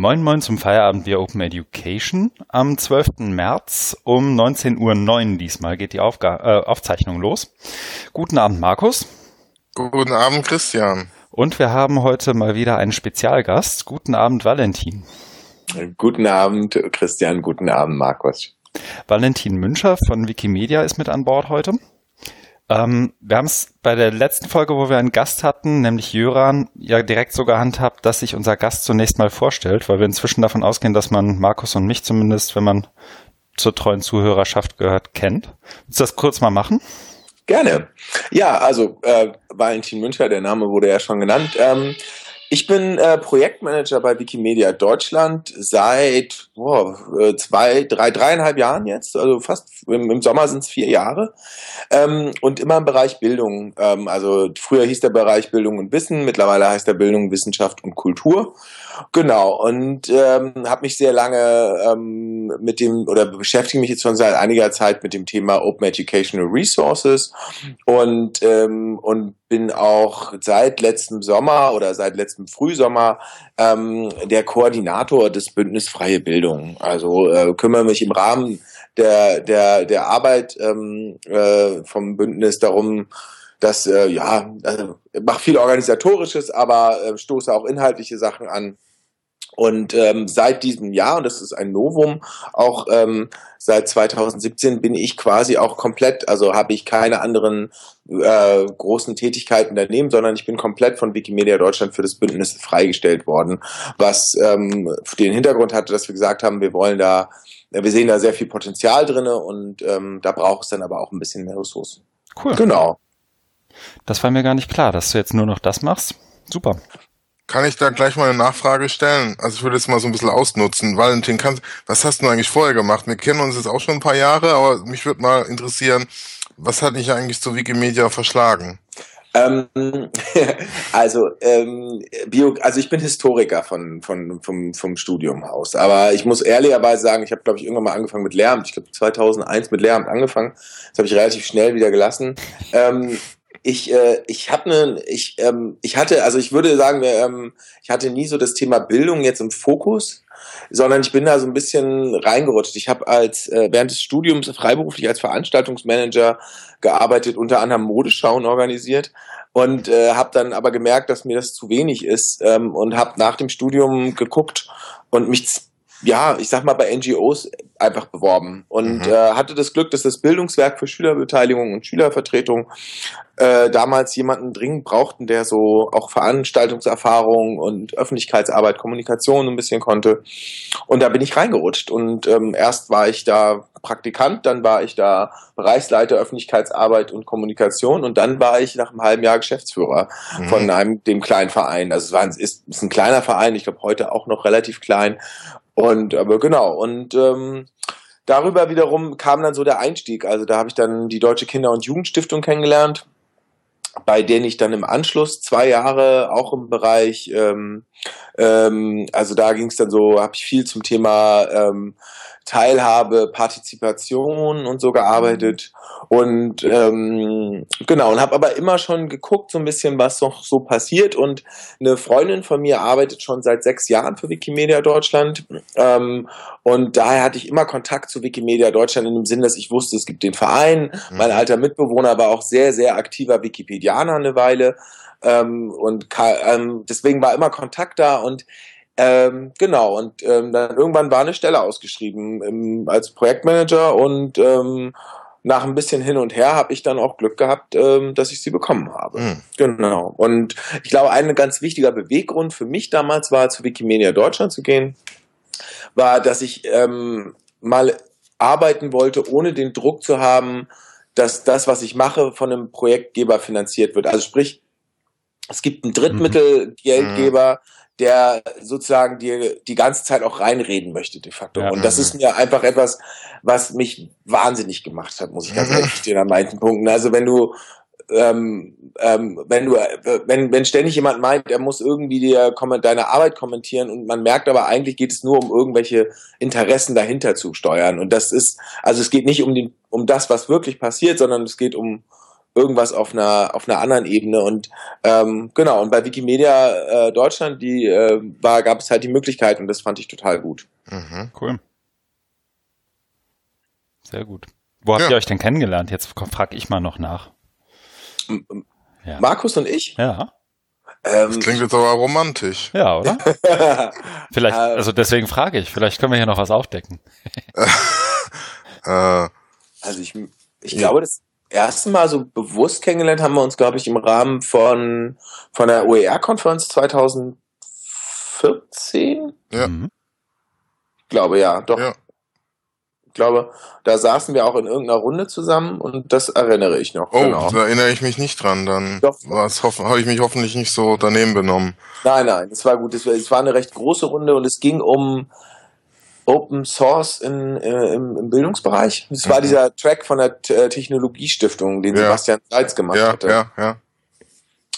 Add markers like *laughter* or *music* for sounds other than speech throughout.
Moin Moin zum Feierabend via Open Education. Am 12. März um 19.09 Uhr diesmal geht die Aufga äh, Aufzeichnung los. Guten Abend, Markus. Guten Abend, Christian. Und wir haben heute mal wieder einen Spezialgast. Guten Abend, Valentin. Guten Abend, Christian. Guten Abend, Markus. Valentin Müncher von Wikimedia ist mit an Bord heute. Ähm, wir haben es bei der letzten Folge, wo wir einen Gast hatten, nämlich Jöran, ja direkt so gehandhabt, dass sich unser Gast zunächst mal vorstellt, weil wir inzwischen davon ausgehen, dass man Markus und mich zumindest, wenn man zur treuen Zuhörerschaft gehört, kennt. Willst du das kurz mal machen? Gerne. Ja, also äh, Valentin Müncher, der Name wurde ja schon genannt. Ähm, ich bin äh, Projektmanager bei Wikimedia Deutschland seit boah, äh, zwei, drei, dreieinhalb Jahren jetzt. Also fast im, im Sommer sind es vier Jahre. Ähm, und immer im Bereich Bildung. Ähm, also früher hieß der Bereich Bildung und Wissen, mittlerweile heißt der Bildung, Wissenschaft und Kultur. Genau, und ähm, habe mich sehr lange ähm, mit dem, oder beschäftige mich jetzt schon seit einiger Zeit mit dem Thema Open Educational Resources und, ähm, und bin auch seit letztem Sommer oder seit letztem Frühsommer ähm, der Koordinator des Bündnis Freie Bildung. Also äh, kümmere mich im Rahmen der, der, der Arbeit ähm, äh, vom Bündnis darum, dass äh, ja, also, mache viel organisatorisches, aber äh, stoße auch inhaltliche Sachen an und ähm, seit diesem Jahr, und das ist ein Novum, auch ähm, seit 2017 bin ich quasi auch komplett, also habe ich keine anderen äh, großen Tätigkeiten daneben, sondern ich bin komplett von Wikimedia Deutschland für das Bündnis freigestellt worden, was ähm, den Hintergrund hatte, dass wir gesagt haben, wir wollen da, wir sehen da sehr viel Potenzial drinne und ähm, da braucht es dann aber auch ein bisschen mehr Ressourcen. Cool. Genau. Das war mir gar nicht klar, dass du jetzt nur noch das machst. Super. Kann ich da gleich mal eine Nachfrage stellen? Also ich würde jetzt mal so ein bisschen ausnutzen. Valentin, kannst, was hast du eigentlich vorher gemacht? Wir kennen uns jetzt auch schon ein paar Jahre, aber mich würde mal interessieren, was hat dich eigentlich zu Wikimedia verschlagen? Ähm, *laughs* also, ähm, Bio, also ich bin Historiker von, von, vom, vom Studium aus. Aber ich muss ehrlicherweise sagen, ich habe, glaube ich, irgendwann mal angefangen mit Lehramt. Ich glaube 2001 mit Lehramt angefangen. Das habe ich relativ schnell wieder gelassen. Ähm, ich, äh, ich habe ne, ich, ähm, ich hatte, also ich würde sagen, ähm, ich hatte nie so das Thema Bildung jetzt im Fokus, sondern ich bin da so ein bisschen reingerutscht. Ich habe als äh, während des Studiums freiberuflich als Veranstaltungsmanager gearbeitet, unter anderem Modeschauen organisiert und äh, habe dann aber gemerkt, dass mir das zu wenig ist ähm, und habe nach dem Studium geguckt und mich ja, ich sag mal, bei NGOs einfach beworben und mhm. äh, hatte das Glück, dass das Bildungswerk für Schülerbeteiligung und Schülervertretung äh, damals jemanden dringend brauchten, der so auch Veranstaltungserfahrung und Öffentlichkeitsarbeit, Kommunikation ein bisschen konnte. Und da bin ich reingerutscht und ähm, erst war ich da Praktikant, dann war ich da Bereichsleiter Öffentlichkeitsarbeit und Kommunikation und dann war ich nach einem halben Jahr Geschäftsführer mhm. von einem dem kleinen Verein. Also es war ein, ist, ist ein kleiner Verein, ich glaube heute auch noch relativ klein und aber genau, und ähm, darüber wiederum kam dann so der Einstieg. Also da habe ich dann die Deutsche Kinder- und Jugendstiftung kennengelernt, bei denen ich dann im Anschluss zwei Jahre auch im Bereich, ähm, ähm, also da ging es dann so, habe ich viel zum Thema ähm, Teilhabe, Partizipation und so gearbeitet. Und ähm, genau und habe aber immer schon geguckt so ein bisschen was noch so passiert. Und eine Freundin von mir arbeitet schon seit sechs Jahren für Wikimedia Deutschland. Ähm, und daher hatte ich immer Kontakt zu Wikimedia Deutschland in dem Sinn, dass ich wusste, es gibt den Verein. Mhm. Mein alter Mitbewohner war auch sehr sehr aktiver Wikipedianer eine Weile. Ähm, und ähm, deswegen war immer Kontakt da. Und ähm, genau, und ähm, dann irgendwann war eine Stelle ausgeschrieben ähm, als Projektmanager und ähm, nach ein bisschen hin und her habe ich dann auch Glück gehabt, ähm, dass ich sie bekommen habe. Mhm. Genau. Und ich glaube, ein ganz wichtiger Beweggrund für mich damals war, zu Wikimedia Deutschland zu gehen, war, dass ich ähm, mal arbeiten wollte, ohne den Druck zu haben, dass das, was ich mache, von einem Projektgeber finanziert wird. Also sprich, es gibt einen Drittmittelgeldgeber, mhm der sozusagen dir die ganze Zeit auch reinreden möchte, de facto. Ja, und das ist mir einfach etwas, was mich wahnsinnig gemacht hat, muss ich ganz ehrlich *laughs* stehen an manchen Punkten. Also wenn du ähm, ähm, wenn du, wenn, wenn ständig jemand meint, er muss irgendwie dir deine Arbeit kommentieren und man merkt aber eigentlich geht es nur um irgendwelche Interessen dahinter zu steuern und das ist, also es geht nicht um den, um das, was wirklich passiert, sondern es geht um irgendwas auf einer auf einer anderen Ebene und ähm, genau und bei Wikimedia äh, Deutschland die äh, war gab es halt die Möglichkeit und das fand ich total gut. Mhm. Cool. Sehr gut. Wo habt Ja. ihr euch denn kennengelernt? Jetzt frage ich mal noch nach. M- m- Ja. Markus und ich. Ja, Ähm, Das klingt jetzt aber romantisch. ja, oder? *laughs* Vielleicht, Ähm. also deswegen frage ich, vielleicht können wir hier noch was aufdecken. *laughs* Äh, Also ich, ich glaube, das erste Mal so bewusst kennengelernt haben wir uns, glaube ich, im Rahmen von, von der OER-Konferenz 2014. Ja. Mhm. Ich glaube, ja, doch. ja. Ich glaube, da saßen wir auch in irgendeiner Runde zusammen und das erinnere ich noch. Oh, genau. da erinnere ich mich nicht dran. Dann Doch. habe ich mich hoffentlich nicht so daneben benommen. Nein, nein, es war gut. Es war, es war eine recht große Runde und es ging um Open Source in, äh, im, im Bildungsbereich. Es war Mhm. dieser Track von der T- äh, Technologiestiftung, den Ja. Sebastian Seitz gemacht Ja, hatte. ja, ja.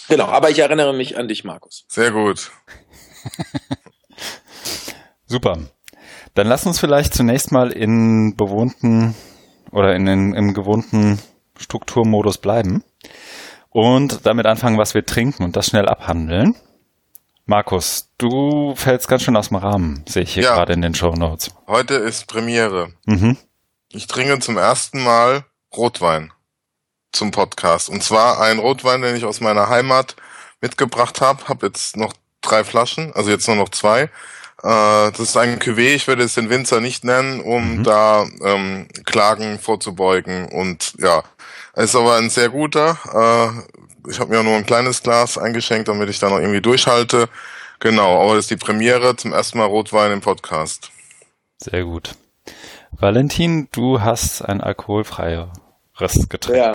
Genau, aber ich erinnere mich an dich, Markus. Sehr gut. *laughs* Super. Dann lass uns vielleicht zunächst mal in bewohnten oder in den, im gewohnten Strukturmodus bleiben und damit anfangen, was wir trinken und das schnell abhandeln. Markus, du fällst ganz schön aus dem Rahmen, sehe ich hier Ja. gerade in den Show Notes. Heute ist Premiere. Mhm. Ich trinke zum ersten Mal Rotwein zum Podcast. Und zwar ein Rotwein, den ich aus meiner Heimat mitgebracht habe. Hab jetzt noch drei Flaschen, also jetzt nur noch zwei. Äh, das ist ein Cuvée, ich würde es den Winzer nicht nennen, um Mhm. da ähm, Klagen vorzubeugen. Und ja, es ist aber ein sehr guter. Äh, ich habe mir nur ein kleines Glas eingeschenkt, damit ich da noch irgendwie durchhalte. Genau, aber das ist die Premiere zum ersten Mal Rotwein im Podcast. Sehr gut. Valentin, du hast ein alkoholfreieres Getränk. Ja.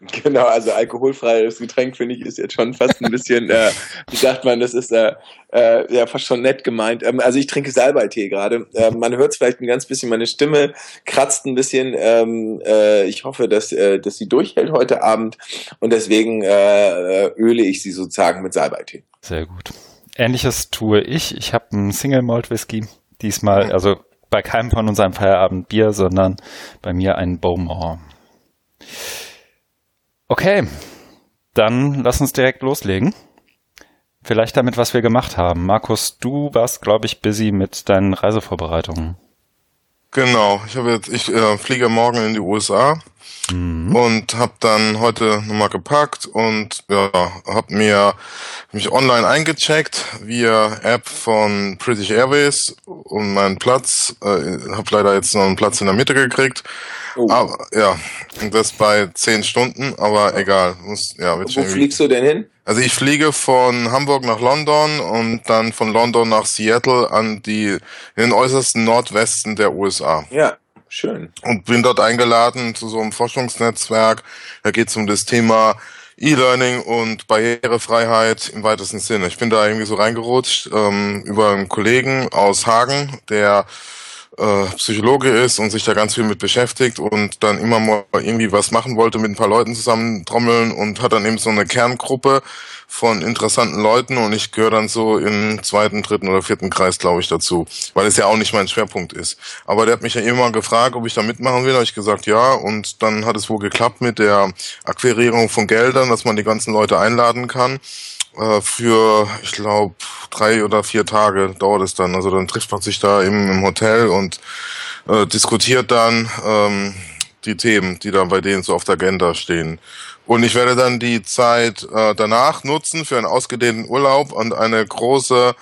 *laughs* Genau, also alkoholfreies Getränk finde ich ist jetzt schon fast ein bisschen, äh, wie sagt man, das ist äh, äh, ja fast schon nett gemeint. Ähm, also ich trinke Salbeitee gerade. Ähm, man hört es vielleicht ein ganz bisschen, meine Stimme kratzt ein bisschen. Ähm, äh, ich hoffe, dass, äh, dass sie durchhält heute Abend und deswegen äh, öle ich sie sozusagen mit Salbeitee. Sehr gut. Ähnliches tue ich. Ich habe einen Single Malt Whisky. Diesmal, also bei keinem von uns ein Feierabendbier, sondern bei mir ein Bowmore. Okay, dann lass uns direkt loslegen. Vielleicht damit, was wir gemacht haben. Markus, du warst, glaube ich, busy mit deinen Reisevorbereitungen. Genau, ich habe jetzt, ich äh, fliege morgen in die USA Mhm. und habe dann heute nochmal gepackt und ja, habe mir mich online eingecheckt via App von British Airways und meinen Platz, äh, habe leider jetzt noch einen Platz in der Mitte gekriegt, Oh. aber ja, das bei zehn Stunden, aber egal, muss ja Wo fliegst du denn hin? also ich fliege von Hamburg nach London und dann von London nach Seattle an die in den äußersten Nordwesten der USA Ja, schön. und bin dort eingeladen zu so einem Forschungsnetzwerk. Da geht es um das Thema E-Learning und Barrierefreiheit im weitesten Sinne. Ich bin da irgendwie so reingerutscht ähm, über einen Kollegen aus Hagen, der äh, Psychologe ist und sich da ganz viel mit beschäftigt und dann immer mal irgendwie was machen wollte, mit ein paar Leuten zusammen trommeln und hat dann eben so eine Kerngruppe von interessanten Leuten und ich gehöre dann so im zweiten, dritten oder vierten Kreis, glaube ich, dazu, weil es ja auch nicht mein Schwerpunkt ist. Aber der hat mich ja immer gefragt, ob ich da mitmachen will, habe ich gesagt ja. Und dann hat es wohl geklappt mit der Akquirierung von Geldern, dass man die ganzen Leute einladen kann äh, für, ich glaube, drei oder vier Tage dauert es dann. Also dann trifft man sich da eben im Hotel und äh, diskutiert dann ähm, die Themen, die dann bei denen so auf der Agenda stehen. Und ich werde dann die Zeit äh, danach nutzen für einen ausgedehnten Urlaub und eine große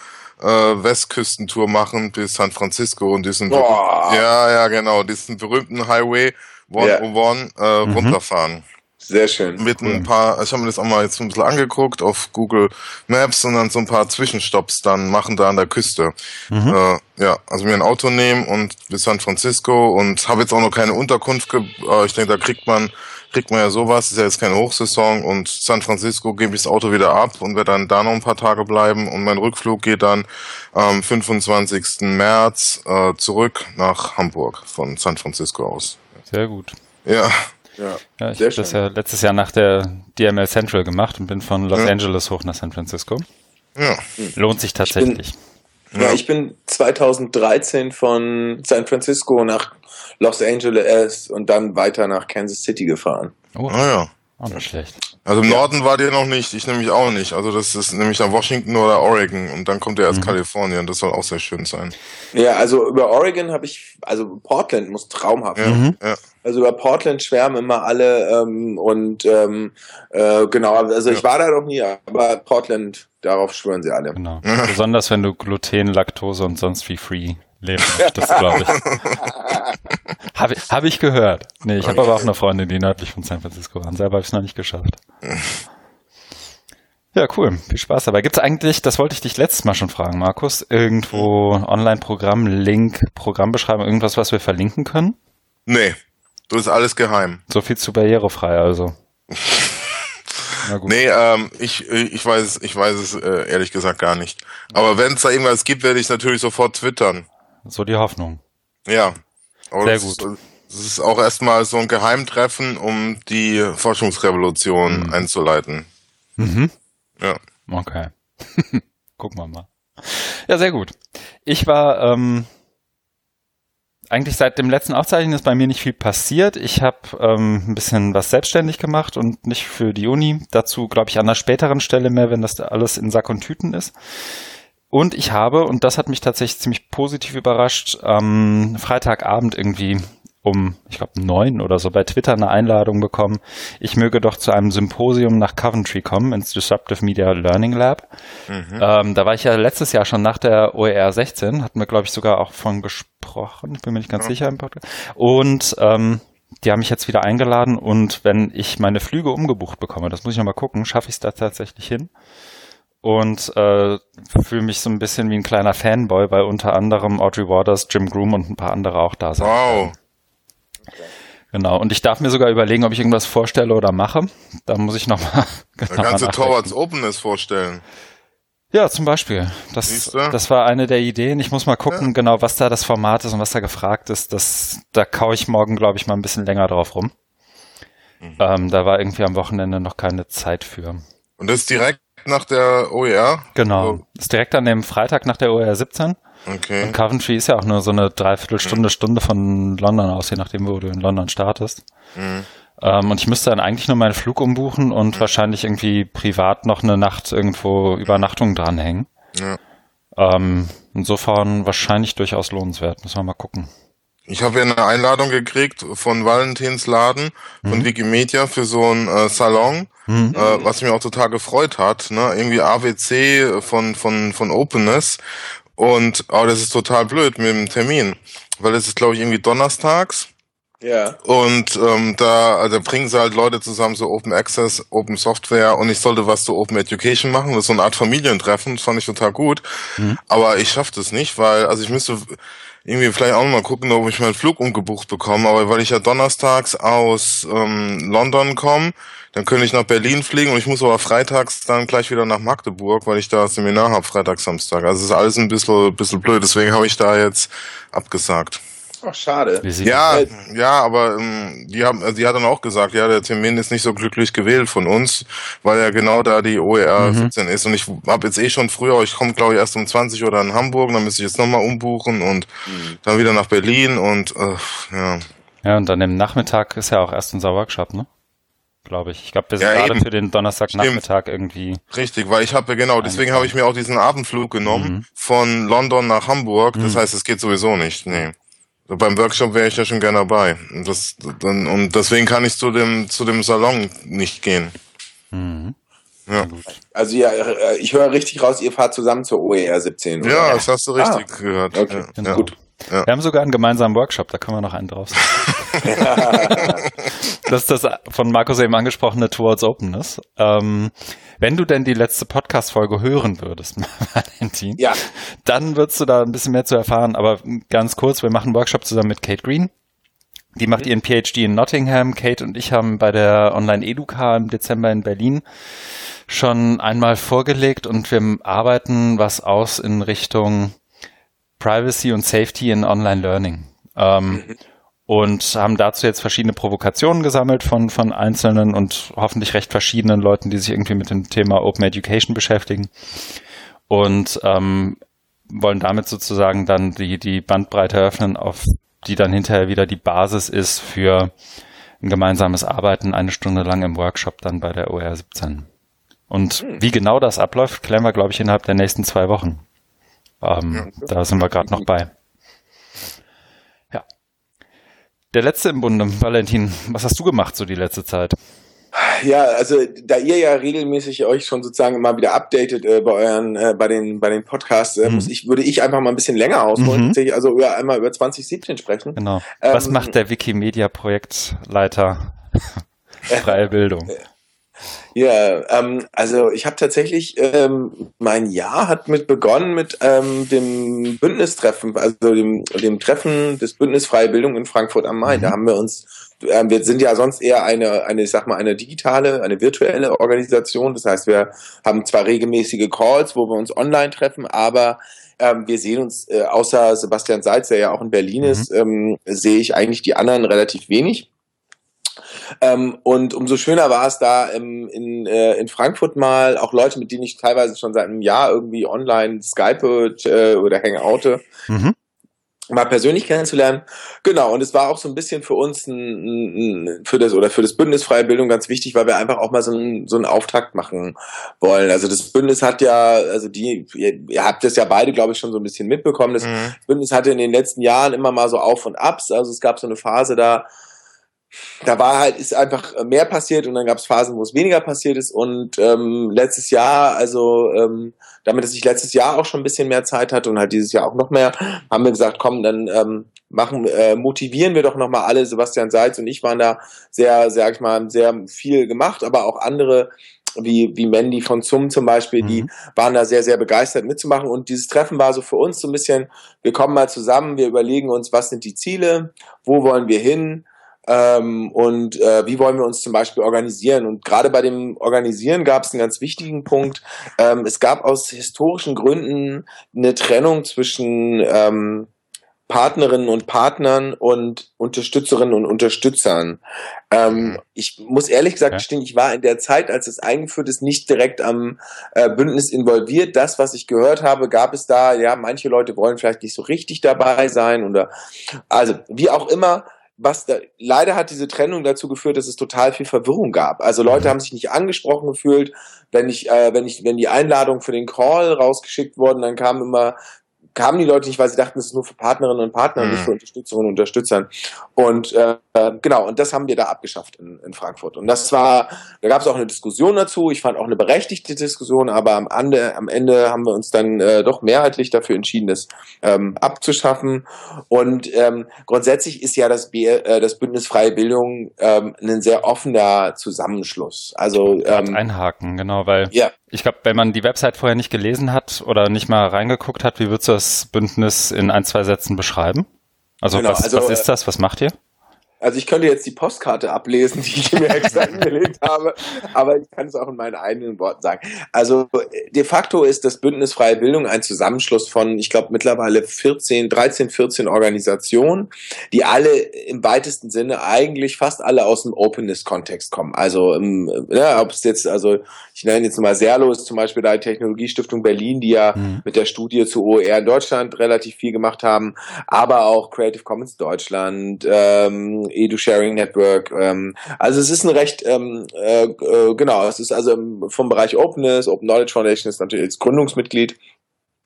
äh, Westküstentour machen bis San Francisco und diesen Boah. ja ja genau diesen berühmten Highway 101 äh, Mhm. runterfahren Sehr schön. mit Cool. ein paar, ich habe mir das auch mal jetzt ein bisschen angeguckt auf Google Maps und dann so ein paar Zwischenstopps dann machen da an der Küste. Mhm. Äh, ja, also mir ein Auto nehmen und bis San Francisco und habe jetzt auch noch keine Unterkunft. Ge äh, ich denke, da kriegt man kriegt man ja sowas. Ist ja jetzt keine Hochsaison und San Francisco gebe ich das Auto wieder ab und werde dann da noch ein paar Tage bleiben und mein Rückflug geht dann am 25. März äh, zurück nach Hamburg von San Francisco aus. Sehr gut. Ja, Ja. Ja, ich habe das ja letztes Jahr nach der DML Central gemacht und bin von Los Ja. Angeles hoch nach San Francisco. ja. Lohnt sich tatsächlich. Ja, ich bin 2013 von San Francisco nach Los Angeles und dann weiter nach Kansas City gefahren. Oh, Ah ja. Auch nicht schlecht. Also im Ja. Norden war der noch nicht, ich nämlich auch nicht. Also das ist nämlich dann Washington oder Oregon und dann kommt er erst Mhm. Kalifornien. Das soll auch sehr schön sein. Ja, also über Oregon habe ich, also Portland muss traumhaft. Ja, Mhm. ja. Also über Portland schwärmen immer alle ähm, und ähm, äh, genau, also ich Ja. war da noch nie, aber Portland, darauf schwören sie alle. Genau. *laughs* Besonders wenn du Gluten, Laktose und sonst wie free leben möchtest, *laughs* glaube ich. Habe ich, hab ich gehört. Nee, ich habe aber auch eine Freundin, die nördlich von San Francisco waren. Selber habe ich es noch nicht geschafft. Ja, cool. Viel Spaß dabei. Gibt es eigentlich, das wollte ich dich letztes Mal schon fragen, Markus, irgendwo Online-Programm, Link, Programmbeschreibung, irgendwas, was wir verlinken können? Nee, das ist alles geheim. So viel zu barrierefrei, also. Na *laughs* gut. Nee, ähm, ich, ich weiß, ich weiß es äh, ehrlich gesagt gar nicht. Aber wenn es da irgendwas gibt, werde ich natürlich sofort twittern. So die Hoffnung. Ja. Aber Sehr gut. Ist, das ist auch erstmal so ein Geheimtreffen, um die Forschungsrevolution Mhm. einzuleiten. Mhm. Ja. Okay. *laughs* Gucken wir mal. Ja, sehr gut. Ich war ähm, eigentlich seit dem letzten Aufzeichnen ist bei mir nicht viel passiert. Ich habe ähm, ein bisschen was selbstständig gemacht und nicht für die Uni. Dazu glaube ich an einer späteren Stelle mehr, wenn das da alles in Sack und Tüten ist. Und ich habe, und das hat mich tatsächlich ziemlich positiv überrascht, am Freitagabend irgendwie um, ich glaube, neun oder so bei Twitter eine Einladung bekommen. Ich möge doch zu einem Symposium nach Coventry kommen, ins Disruptive Media Learning Lab. Mhm. Ähm, da war ich ja letztes Jahr schon nach der OER 16, hatten wir, glaube ich, sogar auch von gesprochen, ich bin mir nicht ganz Ja. sicher im Podcast. Und ähm, die haben mich jetzt wieder eingeladen und wenn ich meine Flüge umgebucht bekomme, das muss ich noch mal gucken, schaffe ich es da tatsächlich hin. Und äh, fühle mich so ein bisschen wie ein kleiner Fanboy, weil unter anderem Audrey Waters, Jim Groom und ein paar andere auch da sind. Wow. Genau. Und ich darf mir sogar überlegen, ob ich irgendwas vorstelle oder mache. Da muss ich nochmal *laughs* Da genau kannst du. Torwarts Openness vorstellen. Ja, zum Beispiel. Das, Siehste? das war eine der Ideen. Ich muss mal gucken, genau, was da das Format ist und was da gefragt ist. Das, da kau ich morgen, glaube ich, mal ein bisschen länger drauf rum. Mhm. Ähm, da war irgendwie am Wochenende noch keine Zeit für. Und das ist direkt nach der OER? Genau. Ist direkt an dem Freitag nach der OR 17. Okay. Und Coventry ist ja auch nur so eine Mhm. Dreiviertelstunde, Stunde von London aus, je nachdem, wo du in London startest. Mhm. Ähm, und ich müsste dann eigentlich nur meinen Flug umbuchen und wahrscheinlich irgendwie privat noch eine Nacht irgendwo Übernachtung dranhängen. Ja. Ähm, insofern wahrscheinlich durchaus lohnenswert. Müssen wir mal gucken. Ich habe ja eine Einladung gekriegt von Valentins Laden, von Wikimedia für so einen äh, Salon, Mhm. äh, was mich auch total gefreut hat. Ne? Irgendwie AWC von, von, von Openness. Und aber das ist total blöd mit dem Termin. Weil es ist, glaube ich, irgendwie donnerstags. Ja. Und ähm, da also bringen sie halt Leute zusammen, so Open Access, Open Software und ich sollte was zu Open Education machen. Das ist so eine Art Familientreffen, das fand ich total gut. Mhm. Aber ich schaff das nicht, weil, also ich müsste irgendwie vielleicht auch noch mal gucken, ob ich meinen Flug umgebucht bekomme. Aber weil ich ja donnerstags aus ähm, London komme, dann könnte ich nach Berlin fliegen und ich muss aber freitags dann gleich wieder nach Magdeburg, weil ich da Seminar habe, Freitag, Samstag. Also es ist alles ein bisschen, bisschen blöd, deswegen habe ich da jetzt abgesagt. Ach, schade. Ja, Äh, ja, aber ähm, die haben, die hat dann auch gesagt, ja, der Termin ist nicht so glücklich gewählt von uns, weil ja genau da die OER Mhm. 17 ist. Und ich habe jetzt eh schon früher, ich komme glaube ich erst um 20 oder in Hamburg, dann müsste ich jetzt nochmal umbuchen und Mhm. dann wieder nach Berlin und äh, ja. Ja, und dann im Nachmittag ist ja auch erst unser Workshop, ne? Glaube ich. Ich glaube, wir sind Ja, gerade eben. für den Donnerstagnachmittag irgendwie. Richtig, weil ich habe ja genau, deswegen habe ich mir auch diesen Abendflug genommen Mhm. von London nach Hamburg. Das Mhm. heißt, es geht sowieso nicht. Nee. Beim Workshop wäre ich ja schon gerne dabei. Und, das, dann, und deswegen kann ich zu dem zu dem Salon nicht gehen. Mhm. Ja. Also ja, äh, ich höre richtig raus, ihr fahrt zusammen zur OER 17. oder? Ja, das hast du richtig gehört. Okay, ja, genau. Ja. Wir haben sogar einen gemeinsamen Workshop, da können wir noch einen draus. *laughs* das ist das von Markus eben angesprochene Towards Openness. Ähm, wenn du denn die letzte Podcast-Folge hören würdest, *laughs* Valentin, ja, dann würdest du da ein bisschen mehr zu erfahren. Aber ganz kurz, wir machen einen Workshop zusammen mit Kate Green. Die macht ihren PhD in Nottingham. Kate und ich haben bei der Online-Educa im Dezember in Berlin schon einmal vorgelegt und wir arbeiten was aus in Richtung Privacy und Safety in Online Learning. Ähm, und haben dazu jetzt verschiedene Provokationen gesammelt von, von einzelnen und hoffentlich recht verschiedenen Leuten, die sich irgendwie mit dem Thema Open Education beschäftigen. Und ähm, wollen damit sozusagen dann die, die Bandbreite eröffnen, auf die dann hinterher wieder die Basis ist für ein gemeinsames Arbeiten eine Stunde lang im Workshop dann bei der OR 17. Und hm. wie genau das abläuft, klären wir, glaube ich, innerhalb der nächsten zwei Wochen. Ähm, ja. Da sind wir gerade noch bei. Ja. Der letzte im Bunde, Valentin, was hast du gemacht so die letzte Zeit? Ja, also da ihr ja regelmäßig euch schon sozusagen mal wieder updatet äh, bei euren, äh, bei den, bei den Podcasts, äh, mhm. muss ich, würde ich einfach mal ein bisschen länger ausholen, mhm. also über, einmal über 2017 sprechen. Genau. Was ähm, macht der Wikimedia-Projektleiter? *laughs* Freie Bildung. Ja, ähm, also ich habe tatsächlich, ähm, mein Jahr hat mit begonnen mit ähm, dem Bündnistreffen, also dem, dem Treffen des Bündnis Freie Bildung in Frankfurt am Main. Mhm. Da haben wir uns, äh, wir sind ja sonst eher eine, eine, ich sag mal, eine digitale, eine virtuelle Organisation. Das heißt, wir haben zwar regelmäßige Calls, wo wir uns online treffen, aber ähm, wir sehen uns, äh, außer Sebastian Seitz, der ja auch in Berlin mhm. ist, ähm, sehe ich eigentlich die anderen relativ wenig. Ähm, und umso schöner war es da ähm, in, äh, in Frankfurt mal, auch Leute, mit denen ich teilweise schon seit einem Jahr irgendwie online Skype äh, oder Hangoute. Mhm mal persönlich kennenzulernen. Genau, und es war auch so ein bisschen für uns ein, ein, für das oder für das Bündnis Freie Bildung ganz wichtig, weil wir einfach auch mal so einen, so einen Auftakt machen wollen. Also das Bündnis hat ja, also die, ihr, ihr habt das ja beide, glaube ich, schon so ein bisschen mitbekommen. Das mhm. Bündnis hatte in den letzten Jahren immer mal so Auf und Abs. Also es gab so eine Phase da, da war halt, ist einfach mehr passiert und dann gab es Phasen, wo es weniger passiert ist. Und ähm, letztes Jahr, also ähm, damit, dass ich letztes Jahr auch schon ein bisschen mehr Zeit hatte und halt dieses Jahr auch noch mehr, haben wir gesagt, komm, dann ähm, machen, äh, motivieren wir doch nochmal alle. Sebastian Seitz und ich waren da sehr, sag ich mal, sehr viel gemacht, aber auch andere wie, wie Mandy von Zum zum Beispiel, die mhm. waren da sehr, sehr begeistert mitzumachen. Und dieses Treffen war so für uns so ein bisschen, wir kommen mal zusammen, wir überlegen uns, was sind die Ziele, wo wollen wir hin, ähm, und äh, wie wollen wir uns zum Beispiel organisieren? Und gerade bei dem Organisieren gab es einen ganz wichtigen Punkt. Ähm, es gab aus historischen Gründen eine Trennung zwischen ähm, Partnerinnen und Partnern und Unterstützerinnen und Unterstützern. Ähm, ich muss ehrlich gesagt gestehen, ich war in der Zeit, als es eingeführt ist, nicht direkt am äh, Bündnis involviert. Das, was ich gehört habe, gab es da, ja, manche Leute wollen vielleicht nicht so richtig dabei sein oder also wie auch immer, was da, leider hat diese Trennung dazu geführt, dass es total viel Verwirrung gab. Also Leute mhm. haben sich nicht angesprochen gefühlt. Wenn ich, äh, wenn ich, wenn die Einladung für den Call rausgeschickt wurden, dann kam immer kamen die Leute nicht, weil sie dachten, es ist nur für Partnerinnen und Partner, mhm. nicht für Unterstützerinnen und Unterstützern. Und äh, genau, und das haben wir da abgeschafft in, in Frankfurt. Und das war, da gab es auch eine Diskussion dazu. Ich fand auch eine berechtigte Diskussion, aber am Ende, am Ende haben wir uns dann äh, doch mehrheitlich dafür entschieden, das ähm, abzuschaffen. Und ähm, grundsätzlich ist ja das, B äh, das Bündnis Freie Bildung ähm, ein sehr offener Zusammenschluss. Also ähm, einhaken, genau, weil ja. Ich glaube, wenn man die Website vorher nicht gelesen hat oder nicht mal reingeguckt hat, wie würdest du das Bündnis in ein, zwei Sätzen beschreiben? Also, genau, was, also was ist äh, das? Was macht ihr? Also ich könnte jetzt die Postkarte ablesen, *laughs* die ich mir extra *laughs* angelegt habe, aber ich kann es auch in meinen eigenen Worten sagen. Also de facto ist das Bündnis Freie Bildung ein Zusammenschluss von, ich glaube, mittlerweile 14, 13, 14 Organisationen, die alle im weitesten Sinne eigentlich fast alle aus dem Openness-Kontext kommen. Also ähm, ja, ob es jetzt, also ich nenne jetzt mal Serlo ist zum Beispiel da die Technologiestiftung Berlin, die ja mhm. mit der Studie zu OER in Deutschland relativ viel gemacht haben, aber auch Creative Commons Deutschland, ähm, Edu-Sharing Network. Ähm, also es ist ein recht, ähm, äh, äh, genau, es ist also vom Bereich Openness, Open Knowledge Foundation ist natürlich als Gründungsmitglied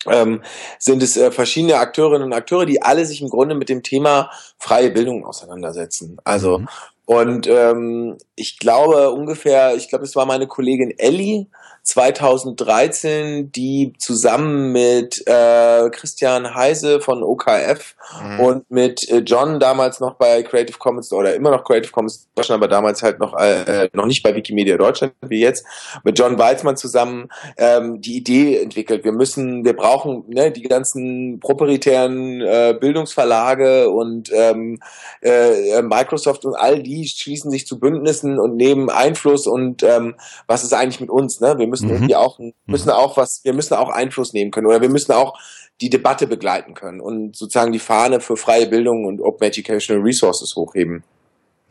ähm, sind es äh, verschiedene Akteurinnen und Akteure, die alle sich im Grunde mit dem Thema freie Bildung auseinandersetzen. Also mhm. und ähm, ich glaube ungefähr, ich glaube, es war meine Kollegin Ellie, 2013, die zusammen mit äh, Christian Heise von OKF mhm. und mit äh, John damals noch bei Creative Commons oder immer noch Creative Commons Deutschland, aber damals halt noch äh, noch nicht bei Wikimedia Deutschland wie jetzt, mit John Weizmann zusammen ähm, die Idee entwickelt. Wir müssen, wir brauchen ne, die ganzen proprietären äh, Bildungsverlage und ähm, äh, äh Microsoft und all die schließen sich zu Bündnissen und nehmen Einfluss und ähm, was ist eigentlich mit uns? Ne? Wir müssen mhm. irgendwie auch, mhm. müssen auch was, wir müssen auch Einfluss nehmen können oder wir müssen auch die Debatte begleiten können und sozusagen die Fahne für freie Bildung und Open Educational Resources hochheben.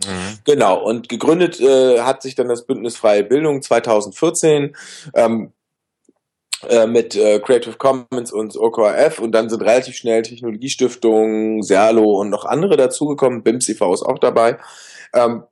Mhm. Genau, und gegründet äh, hat sich dann das Bündnis Freie Bildung 2014 ähm, äh, mit äh, Creative Commons und OKRF und dann sind relativ schnell Technologiestiftungen, Serlo und noch andere dazugekommen, BIMS e.V. ist auch dabei. Ähm,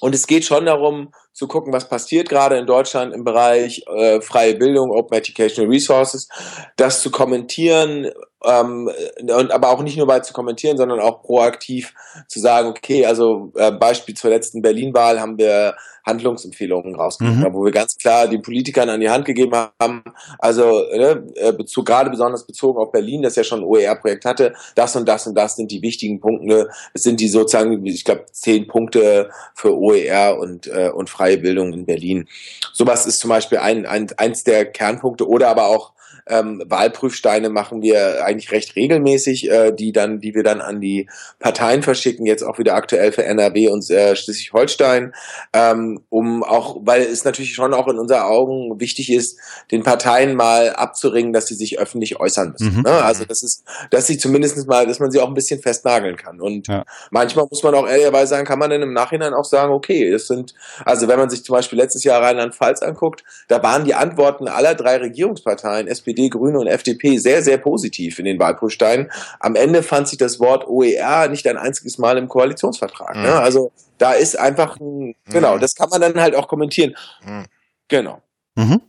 Und es geht schon darum, zu gucken, was passiert gerade in Deutschland im Bereich äh, freie Bildung, Open Educational Resources, das zu kommentieren, ähm, und aber auch nicht nur bei zu kommentieren, sondern auch proaktiv zu sagen, okay, also äh, Beispiel zur letzten Berlin-Wahl haben wir Handlungsempfehlungen rausgegeben, mhm. wo wir ganz klar den Politikern an die Hand gegeben haben, also ne, äh, Bezug, gerade besonders bezogen auf Berlin, das ja schon ein OER-Projekt hatte, das und das und das sind die wichtigen Punkte, es sind die sozusagen, ich glaube, zehn Punkte für OER und, äh, und freie Bildung in Berlin. Sowas ist zum Beispiel ein, ein, eins der Kernpunkte oder aber auch ähm, Wahlprüfsteine machen wir eigentlich recht regelmäßig, äh, die dann, die wir dann an die Parteien verschicken, jetzt auch wieder aktuell für NRW und äh, Schleswig-Holstein, ähm, um auch, weil es natürlich schon auch in unseren Augen wichtig ist, den Parteien mal abzuringen, dass sie sich öffentlich äußern müssen. Mhm. Ne? Also das ist, dass sie zumindest mal, dass man sie auch ein bisschen festnageln kann. Und ja. manchmal muss man auch ehrlicherweise sagen, kann man dann im Nachhinein auch sagen, okay, das sind, also wenn man sich zum Beispiel letztes Jahr Rheinland-Pfalz anguckt, da waren die Antworten aller drei Regierungsparteien, SPD, SPD, Grüne und FDP sehr, sehr positiv in den Wahlprüfsteinen. Am Ende fand sich das Wort OER nicht ein einziges Mal im Koalitionsvertrag. Ne? Mhm. Ne? Also da ist einfach, ein, genau, mhm. das kann man dann halt auch kommentieren. Mhm. Genau. Mhm.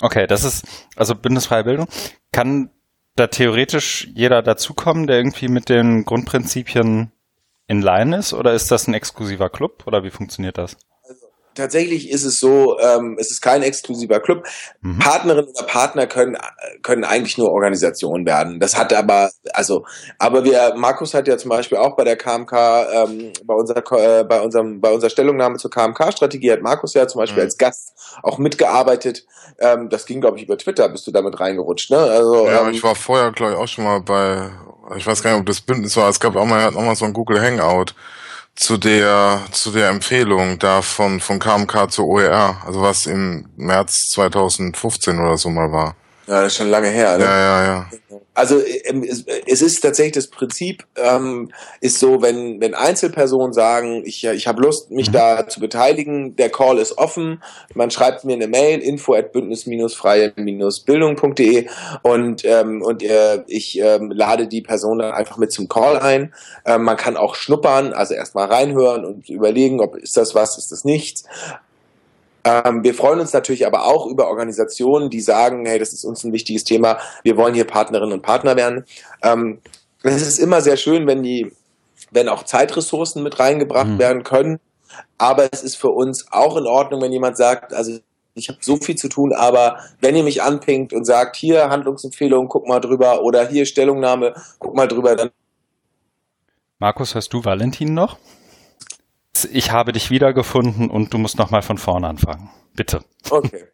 Okay, das ist also bundesfreie Bildung. Kann da theoretisch jeder dazukommen, der irgendwie mit den Grundprinzipien in Line ist, oder ist das ein exklusiver Club, oder wie funktioniert das? Tatsächlich ist es so, ähm, es ist kein exklusiver Club. Mhm. Partnerinnen oder Partner können können eigentlich nur Organisationen werden. Das hat aber also, aber wir Markus hat ja zum Beispiel auch bei der KMK ähm, bei unserer äh, bei unserem bei unserer Stellungnahme zur KMK-Strategie hat Markus ja zum Beispiel mhm. als Gast auch mitgearbeitet. Ähm, das ging glaube ich über Twitter, bist du damit reingerutscht, ne? Also ja, ähm, ich war vorher glaube ich auch schon mal bei, ich weiß gar nicht, ob das Bündnis war. Es gab auch mal noch mal so ein Google Hangout zu der zu der Empfehlung da von von KMK zu OER, also was im März 2015 oder so mal war. Ja, das ist schon lange her. Ne? Ja, ja, ja. Also ähm, es ist tatsächlich das Prinzip ähm, ist so, wenn wenn Einzelpersonen sagen, ich ich habe Lust, mich mhm. da zu beteiligen, der Call ist offen, man schreibt mir eine Mail info at bündnis-freie-bildung.de und ähm, und äh, ich ähm, lade die Person dann einfach mit zum Call ein. Ähm, man kann auch schnuppern, also erstmal reinhören und überlegen, ob ist das was, ist das nichts. Ähm, wir freuen uns natürlich aber auch über Organisationen, die sagen, hey, das ist uns ein wichtiges Thema, wir wollen hier Partnerinnen und Partner werden. Ähm, es ist immer sehr schön, wenn die, wenn auch Zeitressourcen mit reingebracht mhm. werden können. Aber es ist für uns auch in Ordnung, wenn jemand sagt, also ich habe so viel zu tun, aber wenn ihr mich anpingt und sagt, hier Handlungsempfehlung, guck mal drüber oder hier Stellungnahme, guck mal drüber, dann. Markus, hörst du Valentin noch? ich habe dich wiedergefunden und du musst nochmal von vorne anfangen. Bitte. Okay.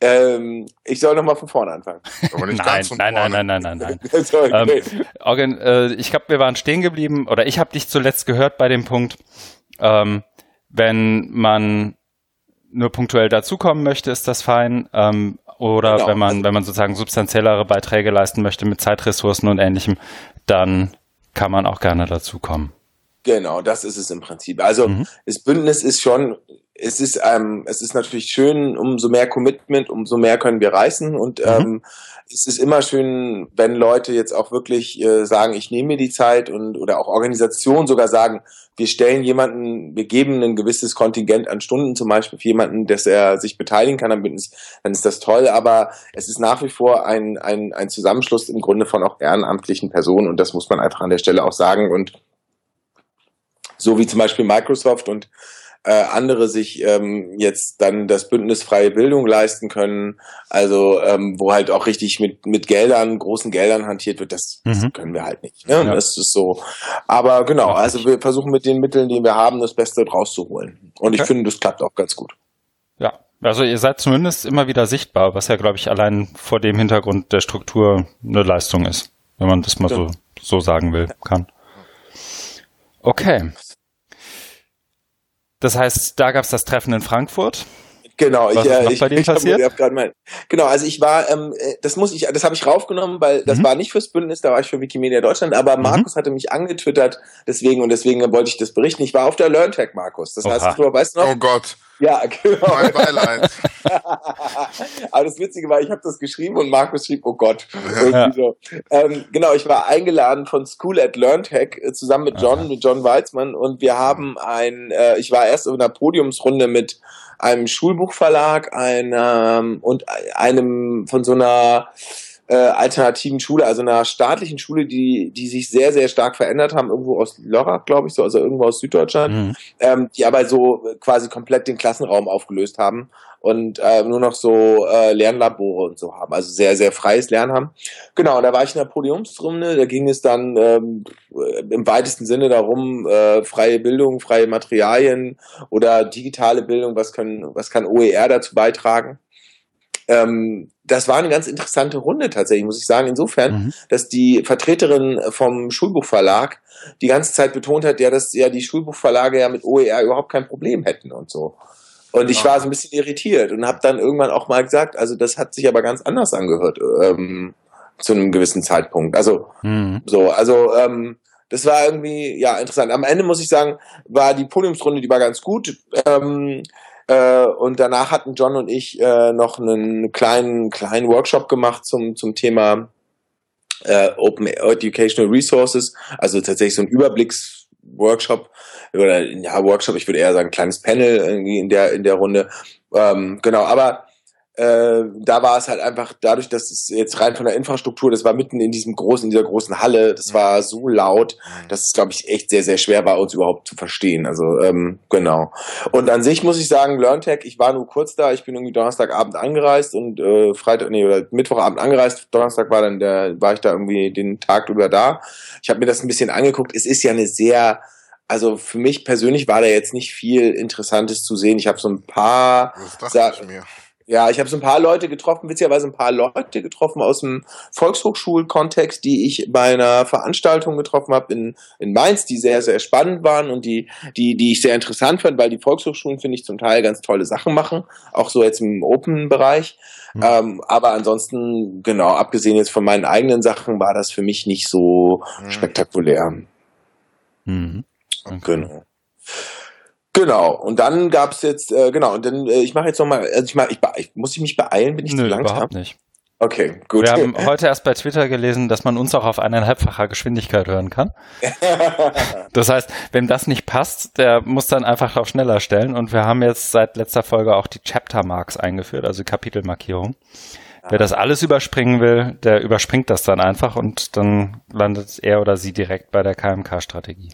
Ähm, ich soll nochmal von vorne anfangen. *laughs* nein, nein, vorne. nein, nein, nein, nein, *laughs* nein, okay. ähm, Organ, äh, ich glaube, wir waren stehen geblieben oder ich habe dich zuletzt gehört bei dem Punkt, ähm, wenn man nur punktuell dazukommen möchte, ist das fein. Ähm, oder genau. wenn man, wenn man sozusagen substanziellere Beiträge leisten möchte mit Zeitressourcen und ähnlichem, dann kann man auch gerne dazukommen. Genau, das ist es im Prinzip. Also mhm. das Bündnis ist schon, es ist, ähm, es ist natürlich schön, umso mehr Commitment, umso mehr können wir reißen. Und mhm. ähm, es ist immer schön, wenn Leute jetzt auch wirklich äh, sagen, ich nehme mir die Zeit und oder auch Organisationen sogar sagen, wir stellen jemanden, wir geben ein gewisses Kontingent an Stunden zum Beispiel für jemanden, dass er sich beteiligen kann am Bündnis, dann ist das toll. Aber es ist nach wie vor ein, ein, ein Zusammenschluss im Grunde von auch ehrenamtlichen Personen und das muss man einfach an der Stelle auch sagen. Und so wie zum Beispiel Microsoft und äh, andere sich ähm, jetzt dann das Bündnis freie Bildung leisten können, also ähm, wo halt auch richtig mit mit Geldern, großen Geldern hantiert wird, das, mhm. das können wir halt nicht. Ne? Ja. Das ist so. Aber genau, also wir versuchen mit den Mitteln, die wir haben, das Beste rauszuholen. Und okay. ich finde, das klappt auch ganz gut. Ja, also ihr seid zumindest immer wieder sichtbar, was ja, glaube ich, allein vor dem Hintergrund der Struktur eine Leistung ist, wenn man das mal ja. so, so sagen will, kann. Okay. Das heißt, da gab es das Treffen in Frankfurt. Genau, Was ich, ist äh, ich, bei dir ich passiert? Hab, hab mein, genau, also ich war, ähm, äh, das muss ich, das habe ich raufgenommen, weil das mhm. war nicht fürs Bündnis, da war ich für Wikimedia Deutschland, aber mhm. Markus hatte mich angetwittert, deswegen und deswegen wollte ich das berichten. Ich war auf der LearnTech, Markus. Das Oha. heißt, du weißt noch? Oh Gott. Ja, *laughs* genau. Mein Beileid. *laughs* Aber das Witzige war, ich habe das geschrieben und Markus schrieb, oh Gott. Ja. So. Ähm, genau, ich war eingeladen von School at LearnTech äh, zusammen mit John, Aha. mit John Weizmann und wir haben ein, äh, ich war erst in einer Podiumsrunde mit einem Schulbuchverlag, einem und einem von so einer äh, alternativen Schule, also einer staatlichen Schule, die, die sich sehr, sehr stark verändert haben, irgendwo aus Lörrach, glaube ich, so, also irgendwo aus Süddeutschland Mhm. ähm, die aber so quasi komplett den Klassenraum aufgelöst haben und äh, nur noch so äh, Lernlabore und so haben, also sehr, sehr freies Lernen haben. Genau, und da war ich in der Podiumsrunde, da ging es dann ähm, im weitesten Sinne darum, äh, freie Bildung, freie Materialien oder digitale Bildung, was können, was kann OER dazu beitragen. Ähm, das war eine ganz interessante Runde tatsächlich, muss ich sagen, insofern, Mhm. dass die Vertreterin vom Schulbuchverlag die ganze Zeit betont hat, ja, dass ja die Schulbuchverlage ja mit OER überhaupt kein Problem hätten und so. Und ich war so ein bisschen irritiert und habe dann irgendwann auch mal gesagt, also das hat sich aber ganz anders angehört ähm, zu einem gewissen Zeitpunkt. Also Mhm. so, also ähm, das war irgendwie ja interessant. Am Ende muss ich sagen, war die Podiumsrunde, die war ganz gut. Ähm, äh, und danach hatten John und ich äh, noch einen kleinen kleinen Workshop gemacht zum zum Thema äh, Open Educational Resources, also tatsächlich so ein Überblicksworkshop oder ja Workshop, ich würde eher sagen kleines Panel irgendwie in der in der Runde. Ähm, genau, aber äh, da war es halt einfach dadurch, dass es jetzt rein von der Infrastruktur, das war mitten in diesem großen, in dieser großen Halle, das war so laut, dass es, glaube ich, echt sehr, sehr schwer war, uns überhaupt zu verstehen. Also, ähm, genau. Und an sich muss ich sagen, LearnTech, ich war nur kurz da, ich bin irgendwie Donnerstagabend angereist und äh, Freitag, nee, oder Mittwochabend angereist, Donnerstag war dann der, war ich da irgendwie den Tag über da. Ich habe mir das ein bisschen angeguckt. Es ist ja eine sehr, also für mich persönlich war da jetzt nicht viel Interessantes zu sehen. Ich habe so ein paar Das dachte Sa- ich mir. Ja, ich habe so ein paar Leute getroffen, witzigerweise ein paar Leute getroffen aus dem Volkshochschulkontext, die ich bei einer Veranstaltung getroffen habe in, in Mainz, die sehr, sehr spannend waren und die, die, die ich sehr interessant fand, weil die Volkshochschulen, finde ich, zum Teil ganz tolle Sachen machen, auch so jetzt im Open-Bereich. Mhm. Ähm, aber ansonsten, genau, abgesehen jetzt von meinen eigenen Sachen, war das für mich nicht so Hm. spektakulär. Mhm. Okay. Genau. Genau, und dann gab's jetzt, äh, genau, und dann, äh, ich mache jetzt nochmal, also ich, mach, ich, ich muss ich mich beeilen, bin ich zu Nö, langsam? überhaupt nicht. Okay, gut. Wir haben *laughs* heute erst bei Twitter gelesen, dass man uns auch auf eineinhalbfacher Geschwindigkeit hören kann. *laughs* Das heißt, wenn das nicht passt, der muss dann einfach auf schneller stellen. Und wir haben jetzt seit letzter Folge auch die Chapter Marks eingeführt, also Kapitelmarkierung. Wer das alles überspringen will, der überspringt das dann einfach und dann landet er oder sie direkt bei der KMK-Strategie.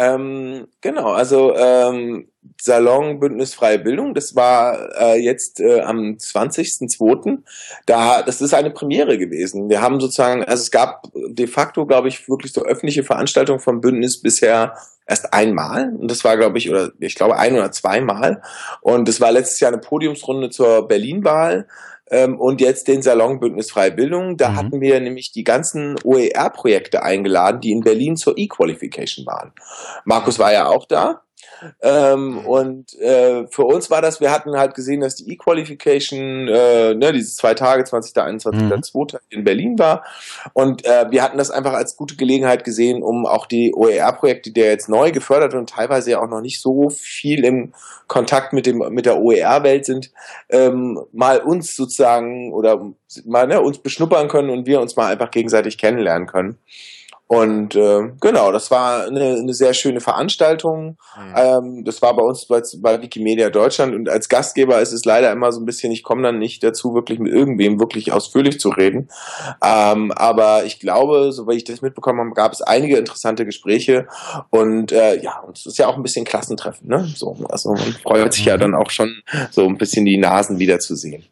Ähm, genau, also ähm, Salon Bündnis Freie Bildung, das war äh, jetzt äh, am 20.02. Da, das ist eine Premiere gewesen. Wir haben sozusagen, also es gab de facto, glaube ich, wirklich so öffentliche Veranstaltungen vom Bündnis bisher erst einmal. Und das war, glaube ich, oder ich glaube ein oder zweimal. Und das war letztes Jahr eine Podiumsrunde zur Berlin-Wahl. Ähm, und jetzt den Salon Bündnis Freie Bildung. Da Mhm. hatten wir nämlich die ganzen OER-Projekte eingeladen, die in Berlin zur E-Qualification waren. Markus war ja auch da. Ähm, und äh, für uns war das, wir hatten halt gesehen, dass die E-Qualification, äh, ne, diese zwei Tage, 20. 21. Mhm. 2. in Berlin war. Und äh, wir hatten das einfach als gute Gelegenheit gesehen, um auch die OER-Projekte, die ja jetzt neu gefördert und teilweise ja auch noch nicht so viel im Kontakt mit dem mit der OER-Welt sind, ähm, mal uns sozusagen oder mal ne, uns beschnuppern können und wir uns mal einfach gegenseitig kennenlernen können. Und äh, genau, das war eine, eine sehr schöne Veranstaltung. Hm. Ähm, das war bei uns bei, bei Wikimedia Deutschland und als Gastgeber ist es leider immer so ein bisschen, ich komme dann nicht dazu, wirklich mit irgendwem wirklich ausführlich zu reden. Ähm, aber ich glaube, soweit ich das mitbekommen habe, gab es einige interessante Gespräche und äh, ja, und es ist ja auch ein bisschen Klassentreffen, ne? So, also man freut sich ja Mhm. dann auch schon so ein bisschen die Nasen wiederzusehen.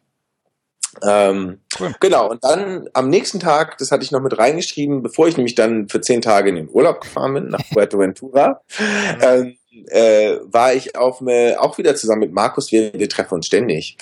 Ähm, Cool. Genau, und dann am nächsten Tag, das hatte ich noch mit reingeschrieben, bevor ich nämlich dann für zehn Tage in den Urlaub gefahren bin, nach Fuerteventura, *laughs* ähm, äh, war ich auf eine, auch wieder zusammen mit Markus, wir, wir treffen uns ständig.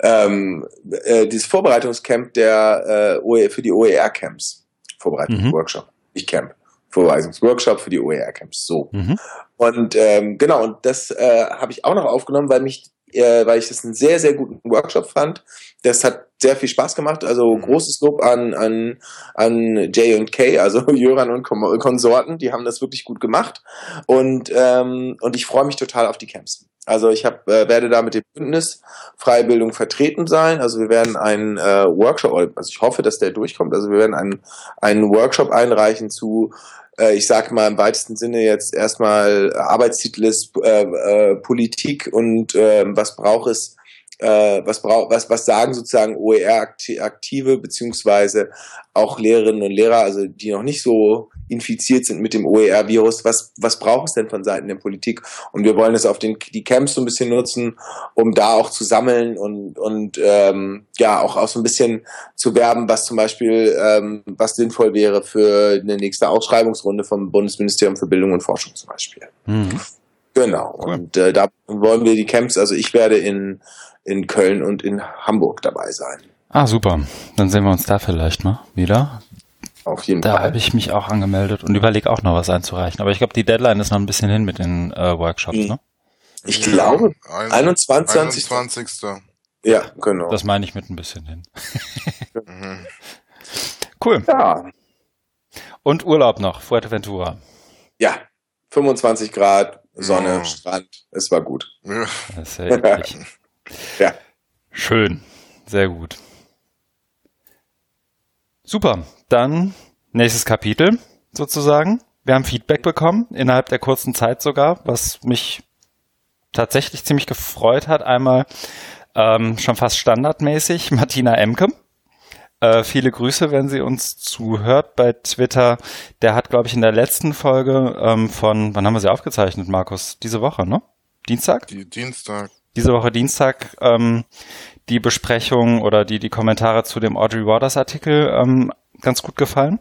Ähm, äh, dieses Vorbereitungscamp der äh, OE, für die OER-Camps. Vorbereitungsworkshop, nicht Camp. Vorbereitungsworkshop für die OER-Camps. So. Mhm. Und ähm, genau, und das äh, habe ich auch noch aufgenommen, weil mich, äh, weil ich das einen sehr, sehr guten Workshop fand. Das hat sehr viel Spaß gemacht. Also großes Lob an, an, an J und K, also *laughs* Jöran und Konsorten, die haben das wirklich gut gemacht. Und, ähm, und ich freue mich total auf die Camps. Also ich hab, äh, werde da mit dem Bündnis Freibildung vertreten sein. Also wir werden einen äh, Workshop, also ich hoffe, dass der durchkommt. Also wir werden einen, einen Workshop einreichen zu, äh, ich sage mal im weitesten Sinne jetzt erstmal Arbeitstitel ist äh, äh, Politik und äh, was braucht es äh, was, braucht, was, was sagen sozusagen OER-Aktive beziehungsweise auch Lehrerinnen und Lehrer, also die noch nicht so infiziert sind mit dem OER-Virus, was, was braucht es denn von Seiten der Politik? Und wir wollen es auf den, die Camps so ein bisschen nutzen, um da auch zu sammeln und, und ähm, ja, auch, auch so ein bisschen zu werben, was zum Beispiel, ähm, was sinnvoll wäre für eine nächste Ausschreibungsrunde vom Bundesministerium für Bildung und Forschung zum Beispiel. Mhm. Genau. Cool. Und äh, da wollen wir die Camps, also ich werde in in Köln und in Hamburg dabei sein. Ah, super. Dann sehen wir uns da vielleicht mal wieder. Auf jeden da Fall. Da habe ich mich auch angemeldet und überlege auch noch was einzureichen. Aber ich glaube, die Deadline ist noch ein bisschen hin mit den äh, Workshops, mhm. ne? Ich ja, glaube, 21. 21. Ja, genau. Das meine ich mit ein bisschen hin. *laughs* mhm. Cool. Ja. Und Urlaub noch, Fuerteventura. Ja, 25 Grad, Sonne, oh. Strand. Es war gut. Ja. Das ist ja *laughs* Ja. Schön. Sehr gut. Super. Dann nächstes Kapitel sozusagen. Wir haben Feedback bekommen, innerhalb der kurzen Zeit sogar, was mich tatsächlich ziemlich gefreut hat. Einmal ähm, schon fast standardmäßig *laughs* Martina Emke. Äh, viele Grüße, wenn sie uns zuhört bei Twitter. Der hat, glaube ich, in der letzten Folge ähm, von, wann haben wir sie aufgezeichnet, Markus? Diese Woche, ne? Dienstag? Die Dienstag diese Woche Dienstag ähm, die Besprechung oder die, die Kommentare zu dem Audrey Waters Artikel ähm, ganz gut gefallen.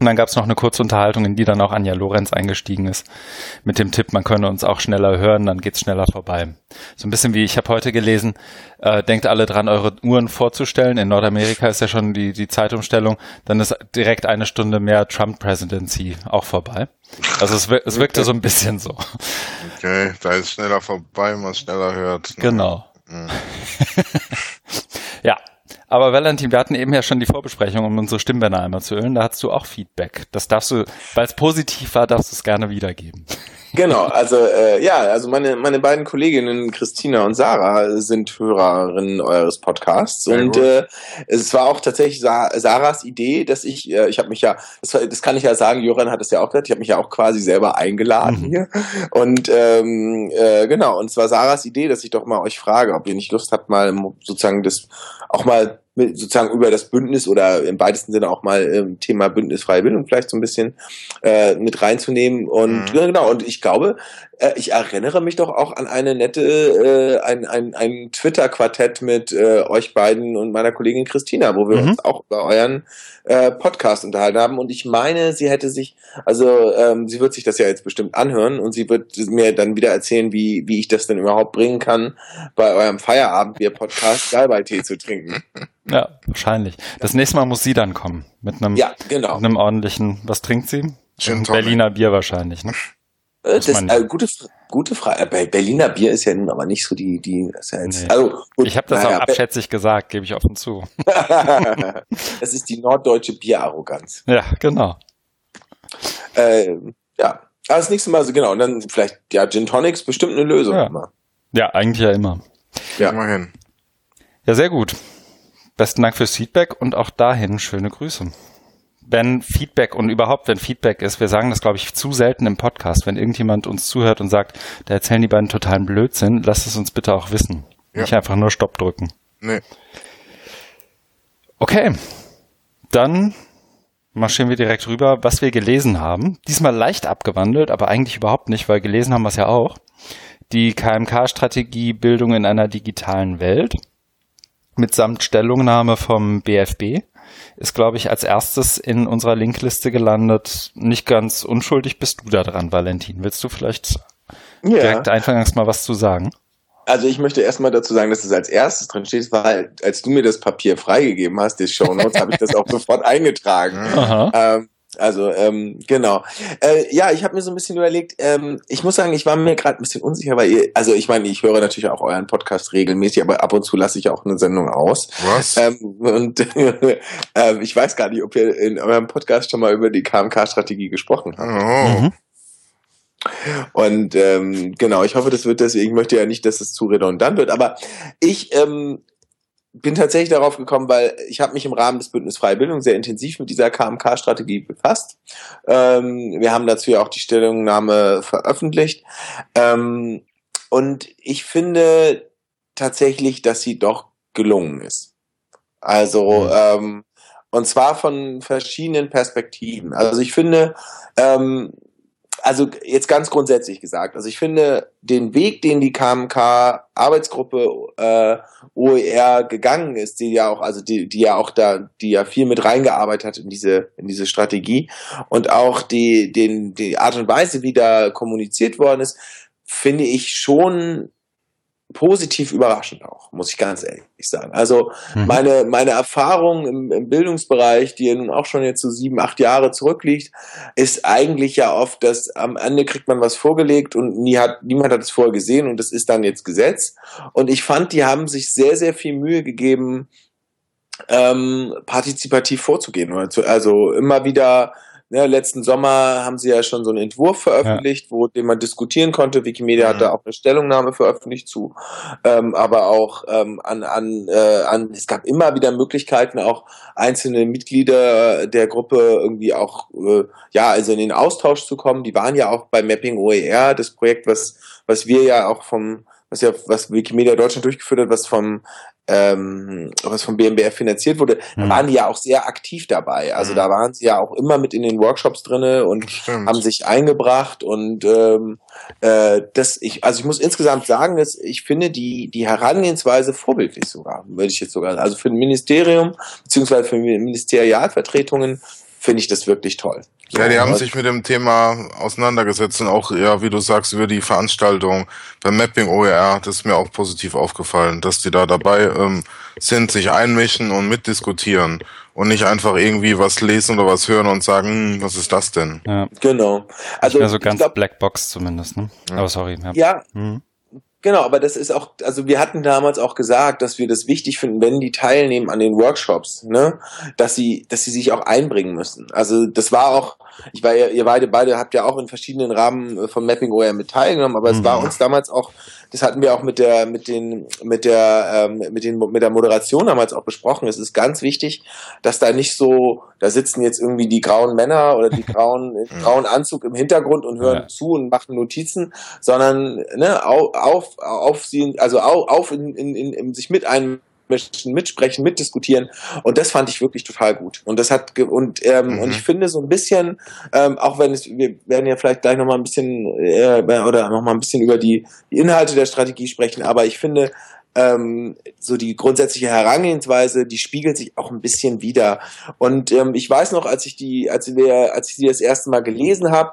Und dann gab es noch eine kurze Unterhaltung, in die dann auch Anja Lorenz eingestiegen ist, mit dem Tipp, man könne uns auch schneller hören, dann geht's schneller vorbei. So ein bisschen wie ich habe heute gelesen, äh, denkt alle dran, eure Uhren vorzustellen. In Nordamerika ist ja schon die, die Zeitumstellung, dann ist direkt eine Stunde mehr Trump Presidency auch vorbei. Also es, es wirkte okay. so ein bisschen so. Okay, da ist schneller vorbei, man schneller hört. Ne? Genau. Mhm. *laughs* ja, aber Valentin, wir hatten eben ja schon die Vorbesprechung, um unsere Stimmbänder einmal zu ölen. Da hast du auch Feedback. Das darfst du, weil es positiv war, darfst du es gerne wiedergeben. Genau, also äh, ja, also meine meine beiden Kolleginnen Christina und Sarah sind Hörerinnen eures Podcasts Sehr und äh, es war auch tatsächlich Sa Sarahs Idee, dass ich äh, ich habe mich ja das, das kann ich ja sagen, Joran hat es ja auch gesagt, ich habe mich ja auch quasi selber eingeladen mhm. hier und ähm, äh, genau und es war Sarahs Idee, dass ich doch mal euch frage, ob ihr nicht Lust habt mal sozusagen das auch mal mit, sozusagen über das Bündnis oder im weitesten Sinne auch mal ähm, Thema Bündnisfreie Bildung vielleicht so ein bisschen äh, mit reinzunehmen. Und mhm. genau, und ich glaube, äh, ich erinnere mich doch auch an eine nette, äh, ein, ein, ein Twitter-Quartett mit äh, euch beiden und meiner Kollegin Christina, wo wir mhm. uns auch über euren äh, Podcast unterhalten haben. Und ich meine, sie hätte sich, also ähm, sie wird sich das ja jetzt bestimmt anhören und sie wird mir dann wieder erzählen, wie, wie ich das denn überhaupt bringen kann, bei eurem Feierabendbier-Podcast Salbei-Tee zu trinken. *laughs* Ja, wahrscheinlich. Das nächste Mal muss sie dann kommen. Mit einem, ja, genau. mit einem ordentlichen, was trinkt sie? Gin Berliner Bier wahrscheinlich, ne? Äh, das, äh, gute, gute Frage. Bei Berliner Bier ist ja nun aber nicht so die, die, ist ja jetzt, nee. also, gut, ich habe das naja, auch abschätzig gesagt, gebe ich offen zu. *laughs* *laughs* das ist die norddeutsche Bierarroganz. Ja, genau. Äh, ja, aber das nächste Mal, so genau, und dann vielleicht, ja, Gin Tonics, bestimmt eine Lösung ja. immer. Ja, eigentlich ja immer. Ja, immerhin. Ja, sehr gut. Besten Dank fürs Feedback und auch dahin schöne Grüße wenn Feedback und überhaupt, wenn Feedback ist, wir sagen das, glaube ich, zu selten im Podcast, wenn irgendjemand uns zuhört und sagt, da erzählen die beiden totalen Blödsinn, lasst es uns bitte auch wissen. Ja. Nicht einfach nur Stopp drücken. Nee. Okay. Dann marschieren wir direkt rüber, was wir gelesen haben. Diesmal leicht abgewandelt, aber eigentlich überhaupt nicht, weil gelesen haben wir es ja auch. Die KMK-Strategie Bildung in einer digitalen Welt mitsamt Stellungnahme vom BFB ist, glaube ich, als erstes in unserer Linkliste gelandet. Nicht ganz unschuldig bist du da dran, Valentin. Willst du vielleicht ja. direkt eingangs mal was zu sagen? Also ich möchte erstmal dazu sagen, dass es als erstes drin steht, weil als du mir das Papier freigegeben hast, die Show Notes, *laughs* habe ich das auch sofort eingetragen. Ähm, Also ähm, genau. Äh, ja, ich habe mir so ein bisschen überlegt. Ähm, ich muss sagen, ich war mir gerade ein bisschen unsicher, weil ihr, also ich meine, ich höre natürlich auch euren Podcast regelmäßig, aber ab und zu lasse ich auch eine Sendung aus. Was? Ähm, und *laughs* äh, ich weiß gar nicht, ob ihr in eurem Podcast schon mal über die KMK-Strategie gesprochen habt. Oh. Mhm. Und ähm, genau, ich hoffe, das wird deswegen, ich möchte ja nicht, dass es zu redundant wird, aber ich ähm, bin tatsächlich darauf gekommen, weil ich habe mich im Rahmen des Bündnis Freie Bildung sehr intensiv mit dieser KMK-Strategie befasst. Ähm, wir haben dazu ja auch die Stellungnahme veröffentlicht. Ähm, und ich finde tatsächlich, dass sie doch gelungen ist. Also, ähm, und zwar von verschiedenen Perspektiven. Also ich finde, ähm, also jetzt ganz grundsätzlich gesagt, also ich finde den Weg, den die KMK-Arbeitsgruppe äh, OER gegangen ist, die ja auch, also die, die ja auch da, die ja viel mit reingearbeitet hat in diese, in diese Strategie und auch die, den, die Art und Weise, wie da kommuniziert worden ist, finde ich schon positiv überraschend auch, muss ich ganz ehrlich sagen. Also Mhm. meine, meine Erfahrung im, im Bildungsbereich, die ja nun auch schon jetzt so sieben, acht Jahre zurückliegt, ist eigentlich ja oft, dass am Ende kriegt man was vorgelegt und nie hat, niemand hat es vorher gesehen und das ist dann jetzt Gesetz. Und ich fand, die haben sich sehr, sehr viel Mühe gegeben, ähm, partizipativ vorzugehen. Zu, also immer wieder, ne, letzten Sommer haben sie ja schon so einen Entwurf veröffentlicht, wo den man diskutieren konnte. Wikimedia Mhm. hat da auch eine Stellungnahme veröffentlicht zu, ähm, aber auch ähm, an, an, äh, an, es gab immer wieder Möglichkeiten, auch einzelne Mitglieder der Gruppe irgendwie auch, äh, ja, also in den Austausch zu kommen. Die waren ja auch bei Mapping OER, das Projekt, was, was wir ja auch vom, was ja, was Wikimedia Deutschland durchgeführt hat, was vom ähm, was vom BMBF finanziert wurde, da Mhm. waren die ja auch sehr aktiv dabei. Also Mhm. da waren sie ja auch immer mit in den Workshops drinne und Stimmt. haben sich eingebracht und ähm, äh, das ich also ich muss insgesamt sagen, dass ich finde die die Herangehensweise vorbildlich sogar, würde ich jetzt sogar also für ein Ministerium beziehungsweise für Ministerialvertretungen finde ich das wirklich toll. Ja, die So, haben sich mit dem Thema auseinandergesetzt und auch, ja, wie du sagst, über die Veranstaltung beim Mapping OER, das ist mir auch positiv aufgefallen, dass die da dabei ähm, sind, sich einmischen und mitdiskutieren und nicht einfach irgendwie was lesen oder was hören und sagen, hm, was ist das denn? Ja, genau. also Also mehr so ganz glaub, Blackbox zumindest, ne? Ja. Aber sorry, ja. ja, Mhm. Genau, aber das ist auch, also wir hatten damals auch gesagt, dass wir das wichtig finden, wenn die teilnehmen an den Workshops, ne, dass sie, dass sie sich auch einbringen müssen. Also das war auch, ich war ja, ihr beide, beide habt ja auch in verschiedenen Rahmen äh, von Mapping OER mit teilgenommen, aber es Mhm. war uns damals auch, das hatten wir auch mit der, mit den, mit der, ähm, mit den, mit der Moderation damals auch besprochen. Es ist ganz wichtig, dass da nicht so, da sitzen jetzt irgendwie die grauen Männer oder die grauen, im *laughs* grauen Anzug im Hintergrund und hören Ja. zu und machen Notizen, sondern ne, auf, auf, auf sie, also auf, auf in, in, in, in sich mit einmischen, mitsprechen, mitdiskutieren. Und das fand ich wirklich total gut. Und das hat und ähm, Mhm. und ich finde so ein bisschen, ähm, auch wenn es, wir werden ja vielleicht gleich nochmal ein bisschen äh, oder nochmal ein bisschen über die, die Inhalte der Strategie sprechen, aber ich finde, ähm, so die grundsätzliche Herangehensweise, die spiegelt sich auch ein bisschen wieder. Und ähm, ich weiß noch, als ich die, als wir, als ich sie das erste Mal gelesen habe,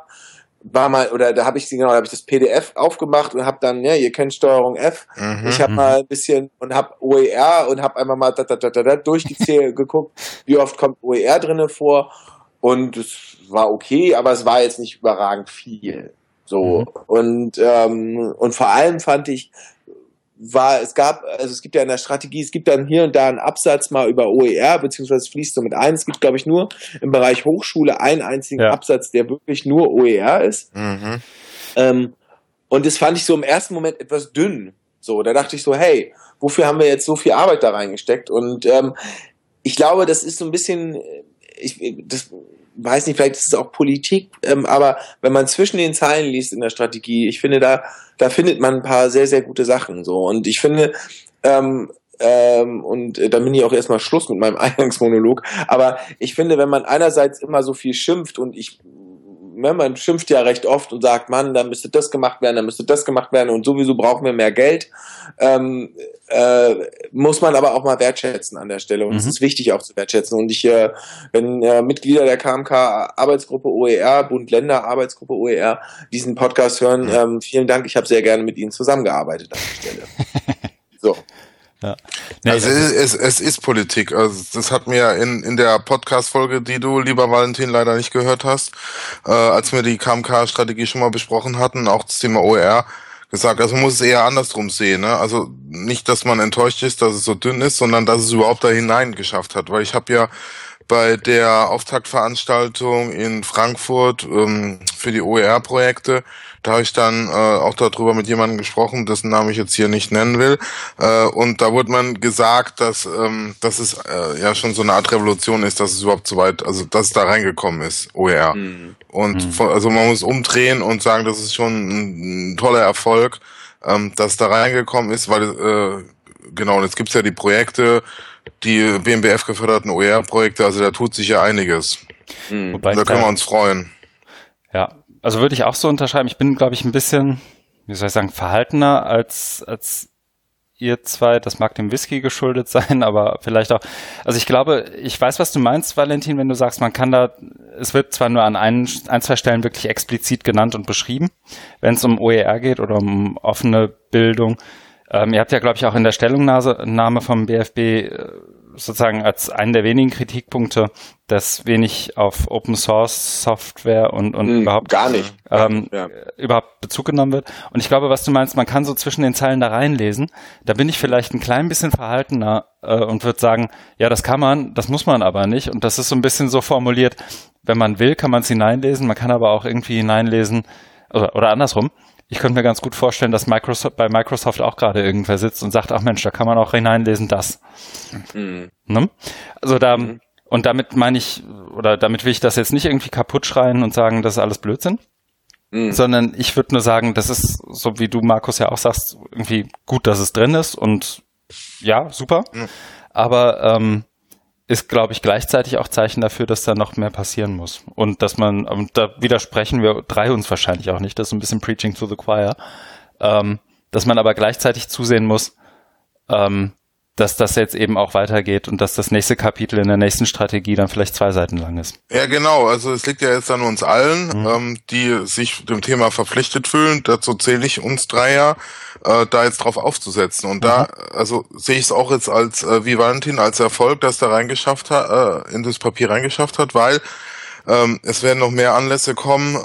war mal, oder da habe ich sie genau, da habe ich das PDF aufgemacht und habe dann, ja, ihr kennt Steuerung F. Mhm. Ich habe Mhm. mal ein bisschen und habe OER und habe einmal mal da, da, da, da, da durchgezählt, geguckt, *laughs* wie oft kommt OER drinne vor. Und es war okay, aber es war jetzt nicht überragend viel. So. Mhm. Und, ähm, und vor allem fand ich, war, es gab, also es gibt ja in der Strategie, es gibt dann hier und da einen Absatz mal über OER, beziehungsweise fließt so mit ein. Es gibt, glaube ich, nur im Bereich Hochschule einen einzigen Ja. Absatz, der wirklich nur OER ist. Mhm. Ähm, und das fand ich so im ersten Moment etwas dünn. So, da dachte ich so, hey, wofür haben wir jetzt so viel Arbeit da reingesteckt? Und ähm, ich glaube, das ist so ein bisschen, äh, ich das weiß nicht, vielleicht ist es auch Politik, ähm, aber wenn man zwischen den Zeilen liest in der Strategie, ich finde, da, da findet man ein paar sehr, sehr gute Sachen. So. Und ich finde, ähm, ähm, und äh, dann bin ich auch erstmal Schluss mit meinem *laughs* Eingangsmonolog. Aber ich finde, wenn man einerseits immer so viel schimpft und ich man schimpft ja recht oft und sagt, Mann, da müsste das gemacht werden, da müsste das gemacht werden und sowieso brauchen wir mehr Geld. Ähm, äh, muss man aber auch mal wertschätzen an der Stelle und es Mhm. ist wichtig auch zu wertschätzen. Und ich, äh, wenn äh, Mitglieder der KMK Arbeitsgruppe OER, Bund Länder Arbeitsgruppe OER diesen Podcast hören, ähm, vielen Dank. Ich habe sehr gerne mit Ihnen zusammengearbeitet an der Stelle. *laughs* So. Ja. Nee, also es, es, es ist Politik. Also das hat mir in, in der Podcast-Folge, die du, lieber Valentin, leider nicht gehört hast, äh, als wir die KMK-Strategie schon mal besprochen hatten, auch das Thema OER, gesagt. Also man muss es eher andersrum sehen. Ne? Also nicht, dass man enttäuscht ist, dass es so dünn ist, sondern dass es überhaupt da hinein geschafft hat. Weil ich habe ja bei der Auftaktveranstaltung in Frankfurt ähm, für die OER-Projekte. Da habe ich dann äh, auch darüber mit jemandem gesprochen, dessen Namen ich jetzt hier nicht nennen will. Äh, und da wurde man gesagt, dass, ähm, dass es äh, ja schon so eine Art Revolution ist, dass es überhaupt so weit, also dass es da reingekommen ist, OER. Mhm. Und mhm. Von, also man muss umdrehen und sagen, das ist schon ein, ein toller Erfolg, ähm, dass da reingekommen ist, weil äh, genau, und jetzt gibt's ja die Projekte, die BMBF geförderten OER-Projekte, also da tut sich ja einiges. Mhm. Wobei da können wir uns freuen. Ja, also würde ich auch so unterschreiben. Ich bin, glaube ich, ein bisschen, wie soll ich sagen, verhaltener als, als ihr zwei. Das mag dem Whisky geschuldet *laughs* sein, aber vielleicht auch. Also ich glaube, ich weiß, was du meinst, Valentin, wenn du sagst, man kann da, es wird zwar nur an ein, ein zwei Stellen wirklich explizit genannt und beschrieben, wenn es um OER geht oder um offene Bildung. Ähm, ihr habt ja, glaube ich, auch in der Stellungnahme vom BFB sozusagen als einen der wenigen Kritikpunkte, dass wenig auf Open Source Software und, und hm, überhaupt gar nicht ähm, ja. überhaupt Bezug genommen wird. Und ich glaube, was du meinst, man kann so zwischen den Zeilen da reinlesen. Da bin ich vielleicht ein klein bisschen verhaltener äh, und würde sagen, ja, das kann man, das muss man aber nicht. Und das ist so ein bisschen so formuliert, wenn man will, kann man es hineinlesen, man kann aber auch irgendwie hineinlesen oder, oder andersrum ich könnte mir ganz gut vorstellen, dass Microsoft bei Microsoft auch gerade irgendwer sitzt und sagt, ach Mensch, da kann man auch hineinlesen, das. Mhm. Ne? Also da, mhm. und damit meine ich, oder damit will ich das jetzt nicht irgendwie kaputt schreien und sagen, das ist alles Blödsinn. Mhm. Sondern ich würde nur sagen, das ist, so wie du, Markus, ja auch sagst, irgendwie gut, dass es drin ist und ja, super. Mhm. Aber ähm, ist, glaube ich, gleichzeitig auch Zeichen dafür, dass da noch mehr passieren muss. Und dass man, und da widersprechen wir drei uns wahrscheinlich auch nicht, das ist ein bisschen Preaching to the Choir, ähm, dass man aber gleichzeitig zusehen muss, ähm, dass das jetzt eben auch weitergeht und dass das nächste Kapitel in der nächsten Strategie dann vielleicht zwei Seiten lang ist. Ja, genau. Also es liegt ja jetzt an uns allen, mhm. ähm, die sich dem Thema verpflichtet fühlen. Dazu zähle ich uns drei ja, äh, da jetzt drauf aufzusetzen. Und mhm. da, also sehe ich es auch jetzt als, äh, wie Valentin, als Erfolg, dass da reingeschafft hat, äh, in das Papier reingeschafft hat, weil ähm, es werden noch mehr Anlässe kommen, äh,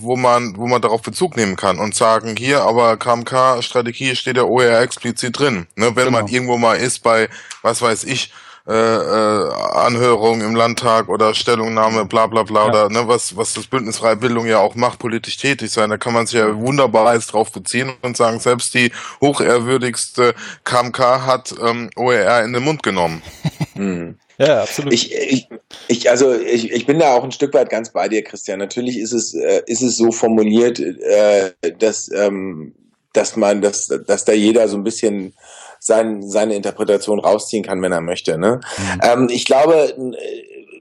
wo man, wo man darauf Bezug nehmen kann und sagen, hier, aber KMK-Strategie steht der OER explizit drin. Ne, wenn genau. man irgendwo mal ist bei, was weiß ich, äh, äh, Anhörung im Landtag oder Stellungnahme, bla bla bla, ja. oder ne, was, was das Bündnis Freie Bildung ja auch macht, politisch tätig sein. Da kann man sich ja wunderbar jetzt drauf beziehen und sagen, selbst die hochehrwürdigste KMK hat ähm, OER in den Mund genommen. *laughs* Hm. Ja, absolut. Ich, ich, ich, also ich, ich bin da auch ein Stück weit ganz bei dir, Christian. Natürlich ist es, äh, ist es so formuliert, äh, dass, ähm, dass man, dass, dass da jeder so ein bisschen sein, seine Interpretation rausziehen kann, wenn er möchte. Ne? Mhm. Ähm, ich glaube,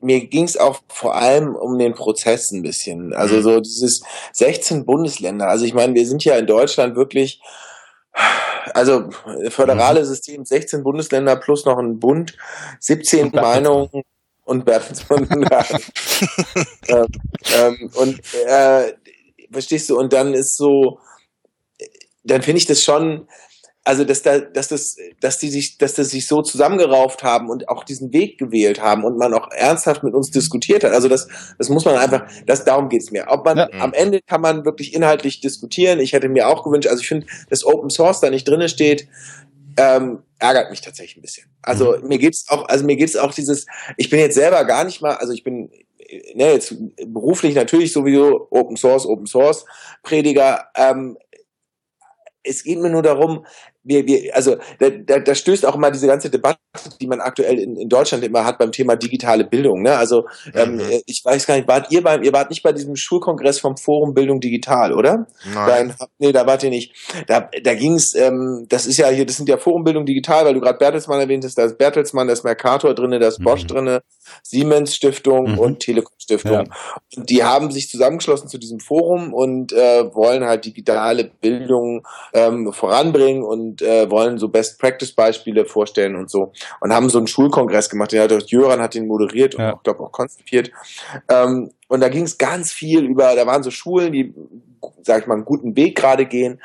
mir ging es auch vor allem um den Prozess ein bisschen. Also mhm. so dieses 16 Bundesländer. Also ich meine, wir sind ja in Deutschland wirklich also föderale. System, 16 Bundesländer plus noch ein Bund, 17 und Meinungen und Bertelsmann. *laughs* ähm, ähm, und äh, verstehst du, und dann ist so, dann finde ich das schon, also dass da, dass das, dass die sich, dass das sich so zusammengerauft haben und auch diesen Weg gewählt haben und man auch ernsthaft mit uns diskutiert hat. Also das, das muss man einfach, das darum geht's mir. Ob man ja. am Ende kann man wirklich inhaltlich diskutieren. Ich hätte mir auch gewünscht, also ich finde, dass Open Source da nicht drinne steht, ähm, ärgert mich tatsächlich ein bisschen. Also mhm. mir geht's auch, also mir geht's auch dieses, ich bin jetzt selber gar nicht mal, also ich bin ne, jetzt beruflich natürlich sowieso Open Source, Open Source Prediger. Ähm, es geht mir nur darum, wir, wir, also da, da, da stößt auch immer diese ganze Debatte, die man aktuell in, in Deutschland immer hat beim Thema digitale Bildung. Ne? Also ähm, mhm. ich weiß gar nicht, wart ihr beim, ihr wart nicht bei diesem Schulkongress vom Forum Bildung Digital, oder? Nein. Da, nee, da wart ihr nicht. Da, da ging es, ähm, das ist ja hier, das sind ja Forum Bildung Digital, weil du gerade Bertelsmann erwähnt hast, da ist Bertelsmann, da ist Mercator drinne, da ist mhm. Bosch drinne, Siemens Stiftung mhm. und Telekom Stiftung. Ja. Und die haben sich zusammengeschlossen zu diesem Forum und äh, wollen halt digitale Bildung ähm, voranbringen und äh, wollen so Best Practice Beispiele vorstellen und so und haben so einen Schulkongress gemacht. Der hat auch Jöran hat den moderiert und ja. ich glaube auch konzipiert. Ähm, und da ging es ganz viel über, da waren so Schulen, die, sag ich mal, einen guten Weg gerade gehen.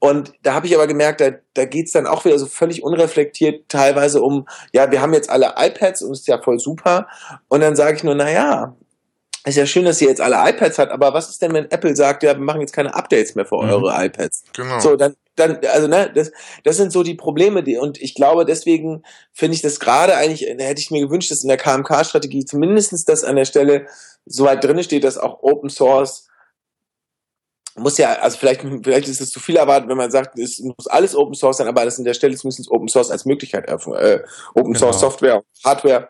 Und da habe ich aber gemerkt, da, da geht's dann auch wieder so völlig unreflektiert teilweise um, ja, wir haben jetzt alle iPads und ist ja voll super. Und dann sage ich nur, na ja, ist ja schön, dass ihr jetzt alle iPads habt, aber was ist denn, wenn Apple sagt, ja, wir machen jetzt keine Updates mehr für mhm. eure iPads? Genau. So, dann, dann, also, ne, das, das sind so die Probleme, die, und ich glaube, deswegen finde ich das gerade eigentlich, hätte ich mir gewünscht, dass in der KMK-Strategie zumindestens das an der Stelle so weit drin steht, dass auch Open Source muss ja, also vielleicht, vielleicht ist es zu viel erwartet, wenn man sagt, es muss alles Open Source sein, aber das an der Stelle zumindest Open Source als Möglichkeit, äh, Open Source genau. Software, Hardware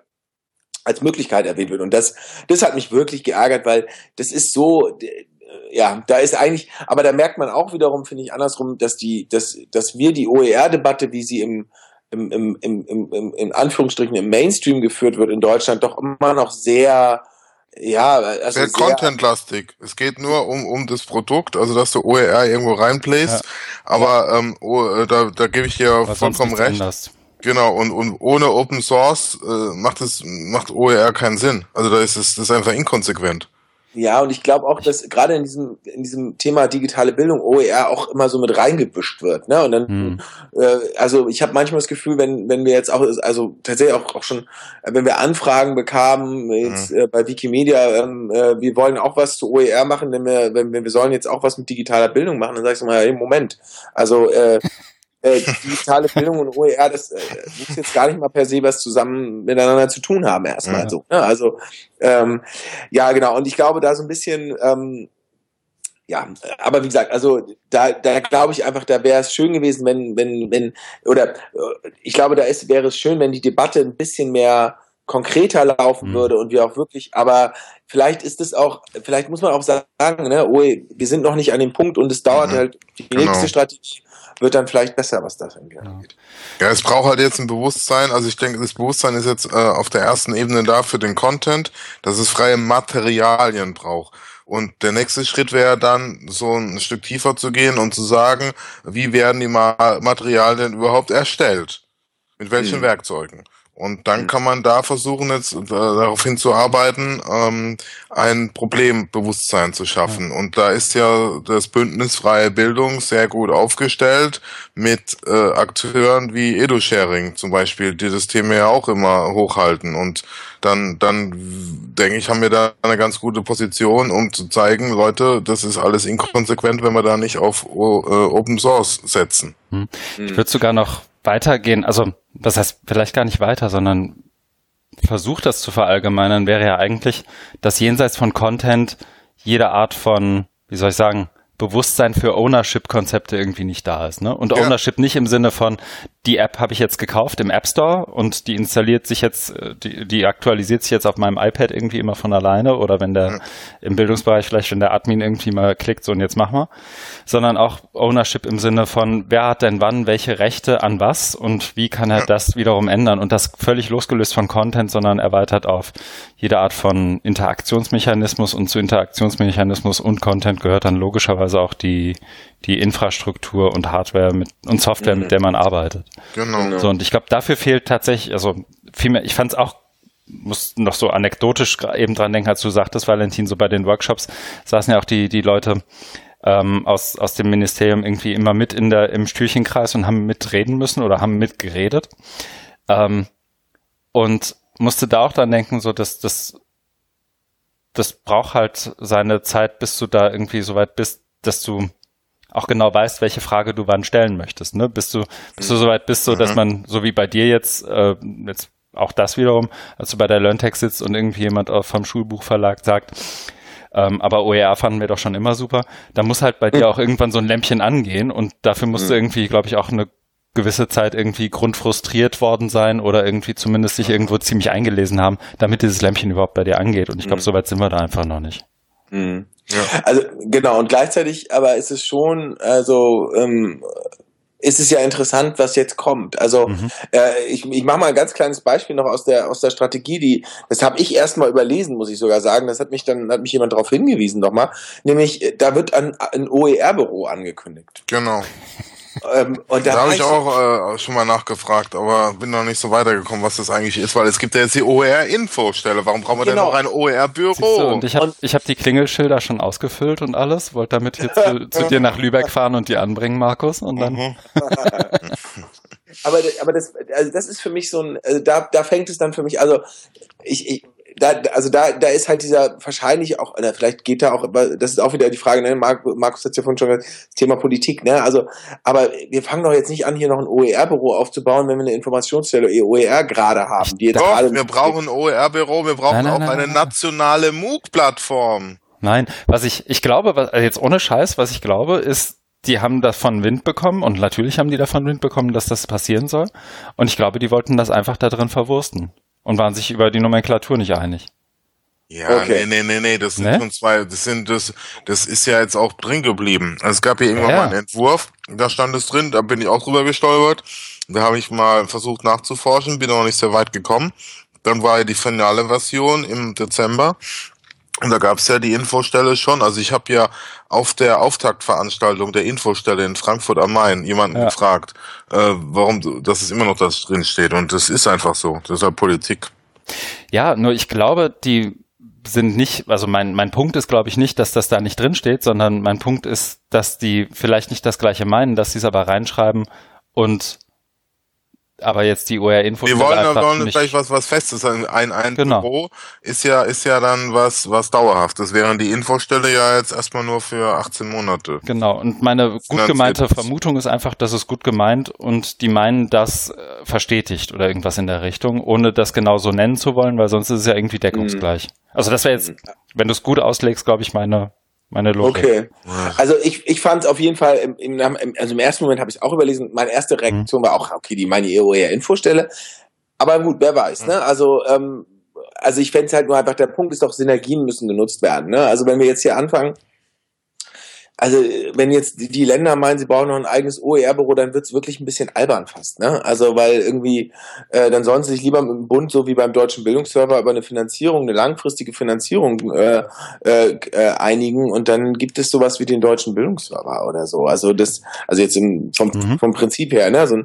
als Möglichkeit erwähnt wird. Und das, das hat mich wirklich geärgert, weil das ist so, ja, da ist eigentlich, aber da merkt man auch wiederum, finde ich andersrum, dass die, dass, dass wir die OER-Debatte, wie sie im, im, im, im, im, in Anführungsstrichen im Mainstream geführt wird in Deutschland, doch immer noch sehr, ja, also sehr, sehr contentlastig. Es geht nur um, um das Produkt, also dass du OER irgendwo reinplayst, ja. aber ja. Ähm, oh, da, da gebe ich dir Was vollkommen recht. Anders. Genau, und, und ohne Open Source äh, macht es macht OER keinen Sinn. Also da ist es das ist einfach inkonsequent. Ja, und ich glaube auch, dass gerade in diesem, in diesem Thema digitale Bildung OER auch immer so mit reingebüscht wird. Ne? Und dann, hm. äh, also ich habe manchmal das Gefühl, wenn, wenn wir jetzt auch, also tatsächlich auch, auch schon, äh, wenn wir Anfragen bekamen, jetzt hm. äh, bei Wikimedia, ähm, äh, wir wollen auch was zu OER machen, wenn wir, wenn wir, wir sollen jetzt auch was mit digitaler Bildung machen, dann sag ich so mal, hey, Moment. Also äh, äh, digitale Bildung und OER, das äh, muss jetzt gar nicht mal per se was zusammen miteinander zu tun haben, erstmal ja. so. Ne? Also, ähm, ja, genau. Und ich glaube, da so ein bisschen, ähm, ja, aber wie gesagt, also da, da glaube ich einfach, da wäre es schön gewesen, wenn, wenn, wenn, oder äh, ich glaube, da ist, wäre es schön, wenn die Debatte ein bisschen mehr konkreter laufen mhm. würde und wir auch wirklich, aber vielleicht ist es auch, vielleicht muss man auch sagen, ne, oh, wir sind noch nicht an dem Punkt und es dauert mhm. halt die genau. nächste Strategie wird dann vielleicht besser, was das angeht. Ja, es braucht halt jetzt ein Bewusstsein. Also ich denke, das Bewusstsein ist jetzt äh, auf der ersten Ebene da für den Content, dass es freie Materialien braucht. Und der nächste Schritt wäre dann, so ein Stück tiefer zu gehen und zu sagen, wie werden die Materialien überhaupt erstellt? Mit welchen hm. Werkzeugen? Und dann kann man da versuchen, jetzt äh, darauf hinzuarbeiten, ähm, ein Problembewusstsein zu schaffen. Und da ist ja das Bündnis Freie Bildung sehr gut aufgestellt mit äh, Akteuren wie EduSharing zum Beispiel, die das Thema ja auch immer hochhalten. Und dann, dann denke ich, haben wir da eine ganz gute Position, um zu zeigen, Leute, das ist alles inkonsequent, wenn wir da nicht auf äh, Open Source setzen. Hm. Ich würde sogar noch weitergehen, also das heißt vielleicht gar nicht weiter, sondern versucht das zu verallgemeinern, wäre ja eigentlich, dass jenseits von Content jede Art von, wie soll ich sagen, Bewusstsein für Ownership-Konzepte irgendwie nicht da ist. Ne? Und ja. Ownership nicht im Sinne von, die App habe ich jetzt gekauft im App Store und die installiert sich jetzt, äh, die, die aktualisiert sich jetzt auf meinem iPad irgendwie immer von alleine oder wenn der im Bildungsbereich vielleicht, wenn der Admin irgendwie mal klickt, so und jetzt mach mal, sondern auch Ownership im Sinne von, wer hat denn wann welche Rechte an was und wie kann er das wiederum ändern? Und das völlig losgelöst von Content, sondern erweitert auf jede Art von Interaktionsmechanismus. Und zu Interaktionsmechanismus und Content gehört dann logischerweise auch die, die Infrastruktur und Hardware mit, und Software, mhm. mit der man arbeitet. Genau. So, und ich glaube, dafür fehlt tatsächlich, also vielmehr, ich fand es auch muss noch so anekdotisch eben dran denken, als du sagtest, Valentin, so bei den Workshops saßen ja auch die, die Leute ähm, aus, aus dem Ministerium irgendwie immer mit in der, im Stühlchenkreis und haben mitreden müssen oder haben mitgeredet. Ähm, und musste da auch dann denken, so dass das, das braucht halt seine Zeit, bis du da irgendwie so weit bist, dass du auch genau weißt, welche Frage du wann stellen möchtest. Ne? Bis du, bis du mhm. soweit bist, so dass mhm. man, so wie bei dir jetzt, äh, jetzt auch das wiederum, als du bei der LearnTech sitzt und irgendwie jemand vom Schulbuchverlag sagt, ähm, aber OER fanden wir doch schon immer super, da muss halt bei dir mhm. auch irgendwann so ein Lämpchen angehen und dafür musst du irgendwie, glaube ich, auch eine gewisse Zeit irgendwie grundfrustriert worden sein oder irgendwie zumindest sich irgendwo ziemlich eingelesen haben, damit dieses Lämpchen überhaupt bei dir angeht. Und ich glaube, mhm. so weit sind wir da einfach noch nicht. Mhm. Ja. Also genau, und gleichzeitig aber ist es schon, also ähm, ist es ja interessant, was jetzt kommt. Also mhm. äh, ich, ich mache mal ein ganz kleines Beispiel noch aus der aus der Strategie, die das habe ich erst mal überlesen, muss ich sogar sagen. Das hat mich dann hat mich jemand darauf hingewiesen nochmal. Nämlich da wird ein, ein OER-Büro angekündigt. Genau. Ähm, und da habe ich auch äh, schon mal nachgefragt, aber bin noch nicht so weitergekommen, was das eigentlich ist, weil es gibt ja jetzt die OER-Infostelle. Warum brauchen wir genau. denn noch ein OER-Büro? Und ich habe ich hab die Klingelschilder schon ausgefüllt und alles, wollte damit hier zu, *laughs* zu, dir nach Lübeck fahren und die anbringen, Markus. Und dann. Mhm. *laughs* aber, aber das, also das ist für mich so ein, also da, da fängt es dann für mich, also ich, ich da, also da, da ist halt dieser wahrscheinlich auch, oder vielleicht geht da auch, das ist auch wieder die Frage, ne? Markus hat ja vorhin schon gesagt, das Thema Politik, ne? Also, aber wir fangen doch jetzt nicht an, hier noch ein OER-Büro aufzubauen, wenn wir eine Informationsstelle OER gerade haben. Die doch, wir brauchen ein OER-Büro, wir brauchen nein, nein, auch nein, eine nationale MOOC-Plattform. Nein, was ich, ich glaube, was, also jetzt ohne Scheiß, was ich glaube, ist, die haben davon Wind bekommen und natürlich haben die davon Wind bekommen, dass das passieren soll. Und ich glaube, die wollten das einfach da drin verwursten und waren sich über die Nomenklatur nicht einig. Ja, okay. nee, nee, nee, nee, das sind ne? schon zwei, das sind, das, das ist ja jetzt auch drin geblieben. Also es gab hier irgendwann ja. mal einen Entwurf, da stand es drin, da bin ich auch drüber gestolpert. Da habe ich mal versucht nachzuforschen, bin noch nicht sehr weit gekommen. Dann war ja die finale Version im Dezember. Und da gab's ja die Infostelle schon. Also ich habe ja auf der Auftaktveranstaltung der Infostelle in Frankfurt am Main jemanden ja. gefragt, äh, warum, dass es immer noch das drin steht. Und das ist einfach so. Das ist halt Politik. Ja, nur ich glaube, die sind nicht, also mein, mein Punkt ist, glaube ich, nicht, dass das da nicht drin steht, sondern mein Punkt ist, dass die vielleicht nicht das Gleiche meinen, dass sie es aber reinschreiben und aber jetzt die OR-Info. Wir wollen, wir wollen vielleicht was, was Festes. Ein, ein genau. Büro ist ja, ist ja dann was, was Dauerhaftes, während die Infostelle ja jetzt erstmal nur für 18 Monate. Genau. Und meine gut gemeinte Vermutung ist einfach, dass es gut gemeint und die meinen das äh, verstetigt oder irgendwas in der Richtung, ohne das genau so nennen zu wollen, weil sonst ist es ja irgendwie deckungsgleich. Mhm. Also das wäre jetzt, wenn du es gut auslegst, glaube ich, meine meine Logik. Okay. Also ich, ich fand es auf jeden Fall, im, im, also im ersten Moment habe ich es auch überlesen, meine erste Reaktion mhm. war auch, okay, die meine EOR-Infostelle. Aber gut, wer weiß, ne? Also, ähm, also ich fände es halt nur einfach, der Punkt ist doch, Synergien müssen genutzt werden. Ne? Also wenn wir jetzt hier anfangen, also wenn jetzt die Länder meinen, sie brauchen noch ein eigenes OER-Büro, dann wird's wirklich ein bisschen albern fast. Ne? Also weil irgendwie, äh, dann sollen sie sich lieber mit dem Bund, so wie beim deutschen Bildungsserver, über eine Finanzierung, eine langfristige Finanzierung äh, äh, äh, einigen und dann gibt es sowas wie den deutschen Bildungsserver oder so. Also das, also jetzt im, vom, mhm. vom Prinzip her. Ne? Also,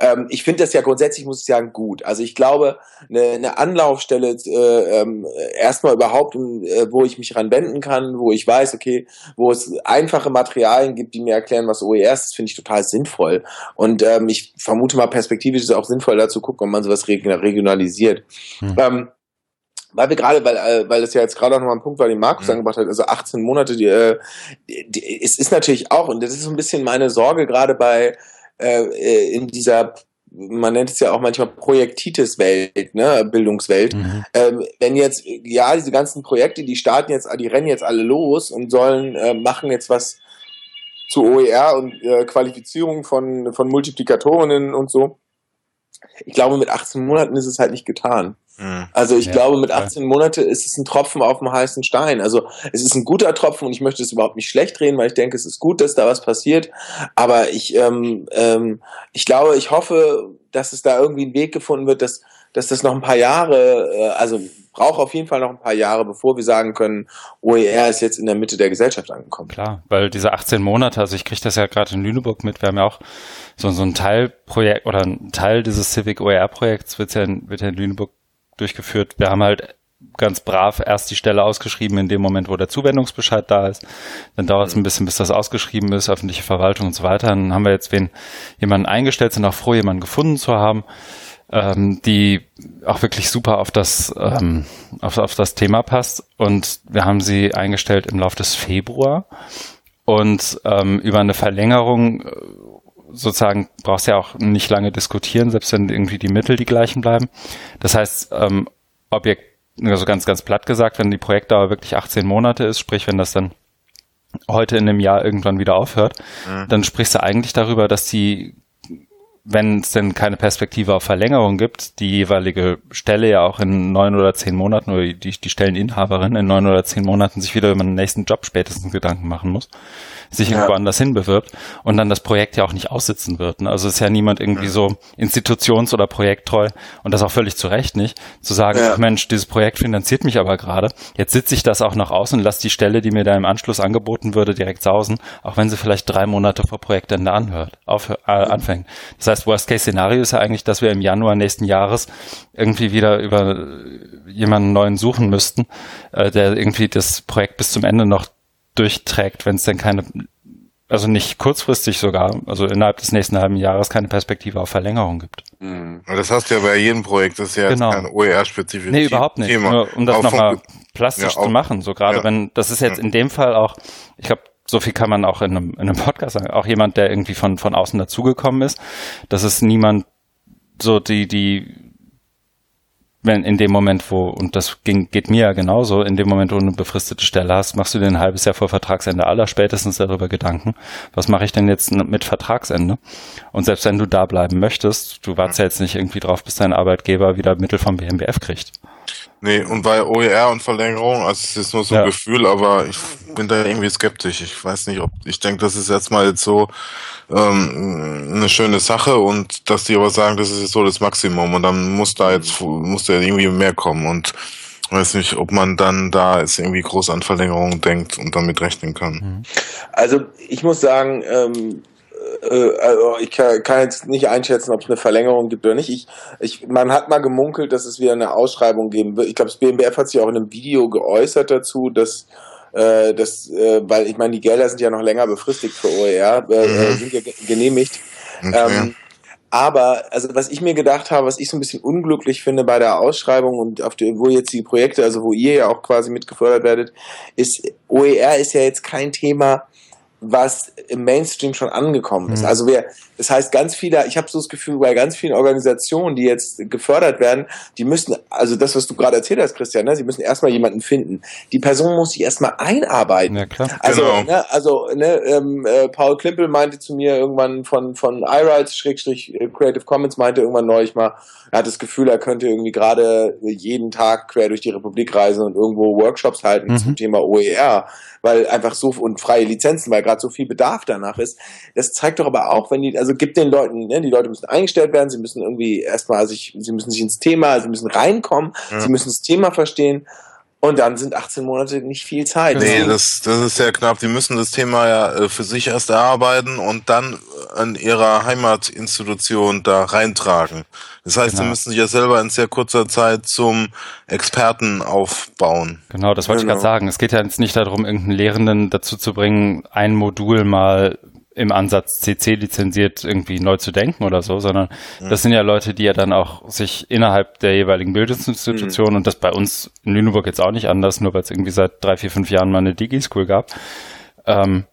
ähm, ich finde das ja grundsätzlich, muss ich sagen, gut. Also ich glaube, eine, eine Anlaufstelle äh, ähm, erstmal überhaupt, äh, wo ich mich ranwenden kann, wo ich weiß, okay, wo es einfach einfache Materialien gibt, die mir erklären, was OER ist, finde ich total sinnvoll. Und ähm, ich vermute mal, perspektivisch ist es auch sinnvoll, dazu gucken, ob man sowas regionalisiert. Hm. Ähm, weil wir gerade, weil, äh, weil das ja jetzt gerade auch nochmal ein Punkt war, den Markus mhm. angebracht hat, also 18 Monate, die, äh, die, die, es ist natürlich auch, und das ist so ein bisschen meine Sorge gerade bei äh, äh in dieser man nennt es ja auch manchmal Projektitis-Welt, ne, Bildungswelt. Mhm. Ähm, wenn jetzt, ja, diese ganzen Projekte, die starten jetzt, die rennen jetzt alle los und sollen, äh, machen jetzt was zu OER und äh, Qualifizierung von, von Multiplikatorinnen und so. Ich glaube, mit 18 Monaten ist es halt nicht getan. Mhm. Also ich ja, glaube, mit 18 ja. Monate ist es ein Tropfen auf dem heißen Stein. Also es ist ein guter Tropfen und ich möchte es überhaupt nicht schlecht drehen, weil ich denke, es ist gut, dass da was passiert. Aber ich, ähm, ähm, ich glaube, ich hoffe, dass es da irgendwie ein Weg gefunden wird, dass, dass das noch ein paar Jahre, äh, also braucht auf jeden Fall noch ein paar Jahre, bevor wir sagen können, OER ist jetzt in der Mitte der Gesellschaft angekommen. Klar, weil diese 18 Monate, also ich kriege das ja gerade in Lüneburg mit, wir haben ja auch so, so ein Teilprojekt oder ein Teil dieses Civic OER-Projekts wird ja, in, wird ja in Lüneburg durchgeführt. Wir haben halt ganz brav erst die Stelle ausgeschrieben in dem Moment, wo der Zuwendungsbescheid da ist. Dann dauert es ein bisschen, bis das ausgeschrieben ist, öffentliche Verwaltung und so weiter. Dann haben wir jetzt wen, jemanden eingestellt, sind auch froh, jemanden gefunden zu haben, ähm, die auch wirklich super auf das, ähm, auf, auf das Thema passt. Und wir haben sie eingestellt im Laufe des Februar. Und ähm, über eine Verlängerung äh, sozusagen brauchst du ja auch nicht lange diskutieren, selbst wenn irgendwie die Mittel die gleichen bleiben. Das heißt, ähm, Objekt, also ganz, ganz platt gesagt, wenn die Projektdauer wirklich 18 Monate ist, sprich, wenn das dann heute in einem Jahr irgendwann wieder aufhört, mhm. dann sprichst du eigentlich darüber, dass die wenn es denn keine Perspektive auf Verlängerung gibt, die jeweilige Stelle ja auch in neun oder zehn Monaten oder die, die Stelleninhaberin in neun oder zehn Monaten sich wieder über den nächsten Job spätestens Gedanken machen muss sich ja. irgendwo anders hin bewirbt und dann das Projekt ja auch nicht aussitzen wird. Ne? Also ist ja niemand irgendwie so institutions- oder projekttreu und das auch völlig zu Recht nicht, zu sagen, ja. Mensch, dieses Projekt finanziert mich aber gerade. Jetzt sitze ich das auch noch aus und lasse die Stelle, die mir da im Anschluss angeboten würde, direkt sausen, auch wenn sie vielleicht drei Monate vor Projektende anhört, auf, äh, anfängt. Das heißt, Worst-Case-Szenario ist ja eigentlich, dass wir im Januar nächsten Jahres irgendwie wieder über jemanden neuen suchen müssten, äh, der irgendwie das Projekt bis zum Ende noch durchträgt, wenn es denn keine, also nicht kurzfristig sogar, also innerhalb des nächsten halben Jahres keine Perspektive auf Verlängerung gibt. Mhm. Das hast du ja bei jedem Projekt, das ist ja genau. kein OER-spezifisches Nee, überhaupt nicht. Thema. Nur, um das nochmal plastisch ja, zu machen. So gerade ja. wenn, das ist jetzt in dem Fall auch, ich glaube, so viel kann man auch in einem, in einem Podcast sagen, auch jemand, der irgendwie von, von außen dazugekommen ist, dass es niemand so die, die wenn in dem Moment, wo, und das ging, geht mir ja genauso, in dem Moment, wo du eine befristete Stelle hast, machst du dir ein halbes Jahr vor Vertragsende aller spätestens darüber Gedanken, was mache ich denn jetzt mit Vertragsende? Und selbst wenn du da bleiben möchtest, du wartest ja jetzt nicht irgendwie drauf, bis dein Arbeitgeber wieder Mittel vom BMBF kriegt. Nee, und bei OER und Verlängerung, also es ist nur so ein ja. Gefühl, aber ich bin da irgendwie skeptisch. Ich weiß nicht, ob ich denke, das ist jetzt mal jetzt so ähm, eine schöne Sache und dass die aber sagen, das ist jetzt so das Maximum und dann muss da jetzt muss da irgendwie mehr kommen und weiß nicht, ob man dann da jetzt irgendwie groß an Verlängerungen denkt und damit rechnen kann. Also ich muss sagen, ähm, äh, also ich kann, kann, jetzt nicht einschätzen, ob es eine Verlängerung gibt oder nicht. Ich, ich, man hat mal gemunkelt, dass es wieder eine Ausschreibung geben wird. Ich glaube, das BMBF hat sich auch in einem Video geäußert dazu, dass äh, das, äh, weil ich meine, die Gelder sind ja noch länger befristigt für OER, äh, mhm. sind ja genehmigt. Okay. Ähm, aber also was ich mir gedacht habe, was ich so ein bisschen unglücklich finde bei der Ausschreibung und auf die, wo jetzt die Projekte, also wo ihr ja auch quasi mitgefördert werdet, ist OER ist ja jetzt kein Thema, was im Mainstream schon angekommen ist. Mhm. Also wir, das heißt, ganz viele, ich habe so das Gefühl, bei ganz vielen Organisationen, die jetzt gefördert werden, die müssen, also das, was du gerade erzählt hast, Christian, ne, sie müssen erstmal jemanden finden. Die Person muss sich erstmal einarbeiten. Ja, klar. Also, genau. ne, also ne, ähm, äh, Paul Klimpel meinte zu mir irgendwann von, von iRights, Schrägstrich äh, Creative Commons, meinte irgendwann neulich mal, er hat das Gefühl, er könnte irgendwie gerade jeden Tag quer durch die Republik reisen und irgendwo Workshops halten mhm. zum Thema OER, weil einfach so und freie Lizenzen, weil gerade so viel Bedarf danach ist. Das zeigt doch aber auch, wenn die, also gibt den Leuten, ne, die Leute müssen eingestellt werden, sie müssen irgendwie erstmal sich, sie müssen sich ins Thema, sie müssen reinkommen, ja. sie müssen das Thema verstehen. Und dann sind 18 Monate nicht viel Zeit. Nee, das, das ist sehr knapp. Die müssen das Thema ja äh, für sich erst erarbeiten und dann an ihrer Heimatinstitution da reintragen. Das heißt, genau. sie müssen sich ja selber in sehr kurzer Zeit zum Experten aufbauen. Genau, das wollte genau. ich gerade sagen. Es geht ja jetzt nicht darum, irgendeinen Lehrenden dazu zu bringen, ein Modul mal im Ansatz CC lizenziert irgendwie neu zu denken oder so, sondern mhm. das sind ja Leute, die ja dann auch sich innerhalb der jeweiligen Bildungsinstitution mhm. und das bei uns in Lüneburg jetzt auch nicht anders, nur weil es irgendwie seit drei, vier, fünf Jahren mal eine Digi-School gab, ähm,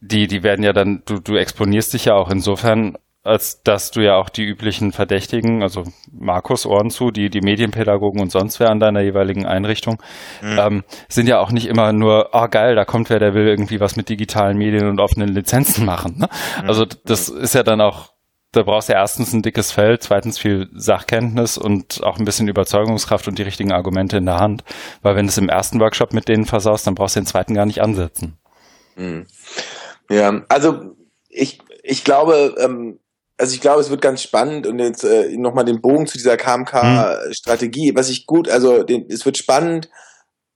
die, die werden ja dann, du, du exponierst dich ja auch insofern als dass du ja auch die üblichen Verdächtigen, also Markus Ohren zu, die, die Medienpädagogen und sonst wer an deiner jeweiligen Einrichtung, mhm. ähm, sind ja auch nicht immer nur, ah oh, geil, da kommt wer, der will irgendwie was mit digitalen Medien und offenen Lizenzen machen. Ne? Mhm. Also das ist ja dann auch, da brauchst du ja erstens ein dickes Feld, zweitens viel Sachkenntnis und auch ein bisschen Überzeugungskraft und die richtigen Argumente in der Hand. Weil wenn du es im ersten Workshop mit denen versaust, dann brauchst du den zweiten gar nicht ansetzen. Mhm. Ja, also ich, ich glaube, ähm, also ich glaube, es wird ganz spannend und jetzt äh, nochmal den Bogen zu dieser KMK-Strategie, was ich gut, also den, es wird spannend,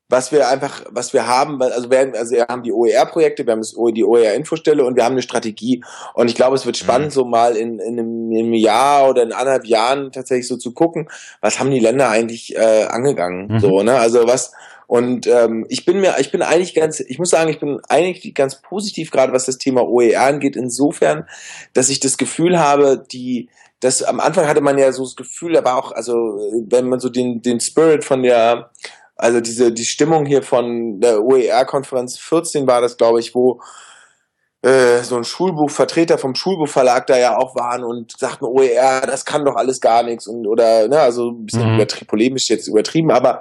was wir einfach, was wir haben, also wir, also wir haben die OER-Projekte, wir haben das, die OER-Infostelle und wir haben eine Strategie. Und ich glaube, es wird spannend, mhm. so mal in, in, einem, in, einem, Jahr oder in anderthalb Jahren tatsächlich so zu gucken, was haben die Länder eigentlich äh, angegangen. Mhm. So, ne? Also was, und ähm, ich bin mir, ich bin eigentlich ganz, ich muss sagen, ich bin eigentlich ganz positiv gerade, was das Thema OER angeht, insofern, dass ich das Gefühl habe, die, das am Anfang hatte man ja so das Gefühl, aber auch, also wenn man so den, den Spirit von der, also diese, die Stimmung hier von der OER-Konferenz 14 war das, glaube ich, wo äh, so ein Schulbuchvertreter vom Schulbuchverlag da ja auch waren und sagten, OER, das kann doch alles gar nichts und oder ne, also ein bisschen mhm. polemisch jetzt übertrieben, aber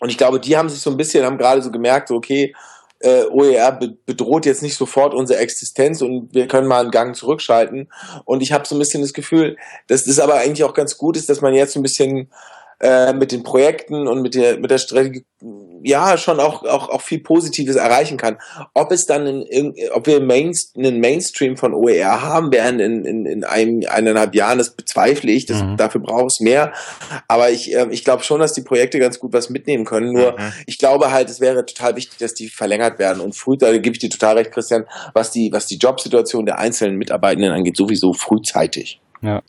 und ich glaube, die haben sich so ein bisschen, haben gerade so gemerkt, so okay, äh, OER be bedroht jetzt nicht sofort unsere Existenz und wir können mal einen Gang zurückschalten. Und ich habe so ein bisschen das Gefühl, dass das aber eigentlich auch ganz gut ist, dass man jetzt so ein bisschen äh, mit den Projekten und mit der mit der Strategie ja schon auch auch auch viel Positives erreichen kann. Ob es dann in, ob wir Main, einen Mainstream von OER haben werden in, in, in einem eineinhalb Jahren, das bezweifle ich. Das, mhm. Dafür braucht es mehr. Aber ich äh, ich glaube schon, dass die Projekte ganz gut was mitnehmen können. Nur mhm. ich glaube halt, es wäre total wichtig, dass die verlängert werden und früh. Da gebe ich dir total recht, Christian, was die was die Jobsituation der einzelnen Mitarbeitenden angeht, sowieso frühzeitig. Ja.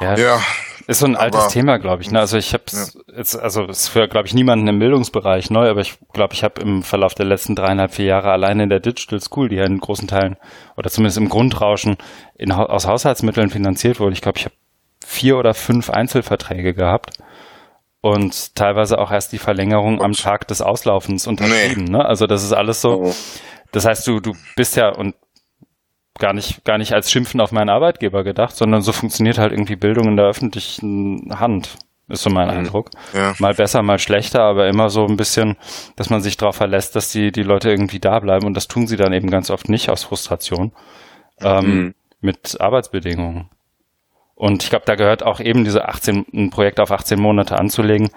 Ja. ja. Ist so ein altes aber, Thema, glaube ich. Ne? Also ich habe es ja. jetzt, also es ist für, glaube ich, niemanden im Bildungsbereich neu, aber ich glaube, ich habe im Verlauf der letzten dreieinhalb, vier Jahre alleine in der Digital School, die ja in großen Teilen oder zumindest im Grundrauschen in, aus Haushaltsmitteln finanziert wurde, ich glaube, ich habe vier oder fünf Einzelverträge gehabt und teilweise auch erst die Verlängerung Ups. am Tag des Auslaufens unterschrieben. Nee. Ne? Also das ist alles so. Oh. Das heißt, du, du bist ja, und gar nicht, gar nicht als Schimpfen auf meinen Arbeitgeber gedacht, sondern so funktioniert halt irgendwie Bildung in der öffentlichen Hand, ist so mein mhm. Eindruck. Ja. Mal besser, mal schlechter, aber immer so ein bisschen, dass man sich darauf verlässt, dass die, die Leute irgendwie da bleiben und das tun sie dann eben ganz oft nicht aus Frustration ähm, mhm. mit Arbeitsbedingungen. Und ich glaube, da gehört auch eben diese 18, ein Projekt auf 18 Monate anzulegen,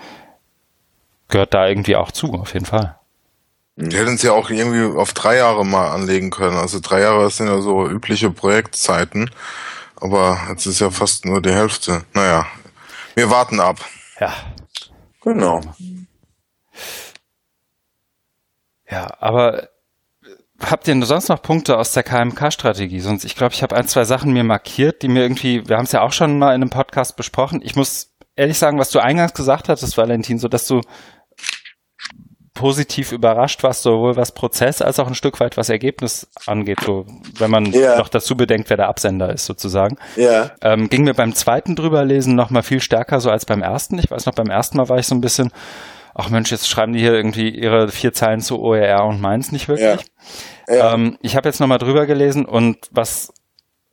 gehört da irgendwie auch zu, auf jeden Fall. Die hätten es ja auch irgendwie auf drei Jahre mal anlegen können. Also drei Jahre sind ja so übliche Projektzeiten. Aber jetzt ist ja fast nur die Hälfte. Naja, wir warten ab. Ja. Genau. Ja, aber habt ihr sonst noch Punkte aus der KMK-Strategie? Sonst, ich glaube, ich habe ein, zwei Sachen mir markiert, die mir irgendwie, wir haben es ja auch schon mal in einem Podcast besprochen. Ich muss ehrlich sagen, was du eingangs gesagt hattest, Valentin, so dass du positiv überrascht warst, sowohl was Prozess als auch ein Stück weit was Ergebnis angeht, so wenn man ja. noch dazu bedenkt, wer der Absender ist sozusagen. Ja. Ähm, ging mir beim zweiten drüberlesen noch mal viel stärker so als beim ersten. Ich weiß noch, beim ersten Mal war ich so ein bisschen, ach Mensch, jetzt schreiben die hier irgendwie ihre vier Zeilen zu OER und meins nicht wirklich. Ja. Ja. Ähm, ich habe jetzt noch mal drüber gelesen und was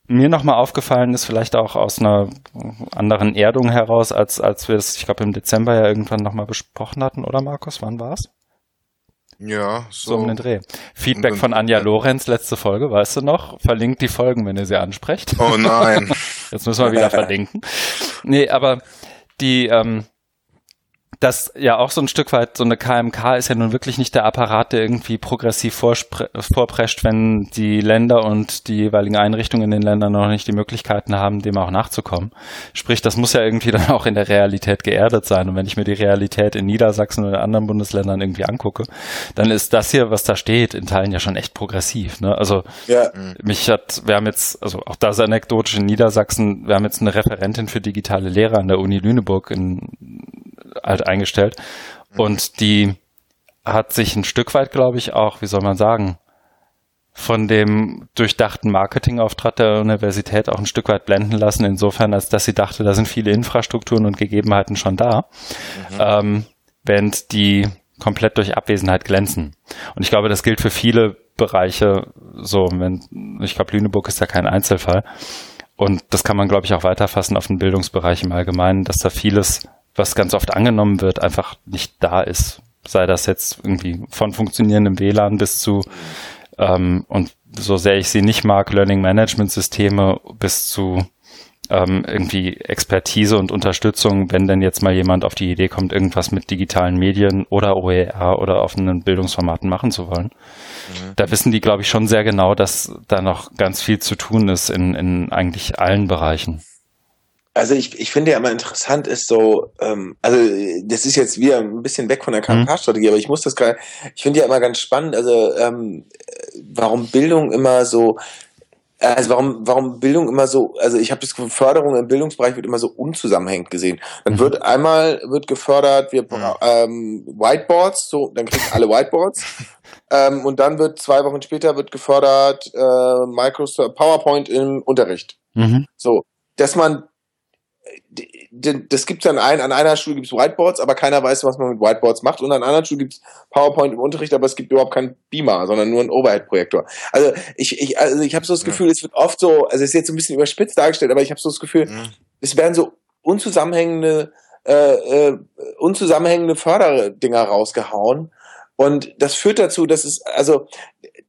mir nochmal aufgefallen ist, vielleicht auch aus einer anderen Erdung heraus, als, als wir es, ich glaube, im Dezember ja irgendwann nochmal besprochen hatten, oder Markus? Wann war es? Ja, so. so um den Dreh. Feedback von Anja Lorenz, letzte Folge, weißt du noch? Verlinkt die Folgen, wenn ihr sie ansprecht. Oh nein. *laughs* Jetzt müssen wir wieder *laughs* verlinken. Nee, aber die, ähm, das ja auch so ein Stück weit, so eine KMK ist ja nun wirklich nicht der Apparat, der irgendwie progressiv vorprescht, wenn die Länder und die jeweiligen Einrichtungen in den Ländern noch nicht die Möglichkeiten haben, dem auch nachzukommen. Sprich, das muss ja irgendwie dann auch in der Realität geerdet sein. Und wenn ich mir die Realität in Niedersachsen oder anderen Bundesländern irgendwie angucke, dann ist das hier, was da steht, in Teilen ja schon echt progressiv. Ne? Also ja. mich hat, wir haben jetzt, also auch das anekdotisch in Niedersachsen, wir haben jetzt eine Referentin für digitale Lehre an der Uni Lüneburg in halt eingestellt. Und die hat sich ein Stück weit, glaube ich, auch, wie soll man sagen, von dem durchdachten Marketingauftrag der Universität auch ein Stück weit blenden lassen, insofern, als dass sie dachte, da sind viele Infrastrukturen und Gegebenheiten schon da, mhm. ähm, während die komplett durch Abwesenheit glänzen. Und ich glaube, das gilt für viele Bereiche so. Wenn, ich glaube, Lüneburg ist ja kein Einzelfall. Und das kann man, glaube ich, auch weiterfassen auf den Bildungsbereich im Allgemeinen, dass da vieles was ganz oft angenommen wird, einfach nicht da ist. Sei das jetzt irgendwie von funktionierendem WLAN bis zu, ähm, und so sehr ich sie nicht mag, Learning Management Systeme bis zu ähm, irgendwie Expertise und Unterstützung, wenn denn jetzt mal jemand auf die Idee kommt, irgendwas mit digitalen Medien oder OER oder offenen Bildungsformaten machen zu wollen. Mhm. Da wissen die, glaube ich, schon sehr genau, dass da noch ganz viel zu tun ist in, in eigentlich allen Bereichen. Also ich, ich finde ja immer interessant ist so, ähm, also das ist jetzt wieder ein bisschen weg von der KMK-Strategie, aber ich muss das gerade, ich finde ja immer ganz spannend, also ähm, warum Bildung immer so, also warum, warum Bildung immer so, also ich habe das Gefühl, Förderung im Bildungsbereich wird immer so unzusammenhängend gesehen. Dann mhm. wird einmal wird gefördert, wir ähm, Whiteboards, so dann kriegen alle Whiteboards. *laughs* ähm, und dann wird zwei Wochen später wird gefördert äh, Microsoft PowerPoint im Unterricht. Mhm. So, dass man das gibt dann ein, an einer Schule gibt es Whiteboards, aber keiner weiß, was man mit Whiteboards macht. Und an einer anderen Schule gibt es PowerPoint im Unterricht, aber es gibt überhaupt keinen Beamer, sondern nur einen Overhead-Projektor. Also ich, ich, also ich habe so das Gefühl, ja. es wird oft so, also es ist jetzt ein bisschen überspitzt dargestellt, aber ich habe so das Gefühl, ja. es werden so unzusammenhängende, äh, äh, unzusammenhängende Förderdinger rausgehauen Und das führt dazu, dass es, also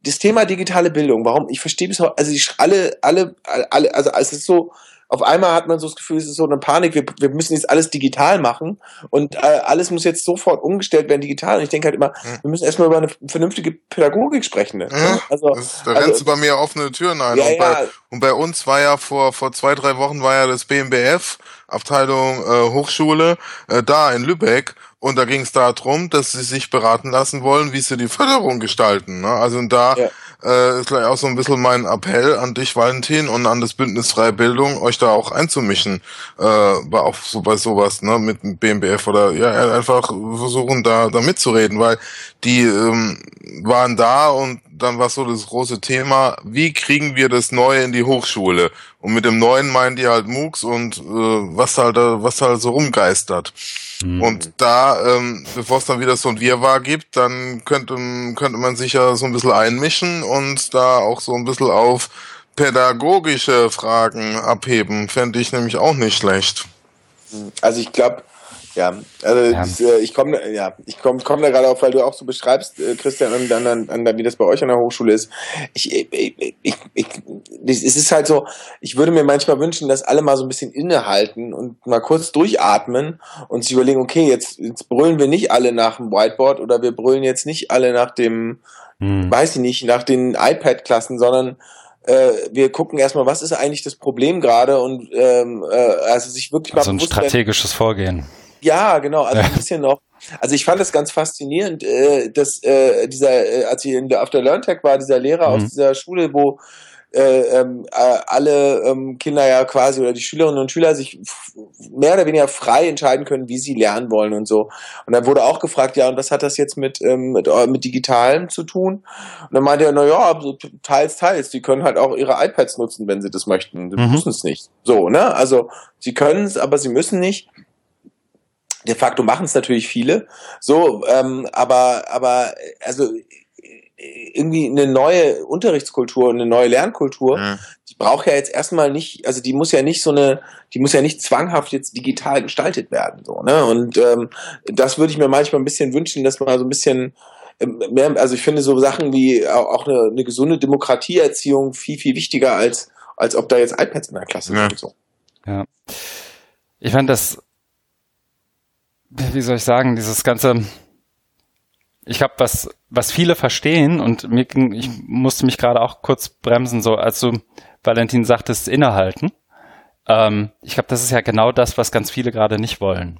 das Thema digitale Bildung, warum, ich verstehe bis heute, also die, alle, alle, alle, also es ist so, auf einmal hat man so das Gefühl, es ist so eine Panik, wir, wir müssen jetzt alles digital machen und äh, alles muss jetzt sofort umgestellt werden digital. Und ich denke halt immer, hm. wir müssen erstmal über eine vernünftige Pädagogik sprechen. Ne? Ja, also, das, da also, rennst du bei mir offene Türen ein. Ja, und, bei, ja. und bei uns war ja vor, vor zwei, drei Wochen war ja das BMBF, Abteilung äh, Hochschule, äh, da in Lübeck. Und da ging es darum, dass sie sich beraten lassen wollen, wie sie die Förderung gestalten. Ne? Also da ja äh, ist gleich auch so ein bisschen mein Appell an dich, Valentin, und an das Bündnis Freie Bildung, euch da auch einzumischen, äh, auch so bei sowas, ne, mit BMBF oder ja, einfach versuchen da, da mitzureden, weil die ähm, waren da und dann war so das große Thema, wie kriegen wir das Neue in die Hochschule? Und mit dem Neuen meinen die halt MOOCs und äh, was halt was halt so rumgeistert. Mhm. Und da, ähm, bevor es dann wieder so ein Wirrwarr gibt, dann könnte, könnte man sich ja so ein bisschen einmischen und da auch so ein bisschen auf pädagogische Fragen abheben. Fände ich nämlich auch nicht schlecht. Also ich glaube, ja, also ja. Das, äh, ich komme ja, ich komme komm da gerade auf, weil du auch so beschreibst, äh, Christian, an, an, an, wie das bei euch an der Hochschule ist. Ich, ich, ich, ich, es ist halt so, ich würde mir manchmal wünschen, dass alle mal so ein bisschen innehalten und mal kurz durchatmen und sich überlegen, okay, jetzt, jetzt brüllen wir nicht alle nach dem Whiteboard oder wir brüllen jetzt nicht alle nach dem, hm. weiß ich nicht, nach den iPad-Klassen, sondern äh, wir gucken erstmal, was ist eigentlich das Problem gerade und ähm, äh, also sich wirklich also mal ein strategisches Vorgehen. Ja, genau, also ein bisschen noch. Also ich fand das ganz faszinierend, äh, dass äh, dieser, äh, als ich in der After Learn Tech war, dieser Lehrer mhm. aus dieser Schule, wo äh, ähm, äh, alle ähm, Kinder ja quasi oder die Schülerinnen und Schüler sich mehr oder weniger frei entscheiden können, wie sie lernen wollen und so. Und dann wurde auch gefragt, ja, und was hat das jetzt mit, ähm, mit, mit Digitalem zu tun? Und dann meinte er, na ja, so teils, teils. Die können halt auch ihre iPads nutzen, wenn sie das möchten. Sie mhm. müssen es nicht. So, ne? Also sie können es, aber sie müssen nicht de facto machen es natürlich viele, so, ähm, aber, aber, also irgendwie eine neue Unterrichtskultur, eine neue Lernkultur, ja. die braucht ja jetzt erstmal nicht, also die muss ja nicht so eine, die muss ja nicht zwanghaft jetzt digital gestaltet werden, so, ne? Und ähm, das würde ich mir manchmal ein bisschen wünschen, dass man so ein bisschen ähm, mehr, also ich finde so Sachen wie auch eine, eine gesunde Demokratieerziehung viel, viel wichtiger als, als ob da jetzt iPads in der Klasse ja. sind. So. Ja. Ich fand das wie soll ich sagen, dieses ganze, ich glaube, was, was viele verstehen und mir ging, ich musste mich gerade auch kurz bremsen, so als du Valentin sagtest, innehalten. Ähm, ich glaube, das ist ja genau das, was ganz viele gerade nicht wollen.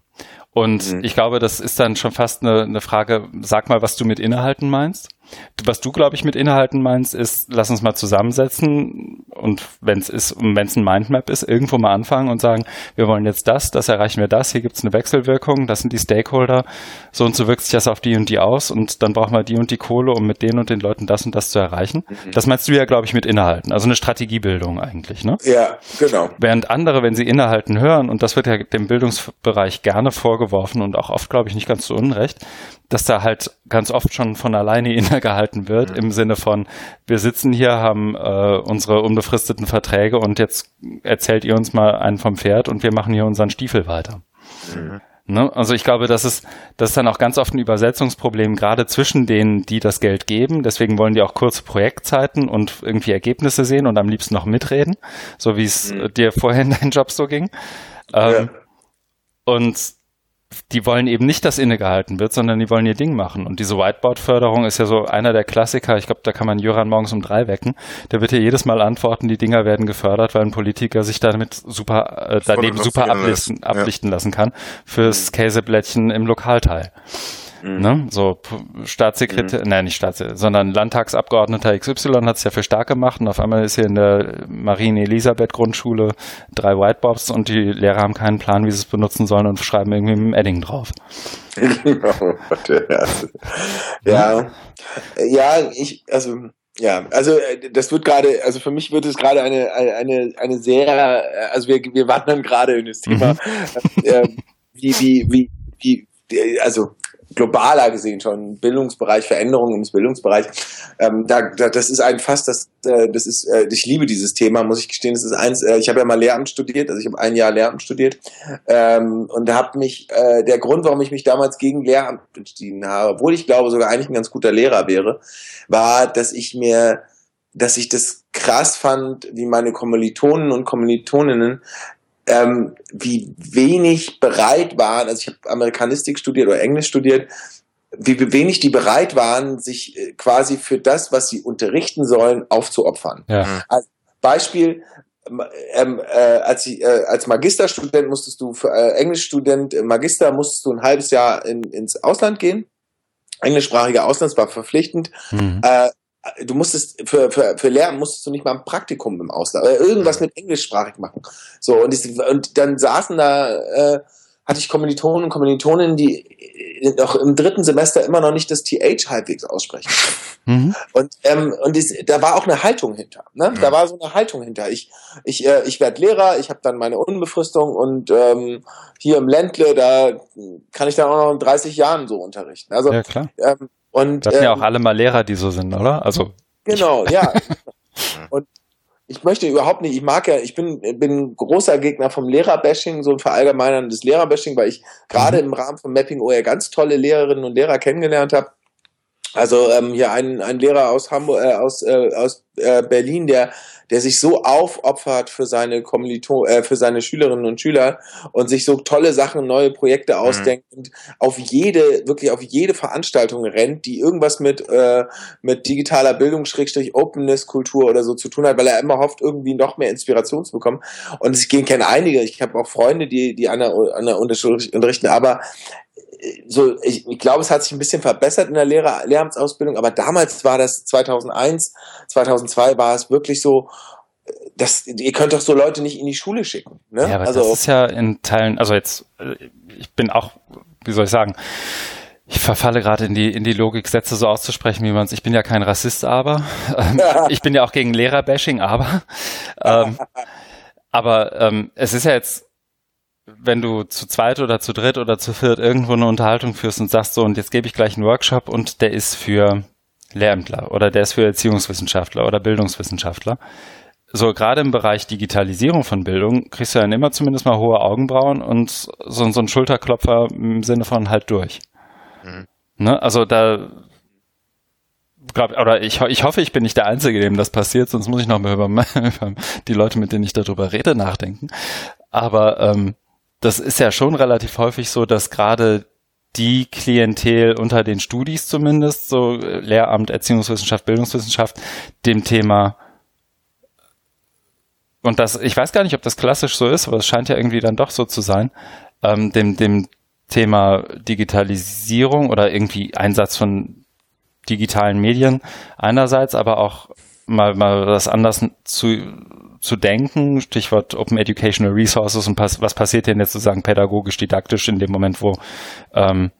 Und mhm. ich glaube, das ist dann schon fast eine, eine Frage, sag mal, was du mit innehalten meinst. Was du, glaube ich, mit Inhalten meinst, ist, lass uns mal zusammensetzen und wenn es ist, wenn es ein Mindmap ist, irgendwo mal anfangen und sagen, wir wollen jetzt das, das erreichen wir das, hier gibt es eine Wechselwirkung, das sind die Stakeholder, so und so wirkt sich das auf die und die aus und dann brauchen wir die und die Kohle, um mit denen und den Leuten das und das zu erreichen. Mhm. Das meinst du ja, glaube ich, mit Inhalten, also eine Strategiebildung eigentlich, ne? Ja, genau. Während andere, wenn sie Inhalten hören, und das wird ja dem Bildungsbereich gerne vorgeworfen und auch oft, glaube ich, nicht ganz zu Unrecht, dass da halt ganz oft schon von alleine *laughs* innegehalten wird, mhm. im Sinne von, wir sitzen hier, haben äh, unsere unbefristeten Verträge und jetzt erzählt ihr uns mal einen vom Pferd und wir machen hier unseren Stiefel weiter. Mhm. Ne? Also ich glaube, das ist, das ist dann auch ganz oft ein Übersetzungsproblem, gerade zwischen denen, die das Geld geben. Deswegen wollen die auch kurze Projektzeiten und irgendwie Ergebnisse sehen und am liebsten noch mitreden, so wie es mhm. dir vorhin *laughs* dein Job so ging. Ähm, ja. Und die wollen eben nicht, dass innegehalten wird, sondern die wollen ihr Ding machen. Und diese Whiteboard-Förderung ist ja so einer der Klassiker. Ich glaube, da kann man Jöran morgens um drei wecken. Der wird ja jedes Mal antworten, die Dinger werden gefördert, weil ein Politiker sich damit super, äh, daneben super ablichten, ablichten lassen kann fürs mhm. Käseblättchen im Lokalteil. Mhm. Ne? So Staatssekretär, mhm. nein, nicht Staatssekretär, sondern Landtagsabgeordneter XY hat es ja für stark gemacht und auf einmal ist hier in der Marien-Elisabeth-Grundschule drei Whiteboards und die Lehrer haben keinen Plan, wie sie es benutzen sollen und schreiben irgendwie mit dem Edding drauf. *laughs* Genau, ja. Ja, ich, also ja, also äh, das wird gerade, also für mich wird es gerade eine, eine, eine sehr, also wir, wir wandern gerade in das Thema, mhm. äh, wie, wie, wie, wie, also globaler gesehen schon Bildungsbereich, Veränderungen im Bildungsbereich. Ähm, da, da, das ist ein Fass, das, äh, das ist, äh, ich liebe dieses Thema, muss ich gestehen. Das ist eins, äh, ich habe ja mal Lehramt studiert, also ich habe ein Jahr Lehramt studiert ähm, und hat mich, äh, der Grund, warum ich mich damals gegen Lehramt entschieden habe, obwohl ich glaube, sogar eigentlich ein ganz guter Lehrer wäre, war, dass ich mir dass ich das krass fand, wie meine Kommilitonen und Kommilitoninnen ähm, wie wenig bereit waren, also ich habe Amerikanistik studiert oder Englisch studiert, wie wenig die bereit waren, sich äh, quasi für das, was sie unterrichten sollen, aufzuopfern. Ja. Als Beispiel, ähm, äh, als, ich, äh, als Magisterstudent musstest du, für, äh, Englischstudent, äh, Magister musstest du ein halbes Jahr in, ins Ausland gehen. Englischsprachiger Ausland war verpflichtend. Mhm. Äh, du musstest für, für, für Lernen musstest du nicht mal ein Praktikum im Ausland oder irgendwas mit Englischsprachig machen. So, und, die, und dann saßen da, äh, hatte ich Kommilitonen und Kommilitoninnen, die noch im dritten Semester immer noch nicht das TH halbwegs aussprechen. *laughs* Mhm. Und, ähm, und dies, da war auch eine Haltung hinter. Ne? Mhm. Da war so eine Haltung hinter. Ich, ich, äh, ich werde Lehrer, ich habe dann meine Unbefristung und ähm, hier im Ländle, da kann ich dann auch noch in 30 Jahren so unterrichten. Also ja, klar. Ähm, und, das sind ähm, ja auch alle mal Lehrer, die so sind, oder? Also genau, *laughs* ja. *laughs* und ich möchte überhaupt nicht, ich mag ja, ich bin, bin großer Gegner vom Lehrerbashing, so ein Verallgemeinern des Lehrerbashing, weil ich gerade mhm. im Rahmen von Mapping OR ganz tolle Lehrerinnen und Lehrer kennengelernt habe. Also ähm, hier ein, ein Lehrer aus Hamburg, äh, aus, äh, aus äh, Berlin, der der sich so aufopfert für seine Kommilitonen, äh, für seine Schülerinnen und Schüler und sich so tolle Sachen, neue Projekte mhm. ausdenkt mhm. und auf jede, wirklich auf jede Veranstaltung rennt, die irgendwas mit, äh, mit digitaler Bildung, Schrägstrich Openness, Kultur oder so zu tun hat, weil er immer hofft, irgendwie noch mehr Inspiration zu bekommen. Und ich kenne einige, ich habe auch Freunde, die, die an der, an der unterrichten, aber so, ich, ich glaube, es hat sich ein bisschen verbessert in der Lehrer, Lehramtsausbildung, aber damals war das 2001, 2002 war es wirklich so, das, ihr könnt doch so Leute nicht in die Schule schicken. Ne? Ja, aber also, das ist ja in Teilen, also jetzt, ich bin auch, wie soll ich sagen, ich verfalle gerade in die, in die Logik, Sätze so auszusprechen, wie man es, ich bin ja kein Rassist, aber, ähm, *laughs* ich bin ja auch gegen Lehrerbashing, aber, ähm, *laughs* aber ähm, es ist ja jetzt wenn du zu zweit oder zu dritt oder zu viert irgendwo eine Unterhaltung führst und sagst so, und jetzt gebe ich gleich einen Workshop und der ist für Lehrämtler oder der ist für Erziehungswissenschaftler oder Bildungswissenschaftler. So gerade im Bereich Digitalisierung von Bildung kriegst du dann immer zumindest mal hohe Augenbrauen und so, so ein Schulterklopfer im Sinne von halt durch. Mhm. Ne? Also da glaub, oder ich, ich hoffe, ich bin nicht der Einzige, dem das passiert, sonst muss ich noch mal über, *laughs* über die Leute, mit denen ich darüber rede, nachdenken. Aber ähm, das ist ja schon relativ häufig so, dass gerade die Klientel unter den Studis zumindest, so Lehramt, Erziehungswissenschaft, Bildungswissenschaft, dem Thema und das, ich weiß gar nicht, ob das klassisch so ist, aber es scheint ja irgendwie dann doch so zu sein, ähm, dem, dem Thema Digitalisierung oder irgendwie Einsatz von digitalen Medien einerseits, aber auch mal, mal was anders zu zu denken, Stichwort Open Educational Resources und pass, was passiert denn jetzt sozusagen pädagogisch, didaktisch in dem Moment, wo ähm,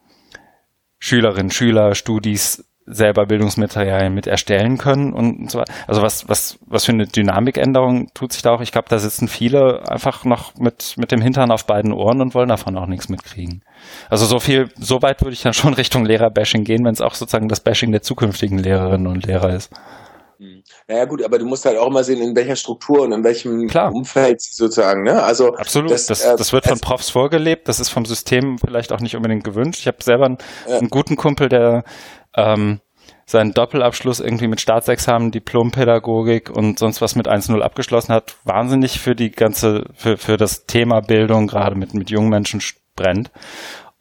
Schülerinnen, Schüler, Studis selber Bildungsmaterialien mit erstellen können und so weiter. Also was, was, was für eine Dynamikänderung tut sich da auch? Ich glaube, da sitzen viele einfach noch mit, mit dem Hintern auf beiden Ohren und wollen davon auch nichts mitkriegen. Also so viel, so weit würde ich dann schon *laughs* Richtung Lehrerbashing gehen, wenn es auch sozusagen das Bashing der zukünftigen Lehrerinnen und Lehrer ist. Naja gut, aber du musst halt auch mal sehen, in welcher Struktur und in welchem Klar. Umfeld sozusagen. Ne? Also absolut. Das, das, äh, das wird von Profs vorgelebt. Das ist vom System vielleicht auch nicht unbedingt gewünscht. Ich habe selber einen, ja. einen, guten Kumpel, der ähm, seinen Doppelabschluss irgendwie mit Staatsexamen, Diplompädagogik und sonst was mit 1.0 abgeschlossen hat. Wahnsinnig für die ganze, für, für das Thema Bildung gerade mit mit jungen Menschen brennt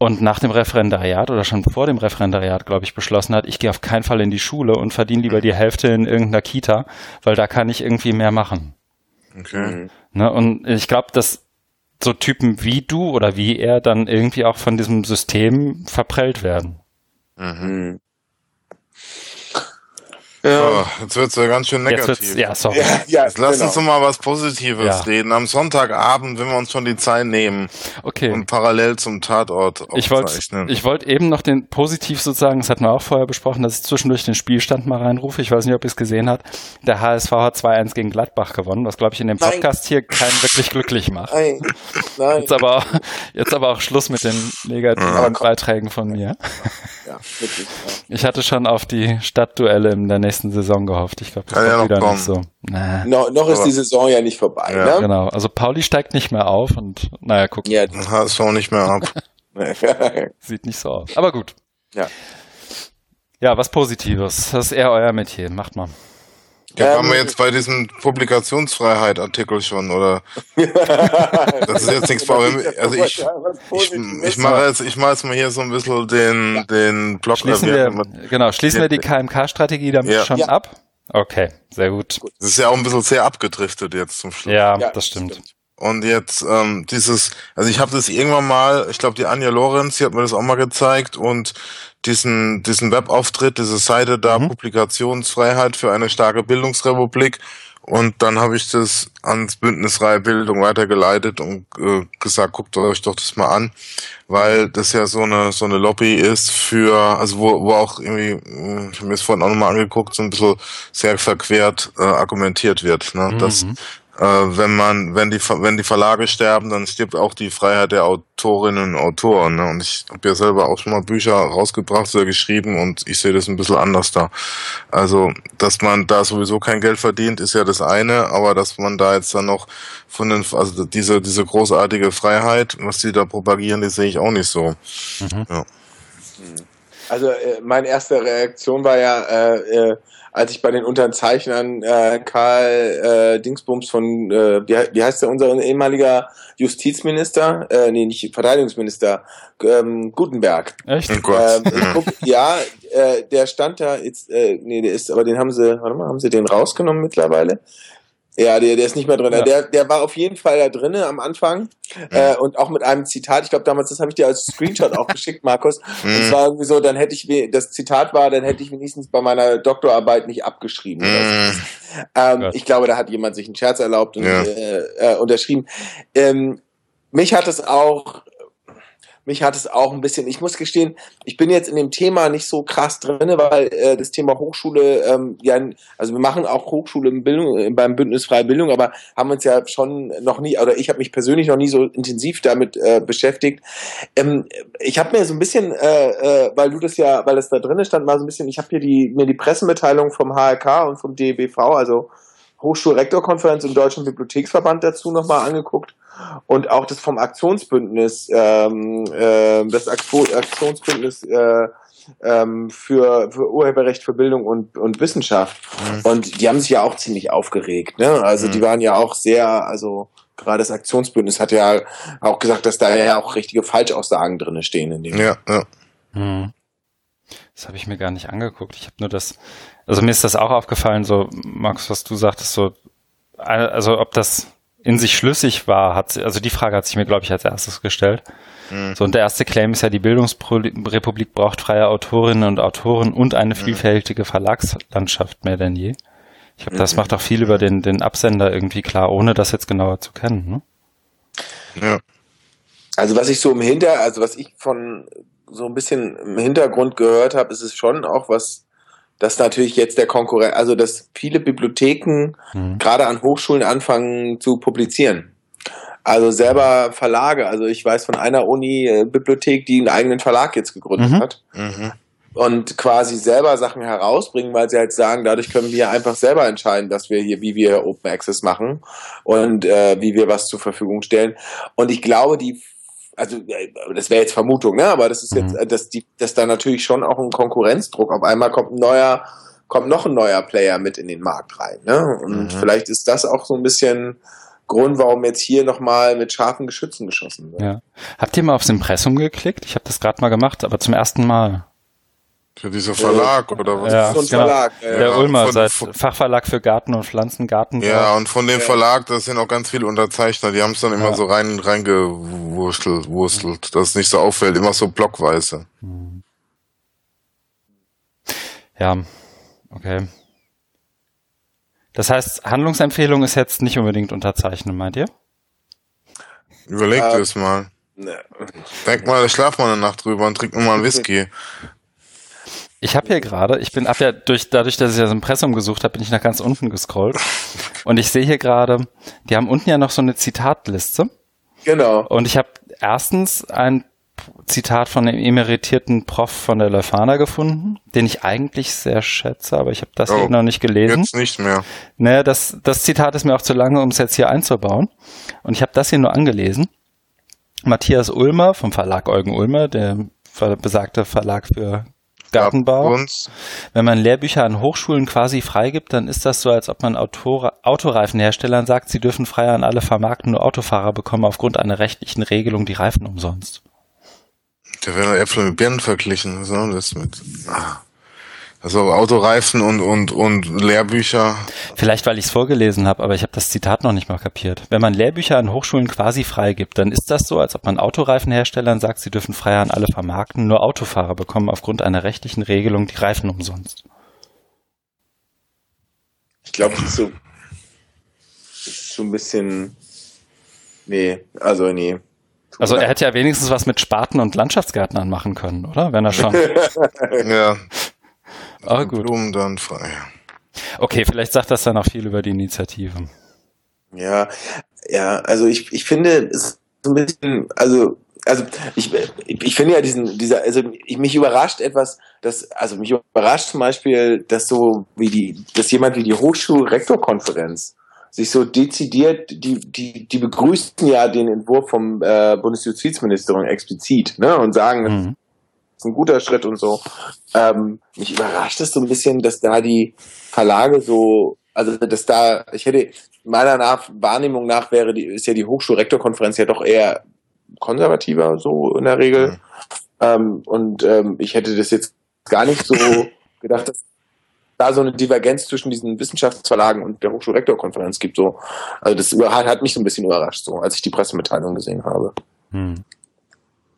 und nach dem Referendariat oder schon vor dem Referendariat, glaube ich, beschlossen hat, ich gehe auf keinen Fall in die Schule und verdiene lieber die Hälfte in irgendeiner Kita, weil da kann ich irgendwie mehr machen. Okay. Ne, und ich glaube, dass so Typen wie du oder wie er dann irgendwie auch von diesem System verprellt werden. Mhm. Ja. So, jetzt wird's ja ganz schön negativ. ja, sorry. Ja, ja, jetzt lass genau. uns doch mal was Positives ja. reden. Am Sonntagabend, wenn wir uns schon die Zeit nehmen okay. und parallel zum Tatort Ich wollte ich wollte eben noch den positiv sozusagen, das hatten wir auch vorher besprochen, dass ich zwischendurch den Spielstand mal reinrufe. Ich weiß nicht, ob ihr es gesehen habt. Der HSV hat 2-1 gegen Gladbach gewonnen, was glaube ich in dem Podcast Nein. hier keinen wirklich glücklich macht. Nein. Nein. Jetzt aber jetzt aber auch Schluss mit den negativen Beiträgen von mir. Ja, wirklich. Ja. Ich hatte schon auf die Stadtduelle in der nächsten Saison gehofft. Ich glaube, das Kann ja wieder kommen. nicht so. Nah. No, noch ist die Saison ja nicht vorbei. Ja. Ne? Genau. Also Pauli steigt nicht mehr auf und naja, guck. Ja, HSV nicht mehr ab. *laughs* Sieht nicht so aus. Aber gut. Ja. Ja, was Positives. Das ist eher euer Metier. Macht mal. Ja, ähm, waren wir jetzt bei diesem Publikationsfreiheit-Artikel schon, oder? *laughs* das ist jetzt nichts mir. Also ich, ich, ich mache jetzt, ich mache jetzt mal hier so ein bisschen den, ja. den Block. Schließen wir, genau, schließen wir die KMK-Strategie damit ja. schon ja. ab? Okay, sehr gut. Das ist ja auch ein bisschen sehr abgedriftet jetzt zum Schluss. Ja, das stimmt. stimmt. Und jetzt ähm, dieses, also ich habe das irgendwann mal, ich glaube die Anja Lorenz, die hat mir das auch mal gezeigt und diesen diesen Webauftritt, diese Seite da mhm. Publikationsfreiheit für eine starke Bildungsrepublik und dann habe ich das ans Bündnis Reihe Bildung weitergeleitet und äh, gesagt, guckt euch doch das mal an, weil das ja so eine so eine Lobby ist für, also wo, wo auch irgendwie, ich habe mir das vorhin auch nochmal angeguckt, so ein bisschen sehr verquert äh, argumentiert wird, ne? Mhm. dass äh, wenn man, wenn die, wenn die Verlage sterben, dann stirbt auch die Freiheit der Autorinnen und Autoren. Ne? Und ich habe ja selber auch schon mal Bücher rausgebracht oder geschrieben und ich sehe das ein bisschen anders da. Also, dass man da sowieso kein Geld verdient, ist ja das eine, aber dass man da jetzt dann noch von den, also diese, diese großartige Freiheit, was die da propagieren, die sehe ich auch nicht so. Mhm. Ja. Also, äh, meine erste Reaktion war ja, äh, äh als ich bei den Unterzeichnern äh, Karl äh, Dingsbums von, äh, wie, wie heißt der, unser ehemaliger Justizminister, äh, nee, nicht Verteidigungsminister, ähm, Gutenberg. Echt? Oh Gott. Ähm, *laughs* ja, äh, der stand da jetzt, äh, nee, der ist, aber den haben sie, warte mal, haben sie den rausgenommen mittlerweile? Ja, der, der ist nicht mehr drin. Ja. Der, der war auf jeden Fall da drinnen am Anfang ja. äh, und auch mit einem Zitat. Ich glaube damals, das habe ich dir als Screenshot *laughs* auch geschickt, Markus. Und es war irgendwie so, dann hätte ich, das Zitat war, dann hätte ich wenigstens bei meiner Doktorarbeit nicht abgeschrieben. Mhm. Ähm, ich glaube, da hat jemand sich einen Scherz erlaubt und äh, äh, unterschrieben. Ähm, mich hat es auch mich hat es auch ein bisschen, ich muss gestehen, ich bin jetzt in dem Thema nicht so krass drin, weil äh, das Thema Hochschule, ähm, ja, also wir machen auch Hochschule in Bildung, äh, beim Bündnis Freie Bildung, aber haben uns ja schon noch nie, oder ich habe mich persönlich noch nie so intensiv damit äh, beschäftigt. Ähm, ich habe mir so ein bisschen, äh, äh, weil du das ja, weil das da drin stand, mal so ein bisschen, ich habe hier die, mir die Pressemitteilung vom HRK und vom DBV, also Hochschulrektorkonferenz im Deutschen Bibliotheksverband dazu nochmal angeguckt und auch das vom Aktionsbündnis, ähm, äh, das Aktionsbündnis äh, ähm, für, für Urheberrecht für Bildung und, und Wissenschaft. Mhm. Und die haben sich ja auch ziemlich aufgeregt. Ne? Also mhm. die waren ja auch sehr, also gerade das Aktionsbündnis hat ja auch gesagt, dass da ja auch richtige Falschaussagen drin stehen in dem. Ja, ja. Mhm. Das habe ich mir gar nicht angeguckt. Ich habe nur das, also mir ist das auch aufgefallen, so Max, was du sagtest, so, also ob das in sich schlüssig war, hat also die Frage hat sich mir, glaube ich, als erstes gestellt. Mhm. So, und der erste Claim ist ja, die Bildungsrepublik braucht freie Autorinnen und Autoren und eine mhm. vielfältige Verlagslandschaft mehr denn je. Ich glaube, das mhm. macht auch viel über den, den Absender irgendwie klar, ohne das jetzt genauer zu kennen. Ne? Ja. Also was ich so im Hinter, also was ich von so ein bisschen im Hintergrund gehört habe, ist es schon auch was dass natürlich jetzt der Konkurrent, also dass viele Bibliotheken mhm. gerade an Hochschulen anfangen zu publizieren. Also selber Verlage. Also ich weiß von einer Uni-Bibliothek, äh, die einen eigenen Verlag jetzt gegründet mhm. hat. Mhm. Und quasi selber Sachen herausbringen, weil sie halt sagen, dadurch können wir einfach selber entscheiden, dass wir hier, wie wir Open Access machen und äh, wie wir was zur Verfügung stellen. Und ich glaube, die also das wäre jetzt Vermutung, ne? Aber das ist jetzt, mhm. dass die, dass da natürlich schon auch ein Konkurrenzdruck. Auf einmal kommt ein neuer, kommt noch ein neuer Player mit in den Markt rein, ne? Und mhm. vielleicht ist das auch so ein bisschen Grund, warum jetzt hier nochmal mit scharfen Geschützen geschossen wird. Ja. Habt ihr mal aufs Impressum geklickt? Ich habe das gerade mal gemacht, aber zum ersten Mal. Für dieser Verlag äh, oder was? Ja, so ein genau. Verlag. Ja, der Ulmer, von, seit Fachverlag für Garten und Pflanzengarten. Ja, und von dem ja. Verlag, das sind auch ganz viele Unterzeichner, die haben es dann immer ja. so rein reingewurstelt, wurstelt, dass es nicht so auffällt, immer so blockweise. Ja, okay. Das heißt, Handlungsempfehlung ist jetzt nicht unbedingt unterzeichnen, meint ihr? Überleg Äh, dir das mal. Ne. Denk mal, schlaf mal eine Nacht drüber und trink mal einen *laughs* Whisky. Ich habe hier gerade, ich bin ab ja durch, dadurch, dass ich das Impressum gesucht habe, bin ich nach ganz unten gescrollt. Und ich sehe hier gerade, die haben unten ja noch so eine Zitatliste. Genau. Und ich habe erstens ein Zitat von dem emeritierten Prof von der Leuphana gefunden, den ich eigentlich sehr schätze, aber ich habe das Oh, hier noch nicht gelesen. Jetzt nicht mehr. Naja, das, das Zitat ist mir auch zu lange, um es jetzt hier einzubauen. Und ich habe das hier nur angelesen. Matthias Ulmer vom Verlag Eugen Ulmer, der besagte Verlag für Gartenbau. Wenn man Lehrbücher an Hochschulen quasi freigibt, dann ist das so, als ob man Autor Autoreifenherstellern sagt, sie dürfen frei an alle vermarkten, nur Autofahrer bekommen aufgrund einer rechtlichen Regelung die Reifen umsonst. Da werden Äpfel mit Birnen verglichen. Was soll das mit? Ah. Also Autoreifen und, und, und Lehrbücher. Vielleicht, weil ich es vorgelesen habe, aber ich habe das Zitat noch nicht mal kapiert. Wenn man Lehrbücher an Hochschulen quasi freigibt, dann ist das so, als ob man Autoreifenherstellern sagt, sie dürfen frei an alle vermarkten, nur Autofahrer bekommen aufgrund einer rechtlichen Regelung die Reifen umsonst. Ich glaube, das ist so, das ist so ein bisschen. Nee, also nee. Also er hätte ja wenigstens was mit Spaten und Landschaftsgärtnern machen können, oder? Wenn er schon. *laughs* Ja. Ah, gut. Blumen dann frei. Okay, vielleicht sagt das dann auch viel über die Initiative. Ja, ja, also ich, ich finde es ist so ein bisschen, also, also ich, ich finde ja diesen, dieser, also ich, mich überrascht etwas, dass, also mich überrascht zum Beispiel, dass so wie die, dass jemand wie die Hochschulrektorkonferenz sich so dezidiert, die, die, die begrüßen ja den Entwurf vom äh, Bundesjustizministerium explizit, ne, und sagen, Mhm. Ist ein guter Schritt und so. Ähm, mich überrascht es so ein bisschen, dass da die Verlage so, also dass da, ich hätte meiner nach, Wahrnehmung nach wäre die, ist ja die Hochschulrektorkonferenz ja doch eher konservativer, so in der Regel. Mhm. Ähm, und ähm, ich hätte das jetzt gar nicht so *laughs* gedacht, dass da so eine Divergenz zwischen diesen Wissenschaftsverlagen und der Hochschulrektorkonferenz gibt. So. Also das hat mich so ein bisschen überrascht, so, als ich die Pressemitteilung gesehen habe. Hm.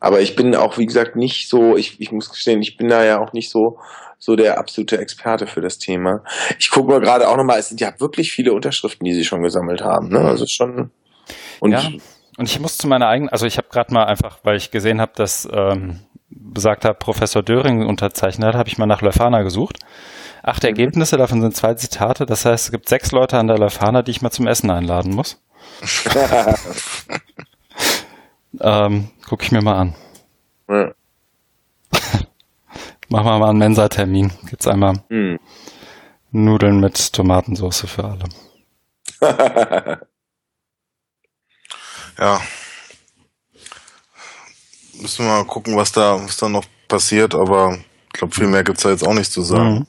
Aber ich bin auch, wie gesagt, nicht so, ich, ich muss gestehen, ich bin da ja auch nicht so, so der absolute Experte für das Thema. Ich gucke mal gerade auch nochmal, es sind ja wirklich viele Unterschriften, die sie schon gesammelt haben. Ne? Also schon. Und Ja. Und ich muss zu meiner eigenen, also ich habe gerade mal einfach, weil ich gesehen habe, dass ähm, besagter Professor Döring unterzeichnet hat, habe ich mal nach Leuphana gesucht. Acht Ergebnisse, davon sind zwei Zitate. Das heißt, es gibt sechs Leute an der Leuphana, die ich mal zum Essen einladen muss. *laughs* *laughs* Ähm, guck ich mir mal an. Ja. *laughs* Machen wir mal einen Mensa-Termin. Gibt's einmal Hm. Nudeln mit Tomatensauce für alle. *laughs* Ja. Müssen wir mal gucken, was da, was da noch passiert, aber ich glaube, viel mehr gibt's da jetzt auch nicht zu sagen. Mhm.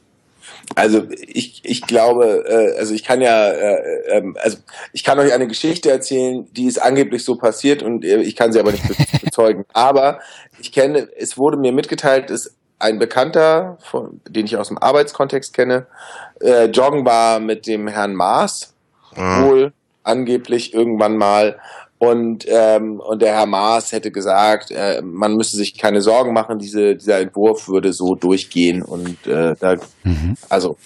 Also ich, ich glaube, äh, also ich kann ja, äh, ähm, also ich kann euch eine Geschichte erzählen, die ist angeblich so passiert und äh, ich kann sie aber nicht be *laughs* bezeugen. Aber ich kenne, es wurde mir mitgeteilt, dass ein Bekannter, von, den ich aus dem Arbeitskontext kenne, äh, joggen war mit dem Herrn Maas, Ja. wohl angeblich irgendwann mal. Und, ähm, und der Herr Maas hätte gesagt, äh, man müsste sich keine Sorgen machen, diese, dieser Entwurf würde so durchgehen. Und äh, da, Mhm. also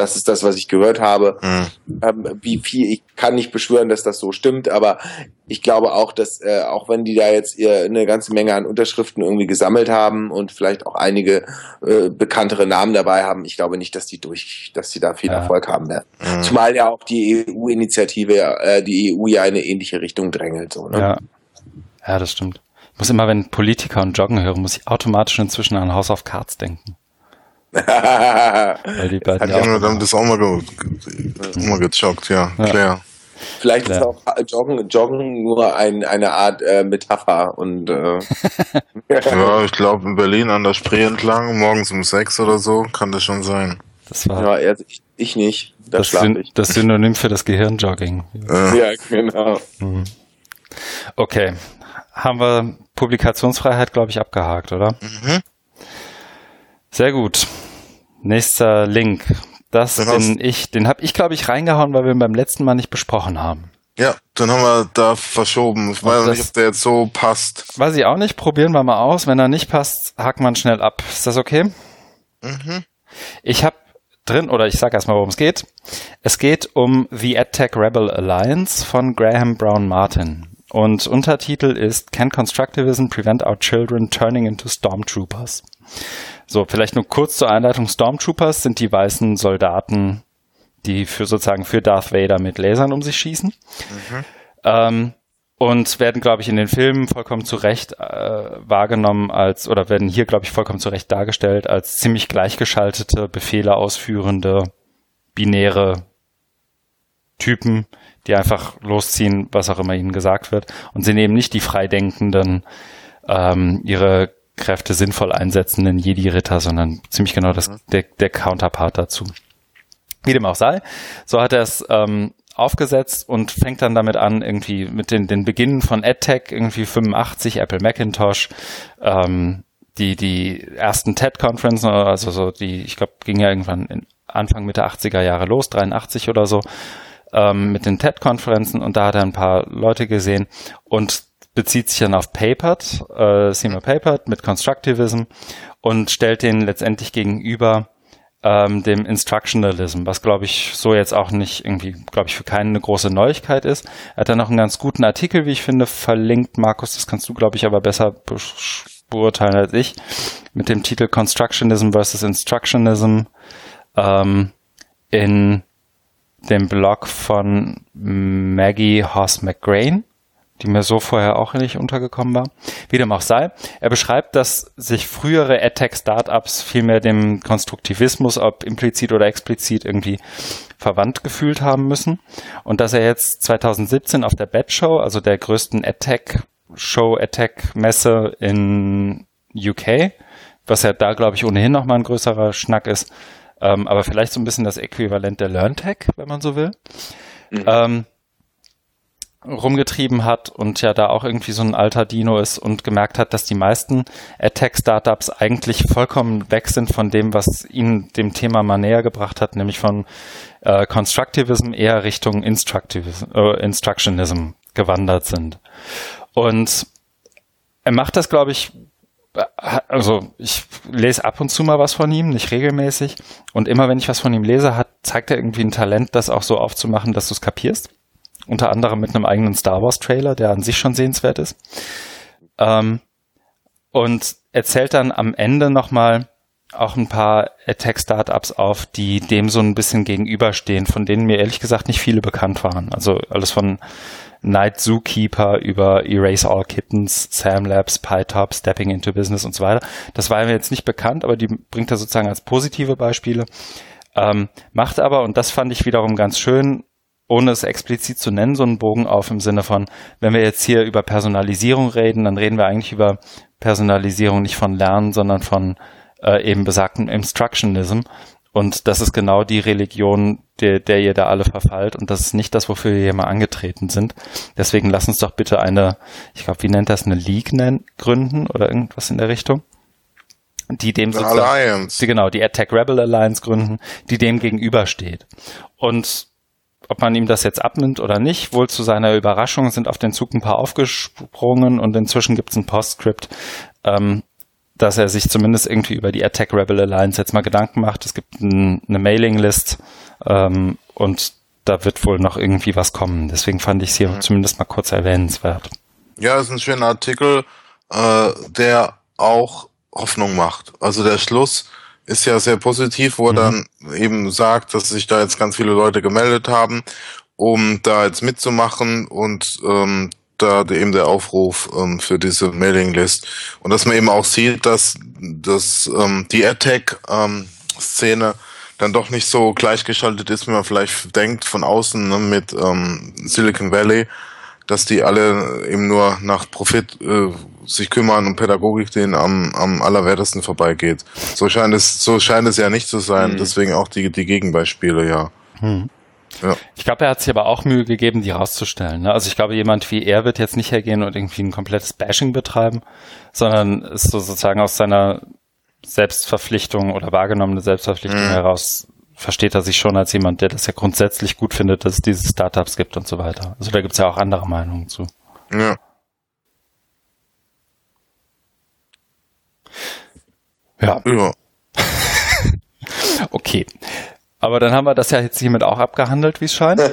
das ist das, was ich gehört habe. Mhm. Ähm, wie viel, ich kann nicht beschwören, dass das so stimmt, aber ich glaube auch, dass äh, auch wenn die da jetzt ihr eine ganze Menge an Unterschriften irgendwie gesammelt haben und vielleicht auch einige äh, bekanntere Namen dabei haben, ich glaube nicht, dass die durch, dass die da viel Ja. Erfolg haben werden. Mhm. Zumal ja auch die EU-Initiative, äh, die EU ja in eine ähnliche Richtung drängelt. So, ne? Ja. ja, das stimmt. Ich muss immer, wenn Politiker und Joggen hören, muss ich automatisch inzwischen an House of Cards denken. Weil die beiden hat ja Ja, auch das auch mal, ge auch mal gejoggt, ja, Ja. klar. Vielleicht ist Klar. auch äh, Joggen, Joggen nur ein, eine Art äh, Metapher und äh, *laughs* Ja, ich glaube in Berlin an der Spree entlang, morgens um sechs oder so, kann das schon sein. Das war ja, ich, ich nicht. Da das, Syn ich. das Synonym für das Gehirnjogging. Äh, Ja, genau. Mhm. Okay. Haben wir Publikationsfreiheit, glaube ich, abgehakt, oder? mhm. Sehr gut. Nächster Link. Das Den bin ich, den habe ich, glaube ich, reingehauen, weil wir ihn beim letzten Mal nicht besprochen haben. Ja, dann haben wir da verschoben. Ich weiß nicht, ob der jetzt so passt. Weiß ich auch nicht, probieren wir mal aus. Wenn er nicht passt, wir ihn schnell ab. Ist das okay? Mhm. Ich habe drin, oder ich sage erstmal, worum es geht. Es geht um The AdTech Rebel Alliance von Graham Brown Martin. Und Untertitel ist Can Constructivism Prevent Our Children Turning into Stormtroopers? So, vielleicht nur kurz zur Einleitung. Stormtroopers sind die weißen Soldaten, die für sozusagen für Darth Vader mit Lasern um sich schießen. Mhm. Ähm, und werden, glaube ich, in den Filmen vollkommen zu Recht äh, wahrgenommen als, oder werden hier, glaube ich, vollkommen zu Recht dargestellt als ziemlich gleichgeschaltete, Befehle ausführende, binäre Typen, die einfach losziehen, was auch immer ihnen gesagt wird. Und sind eben nicht die freidenkenden, ähm, ihre Kräfte sinnvoll einsetzenden Jedi-Ritter, sondern ziemlich genau das, mhm. der, der Counterpart dazu. Wie dem auch sei, so hat er es ähm, aufgesetzt und fängt dann damit an, irgendwie mit den, den Beginn von EdTech, irgendwie 85, Apple Macintosh, ähm, die, die ersten TED-Conferences, also so die, ich glaube, ging ja irgendwann in Anfang Mitte 80er Jahre los, 83 oder so, ähm, mit den TED-Konferenzen und da hat er ein paar Leute gesehen und bezieht sich dann auf Papert, äh, Seymour Papert mit Constructivism und stellt den letztendlich gegenüber ähm, dem Instructionalism, was glaube ich so jetzt auch nicht irgendwie, glaube ich, für keinen eine große Neuigkeit ist. Er hat dann noch einen ganz guten Artikel, wie ich finde, verlinkt. Markus, das kannst du, glaube ich, aber besser beurteilen als ich, mit dem Titel Constructionism versus Instructionism ähm, in dem Blog von Maggie Hoss McGrain die mir so vorher auch nicht untergekommen war. Wie dem auch sei. Er beschreibt, dass sich frühere AdTech-Startups vielmehr dem Konstruktivismus, ob implizit oder explizit, irgendwie verwandt gefühlt haben müssen. Und dass er jetzt 2017 auf der Bed Show, also der größten AdTech-Show, AdTech-Messe in UK, was ja da, glaube ich, ohnehin nochmal ein größerer Schnack ist, ähm, aber vielleicht so ein bisschen das Äquivalent der LearnTech, wenn man so will. Mhm. Ähm, rumgetrieben hat und ja da auch irgendwie so ein alter Dino ist und gemerkt hat, dass die meisten AdTech-Startups eigentlich vollkommen weg sind von dem, was ihn dem Thema mal näher gebracht hat, nämlich von äh, Constructivism eher Richtung Instructivism, äh, Instructionism gewandert sind. Und er macht das, glaube ich, also ich lese ab und zu mal was von ihm, nicht regelmäßig. Und immer wenn ich was von ihm lese, hat, zeigt er irgendwie ein Talent, das auch so aufzumachen, dass du es kapierst unter anderem mit einem eigenen Star Wars Trailer, der an sich schon sehenswert ist. Ähm, und erzählt dann am Ende nochmal auch ein paar Tech-Startups auf, die dem so ein bisschen gegenüberstehen, von denen mir ehrlich gesagt nicht viele bekannt waren. Also alles von Night Zookeeper über Erase All Kittens, Sam Labs, PyTop, Stepping into Business und so weiter. Das war mir jetzt nicht bekannt, aber die bringt er sozusagen als positive Beispiele. Ähm, macht aber, und das fand ich wiederum ganz schön, ohne es explizit zu nennen, so einen Bogen auf im Sinne von, wenn wir jetzt hier über Personalisierung reden, dann reden wir eigentlich über Personalisierung nicht von Lernen, sondern von äh, eben besagtem Instructionism. Und das ist genau die Religion, der, der ihr da alle verfallt. Und das ist nicht das, wofür wir hier mal angetreten sind. Deswegen lass uns doch bitte eine, ich glaube, wie nennt das, eine League nennen, gründen oder irgendwas in der Richtung? Die dem sozusagen, Alliance. Die, genau, die Attack Rebel Alliance gründen, die dem gegenübersteht. Und ob man ihm das jetzt abnimmt oder nicht. Wohl zu seiner Überraschung sind auf den Zug ein paar aufgesprungen und inzwischen gibt es ein Postscript, ähm, dass er sich zumindest irgendwie über die Attack Rebel Alliance jetzt mal Gedanken macht. Es gibt ein, eine Mailinglist ähm, und da wird wohl noch irgendwie was kommen. Deswegen fand ich es hier mhm. zumindest mal kurz erwähnenswert. Ja, es ist ein schöner Artikel, äh, der auch Hoffnung macht. Also der Schluss ist ja sehr positiv, wo er mhm. dann eben sagt, dass sich da jetzt ganz viele Leute gemeldet haben, um da jetzt mitzumachen und ähm, da eben der Aufruf ähm, für diese Mailinglist. Und dass man eben auch sieht, dass, dass ähm, die AdTech-Szene ähm, dann doch nicht so gleichgeschaltet ist, wie man vielleicht denkt von außen ne, mit ähm, Silicon Valley, dass die alle eben nur nach Profit äh, sich kümmern und Pädagogik denen am, am allerwertesten vorbeigeht. So scheint es, so scheint es ja nicht zu sein. Mhm. Deswegen auch die, die Gegenbeispiele, ja. Mhm. Ja. Ich glaube, er hat sich aber auch Mühe gegeben, die rauszustellen. Ne? Also ich glaube, jemand wie er wird jetzt nicht hergehen und irgendwie ein komplettes Bashing betreiben, sondern ist so sozusagen aus seiner Selbstverpflichtung oder wahrgenommene Selbstverpflichtung mhm. heraus versteht er sich schon als jemand, der das ja grundsätzlich gut findet, dass es diese Startups gibt und so weiter. Also da gibt es ja auch andere Meinungen zu. Ja. Ja. ja. *laughs* okay. Aber dann haben wir das ja jetzt hiermit auch abgehandelt, wie es scheint. *laughs*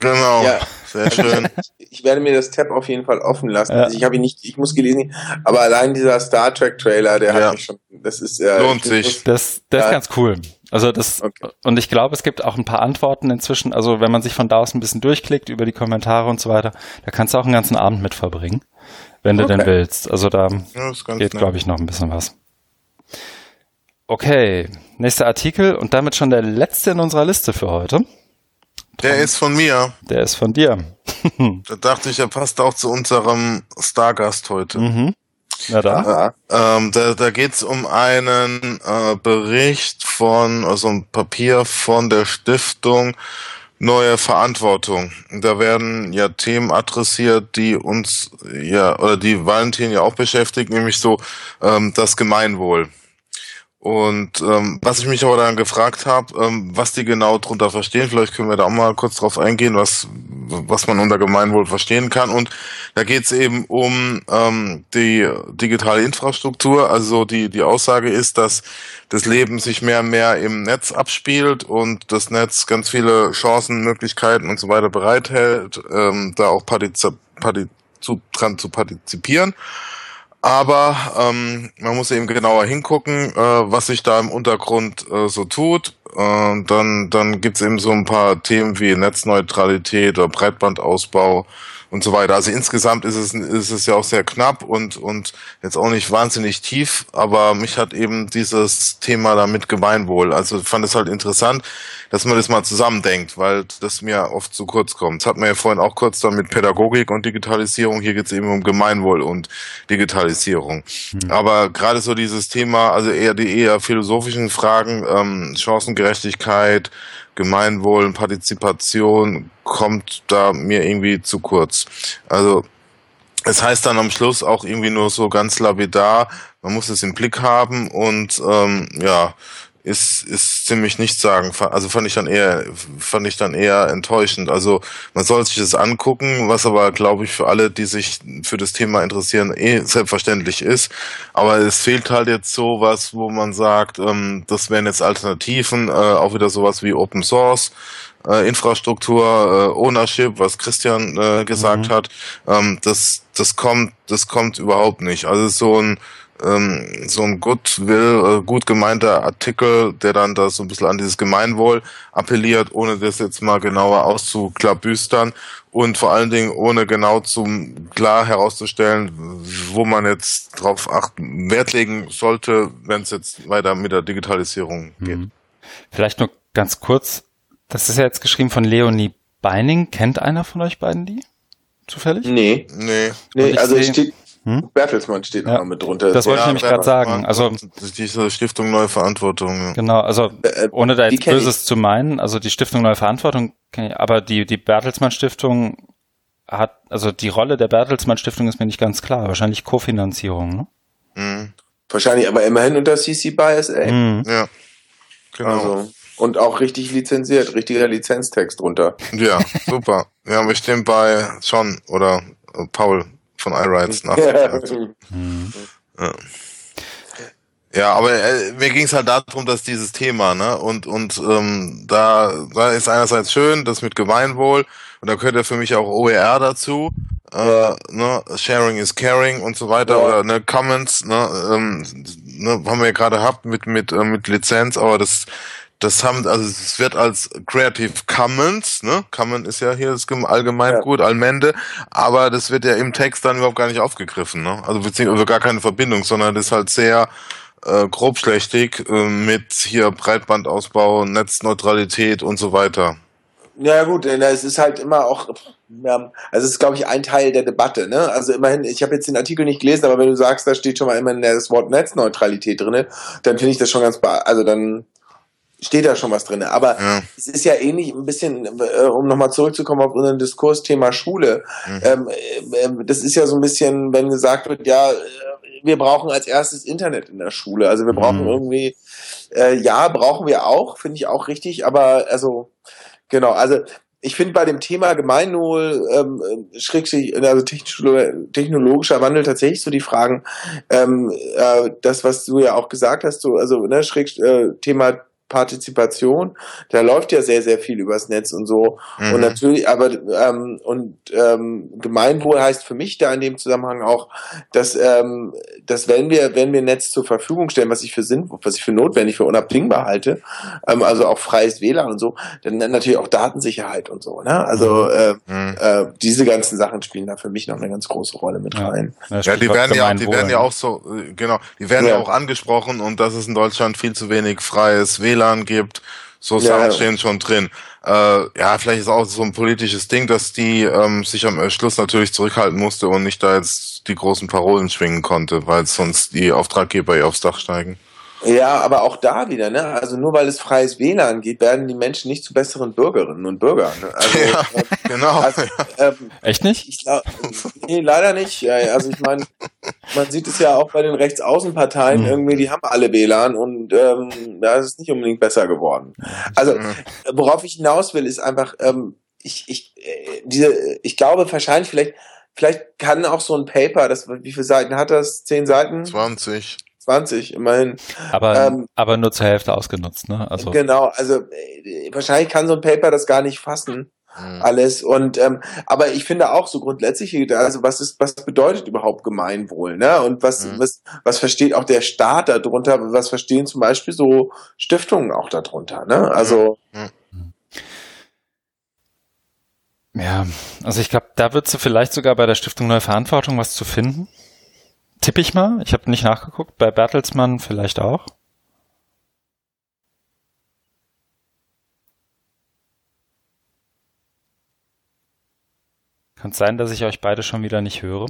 Genau. Ja. Sehr schön. *laughs* Ich werde mir das Tab auf jeden Fall offen lassen. Ja. Also ich habe ihn nicht, ich muss gelesen, aber allein dieser Star Trek Trailer, der ja. hat mich schon, das ist äh, lohnt sich. Das, das ist ganz cool. Also das okay. und ich glaube, es gibt auch ein paar Antworten inzwischen. Also wenn man sich von da aus ein bisschen durchklickt über die Kommentare und so weiter, da kannst du auch einen ganzen Abend mit verbringen, wenn du okay. denn willst. Also da geht, glaube ich, noch ein bisschen was. Okay, nächster Artikel und damit schon der letzte in unserer Liste für heute. Der ist von mir. Der ist von dir. *laughs* da dachte ich, er passt auch zu unserem Stargast heute. Mhm. Na da. Ähm, da da geht es um einen äh, Bericht von, also ein Papier von der Stiftung Neue Verantwortung. Da werden ja Themen adressiert, die uns ja oder die Valentin ja auch beschäftigt, nämlich so ähm, das Gemeinwohl. Und ähm, was ich mich aber dann gefragt habe, ähm, was die genau drunter verstehen, vielleicht können wir da auch mal kurz drauf eingehen, was, was man unter Gemeinwohl verstehen kann. Und da geht es eben um ähm, die digitale Infrastruktur. Also die, die Aussage ist, dass das Leben sich mehr und mehr im Netz abspielt und das Netz ganz viele Chancen, Möglichkeiten und so weiter bereithält, ähm, da auch partizip, partizip, dran zu partizipieren. Aber ähm, man muss eben genauer hingucken, äh, was sich da im Untergrund äh, so tut. Äh, dann dann gibt's eben so ein paar Themen wie Netzneutralität oder Breitbandausbau und so weiter. Also insgesamt ist es, ist es ja auch sehr knapp und, und jetzt auch nicht wahnsinnig tief, aber mich hat eben dieses Thema damit Gemeinwohl. Also fand es halt interessant, dass man das mal zusammendenkt, weil das mir oft zu kurz kommt. Das hat man ja vorhin auch kurz dann mit Pädagogik und Digitalisierung. Hier geht es eben um Gemeinwohl und Digitalisierung. Mhm. Aber gerade so dieses Thema, also eher die eher philosophischen Fragen, ähm, Chancengerechtigkeit, Gemeinwohl und Partizipation kommt da mir irgendwie zu kurz. Also es heißt dann am Schluss auch irgendwie nur so ganz lapidar, man muss es im Blick haben und ähm, ja, ist, ist ziemlich nichts sagen. Also fand ich dann eher, fand ich dann eher enttäuschend. Also man soll sich das angucken, was aber, glaube ich, für alle, die sich für das Thema interessieren, eh selbstverständlich ist. Aber es fehlt halt jetzt so was, wo man sagt, ähm, das wären jetzt Alternativen, äh, auch wieder sowas wie Open Source. Äh, Infrastruktur, äh, Ownership, was Christian äh, gesagt mhm. hat, ähm, das, das kommt, das kommt überhaupt nicht. Also so ein, ähm, so ein Goodwill, äh, gut gemeinter Artikel, der dann da so ein bisschen an dieses Gemeinwohl appelliert, ohne das jetzt mal genauer auszuklabüstern und vor allen Dingen ohne genau zum klar herauszustellen, wo man jetzt drauf achten, Wert legen sollte, wenn es jetzt weiter mit der Digitalisierung geht. Mhm. Vielleicht nur ganz kurz, das ist ja jetzt geschrieben von Leonie Beining. Kennt einer von euch beiden die? Zufällig? Nee. Nee. nee also steht, hm? Bertelsmann steht ja. noch mit drunter. Das wollte ich nämlich gerade sagen. Also diese Stiftung Neue Verantwortung. Genau, also äh, äh ohne da jetzt Böses zu meinen, also die Stiftung Neue Verantwortung, aber die die Bertelsmann Stiftung hat, also die Rolle der Bertelsmann Stiftung ist mir nicht ganz klar. Wahrscheinlich Kofinanzierung, ne? Mhm. Wahrscheinlich, aber immerhin unter CC by SA. Mhm. Ja, genau. Also, und auch richtig lizenziert, richtiger Lizenztext drunter. Ja, super. ja, wir stehen bei John oder Paul von iRights nach. Mhm. ja. Ja, aber äh, mir ging es halt darum, dass dieses Thema, ne, und und ähm, da da ist einerseits schön, das mit Gemeinwohl und da gehört ja für mich auch OER dazu, äh, ne, Sharing is Caring und so weiter ja. oder ne Comments, ne, ähm, ne, haben wir ja gerade gehabt mit mit äh, mit Lizenz, aber das das haben, also es wird als Creative Commons, ne? Common ist ja hier das Allgemeingut, ja. Allmende, aber das wird ja im Text dann überhaupt gar nicht aufgegriffen, ne? Also beziehungsweise gar keine Verbindung, sondern das ist halt sehr äh, grobschlächtig äh, mit hier Breitbandausbau, Netzneutralität und so weiter. Ja gut, es ist halt immer auch, ja, also es ist glaube ich ein Teil der Debatte, ne? Also immerhin, ich habe jetzt den Artikel nicht gelesen, aber wenn du sagst, da steht schon mal immerhin das Wort Netzneutralität drinne, dann finde ich das schon ganz, also dann steht da schon was drin. Aber ja. es ist ja ähnlich ein bisschen, äh, um nochmal zurückzukommen auf unseren Diskursthema Schule. Mhm. Ähm, äh, das ist ja so ein bisschen, wenn gesagt wird, ja, äh, wir brauchen als erstes Internet in der Schule. Also wir brauchen mhm. irgendwie, äh, ja, brauchen wir auch, finde ich auch richtig, aber also, genau, also ich finde bei dem Thema Gemeinwohl, ähm, schrägstrich, also technologischer Wandel tatsächlich so die Fragen, ähm, äh, das, was du ja auch gesagt hast, so, also ne, schräg, äh, Thema Partizipation. Da läuft ja sehr, sehr viel übers Netz und so. Mhm. Und natürlich, aber ähm, und ähm, Gemeinwohl heißt für mich da in dem Zusammenhang auch, dass, ähm, dass wenn wir, wenn wir Netz zur Verfügung stellen, was ich für Sinn, was ich für notwendig, für unabdingbar halte, ähm, also auch freies WLAN und so, dann natürlich auch Datensicherheit und so. Ne? Also äh, mhm. äh, diese ganzen Sachen spielen da für mich noch eine ganz große Rolle mit rein. Ja, ja die werden ja, die werden ja auch so, äh, genau, die werden ja. ja auch angesprochen und dass es in Deutschland viel zu wenig freies WLAN gibt. So Sachen ja. stehen schon drin. Äh, ja, vielleicht ist auch so ein politisches Ding, dass die ähm, sich am Schluss natürlich zurückhalten musste und nicht da jetzt die großen Parolen schwingen konnte, weil sonst die Auftraggeber ihr aufs Dach steigen. Ja, aber auch da wieder, ne? Also nur weil es freies WLAN geht, werden die Menschen nicht zu besseren Bürgerinnen und Bürgern. Ne? Also, *laughs* ja, äh, genau. Also, ähm, Echt nicht? Ich glaub, nee, leider nicht. Also ich meine, man sieht es ja auch bei den Rechtsaußenparteien, mhm. irgendwie, die haben alle WLAN und ähm, da ist es nicht unbedingt besser geworden. Also, worauf ich hinaus will, ist einfach, ähm, ich, ich, äh, diese, ich glaube wahrscheinlich vielleicht, vielleicht kann auch so ein Paper, das, wie viele Seiten hat das? Zehn Seiten? 20. 20, immerhin. Aber, ähm, aber nur zur Hälfte ausgenutzt, ne? Also. Genau, also äh, wahrscheinlich kann so ein Paper das gar nicht fassen. Mhm. Alles und ähm, aber ich finde auch so grundsätzlich also was ist was bedeutet überhaupt Gemeinwohl ne und was mhm. was was versteht auch der Staat darunter was verstehen zum Beispiel so Stiftungen auch darunter ne also mhm. ja also ich glaube da wird du vielleicht sogar bei der Stiftung Neue Verantwortung was zu finden Tippe ich mal. Ich habe nicht nachgeguckt. Bei Bertelsmann vielleicht auch. Kann sein, dass ich euch beide schon wieder nicht höre.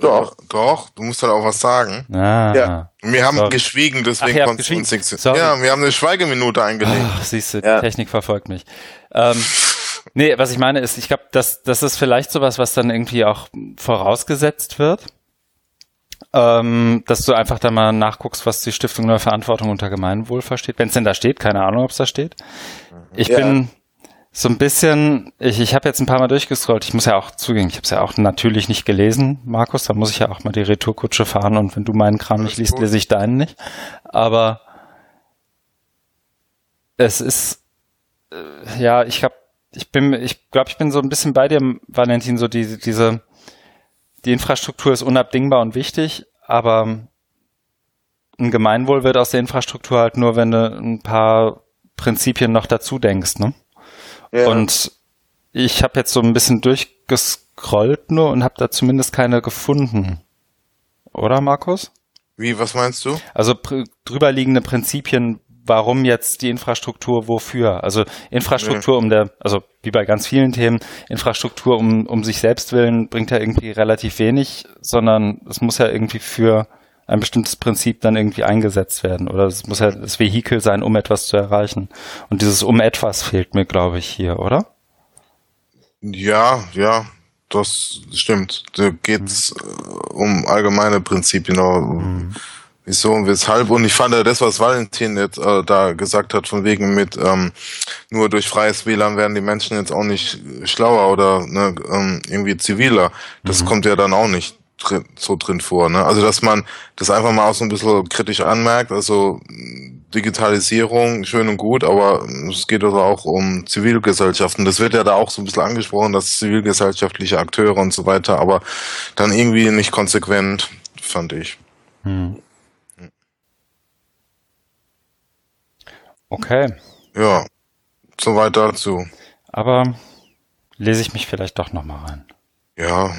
Doch, doch, du musst halt auch was sagen. Ah, ja. Wir haben sorry. geschwiegen, deswegen konnten wir uns nichts. Ja, wir haben eine Schweigeminute eingelegt. Ach, siehst du, ja. Technik verfolgt mich. Ähm, nee, was ich meine ist, ich glaube, das, das ist vielleicht sowas, was dann irgendwie auch vorausgesetzt wird ähm, dass du einfach da mal nachguckst, was die Stiftung Neue Verantwortung unter Gemeinwohl versteht. Wenn es denn da steht, keine Ahnung, ob es da steht. Ich ja. bin so ein bisschen, ich, ich habe jetzt ein paar Mal durchgescrollt, ich muss ja auch zugeben, ich habe es ja auch natürlich nicht gelesen, Markus, da muss ich ja auch mal die Retourkutsche fahren und wenn du meinen Kram nicht liest, lese ich deinen nicht. Aber es ist, äh, ja, ich habe, ich bin, ich glaube, ich bin so ein bisschen bei dir, Valentin, so die, diese, die Infrastruktur ist unabdingbar und wichtig, aber ein Gemeinwohl wird aus der Infrastruktur halt nur, wenn du ein paar Prinzipien noch dazu denkst, ne? Ja. Und ich habe jetzt so ein bisschen durchgescrollt nur und habe da zumindest keine gefunden. Oder, Markus? Wie, was meinst du? Also drüberliegende Prinzipien, warum jetzt die Infrastruktur wofür? Also Infrastruktur nee. um der, also wie bei ganz vielen Themen, Infrastruktur um, um sich selbst willen bringt ja irgendwie relativ wenig, sondern es muss ja irgendwie für ein bestimmtes Prinzip dann irgendwie eingesetzt werden oder es muss ja das Vehikel sein, um etwas zu erreichen. Und dieses um etwas fehlt mir, glaube ich, hier, oder? Ja, ja, das stimmt. Da geht's mhm. um allgemeine Prinzipien. Mhm wieso und weshalb. Und ich fand ja das, was Valentin jetzt äh, da gesagt hat, von wegen mit ähm, nur durch freies WLAN werden die Menschen jetzt auch nicht schlauer oder ne, ähm, irgendwie ziviler. Das mhm. kommt ja dann auch nicht drin, so drin vor. Ne? Also dass man das einfach mal auch so ein bisschen kritisch anmerkt. Also Digitalisierung schön und gut, aber es geht also auch um Zivilgesellschaften. Das wird ja da auch so ein bisschen angesprochen, dass zivilgesellschaftliche Akteure und so weiter, aber dann irgendwie nicht konsequent, fand ich. Mhm. Okay. Ja, soweit dazu. Aber lese ich mich vielleicht doch nochmal rein. Ja,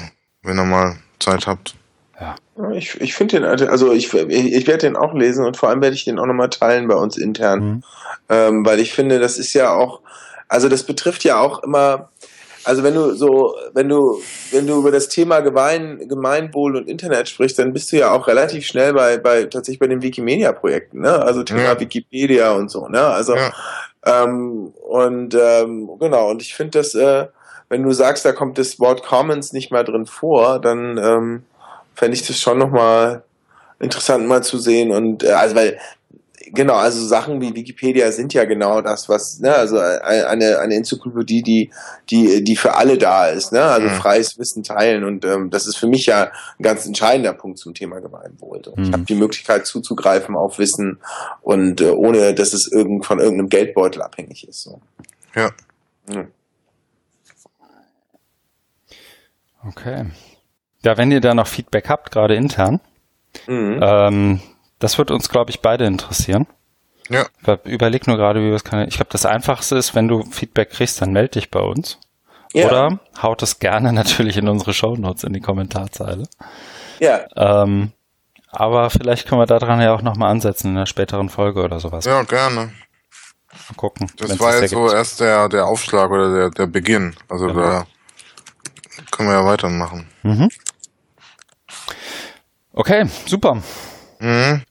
wenn ihr mal Zeit habt. Ja. Ich, ich finde den, also ich, ich werde den auch lesen und vor allem werde ich den auch nochmal teilen bei uns intern. Mhm. Ähm, weil ich finde, das ist ja auch, also das betrifft ja auch immer, also wenn du so, wenn du, wenn du über das Thema Gemein, Gemeinwohl und Internet sprichst, dann bist du ja auch relativ schnell bei, bei tatsächlich bei den Wikimedia-Projekten, ne? Also Thema ja. Wikipedia und so, ne? Also ja. ähm, und ähm, genau, und ich finde das, äh, wenn du sagst, da kommt das Wort Commons nicht mehr drin vor, dann ähm, fände ich das schon nochmal interessant mal zu sehen. Und äh, also weil genau, also Sachen wie Wikipedia sind ja genau das, was, ne, also eine, eine Enzyklopädie, die, die, die für alle da ist, ne, also mhm. freies Wissen teilen und ähm, das ist für mich ja ein ganz entscheidender Punkt zum Thema Gemeinwohl. Mhm. Ich habe die Möglichkeit zuzugreifen auf Wissen und äh, ohne, dass es irgend, von irgendeinem Geldbeutel abhängig ist. So. Ja. Mhm. Okay. Ja, wenn ihr da noch Feedback habt, gerade intern, mhm. ähm, das wird uns, glaube ich, beide interessieren. Ja. Überleg nur gerade, wie wir es kann. Ich glaube, das Einfachste ist, wenn du Feedback kriegst, dann melde dich bei uns. Ja. Oder haut es gerne *laughs* natürlich in unsere Show Notes in die Kommentarzeile. Ja. Ähm, aber vielleicht können wir daran ja auch nochmal ansetzen in einer späteren Folge oder sowas. Ja, gerne. Mal gucken. Das war jetzt so erst der, der Aufschlag oder der, der Beginn. Also genau. da können wir ja weitermachen. Mhm. Okay, super. Mhm.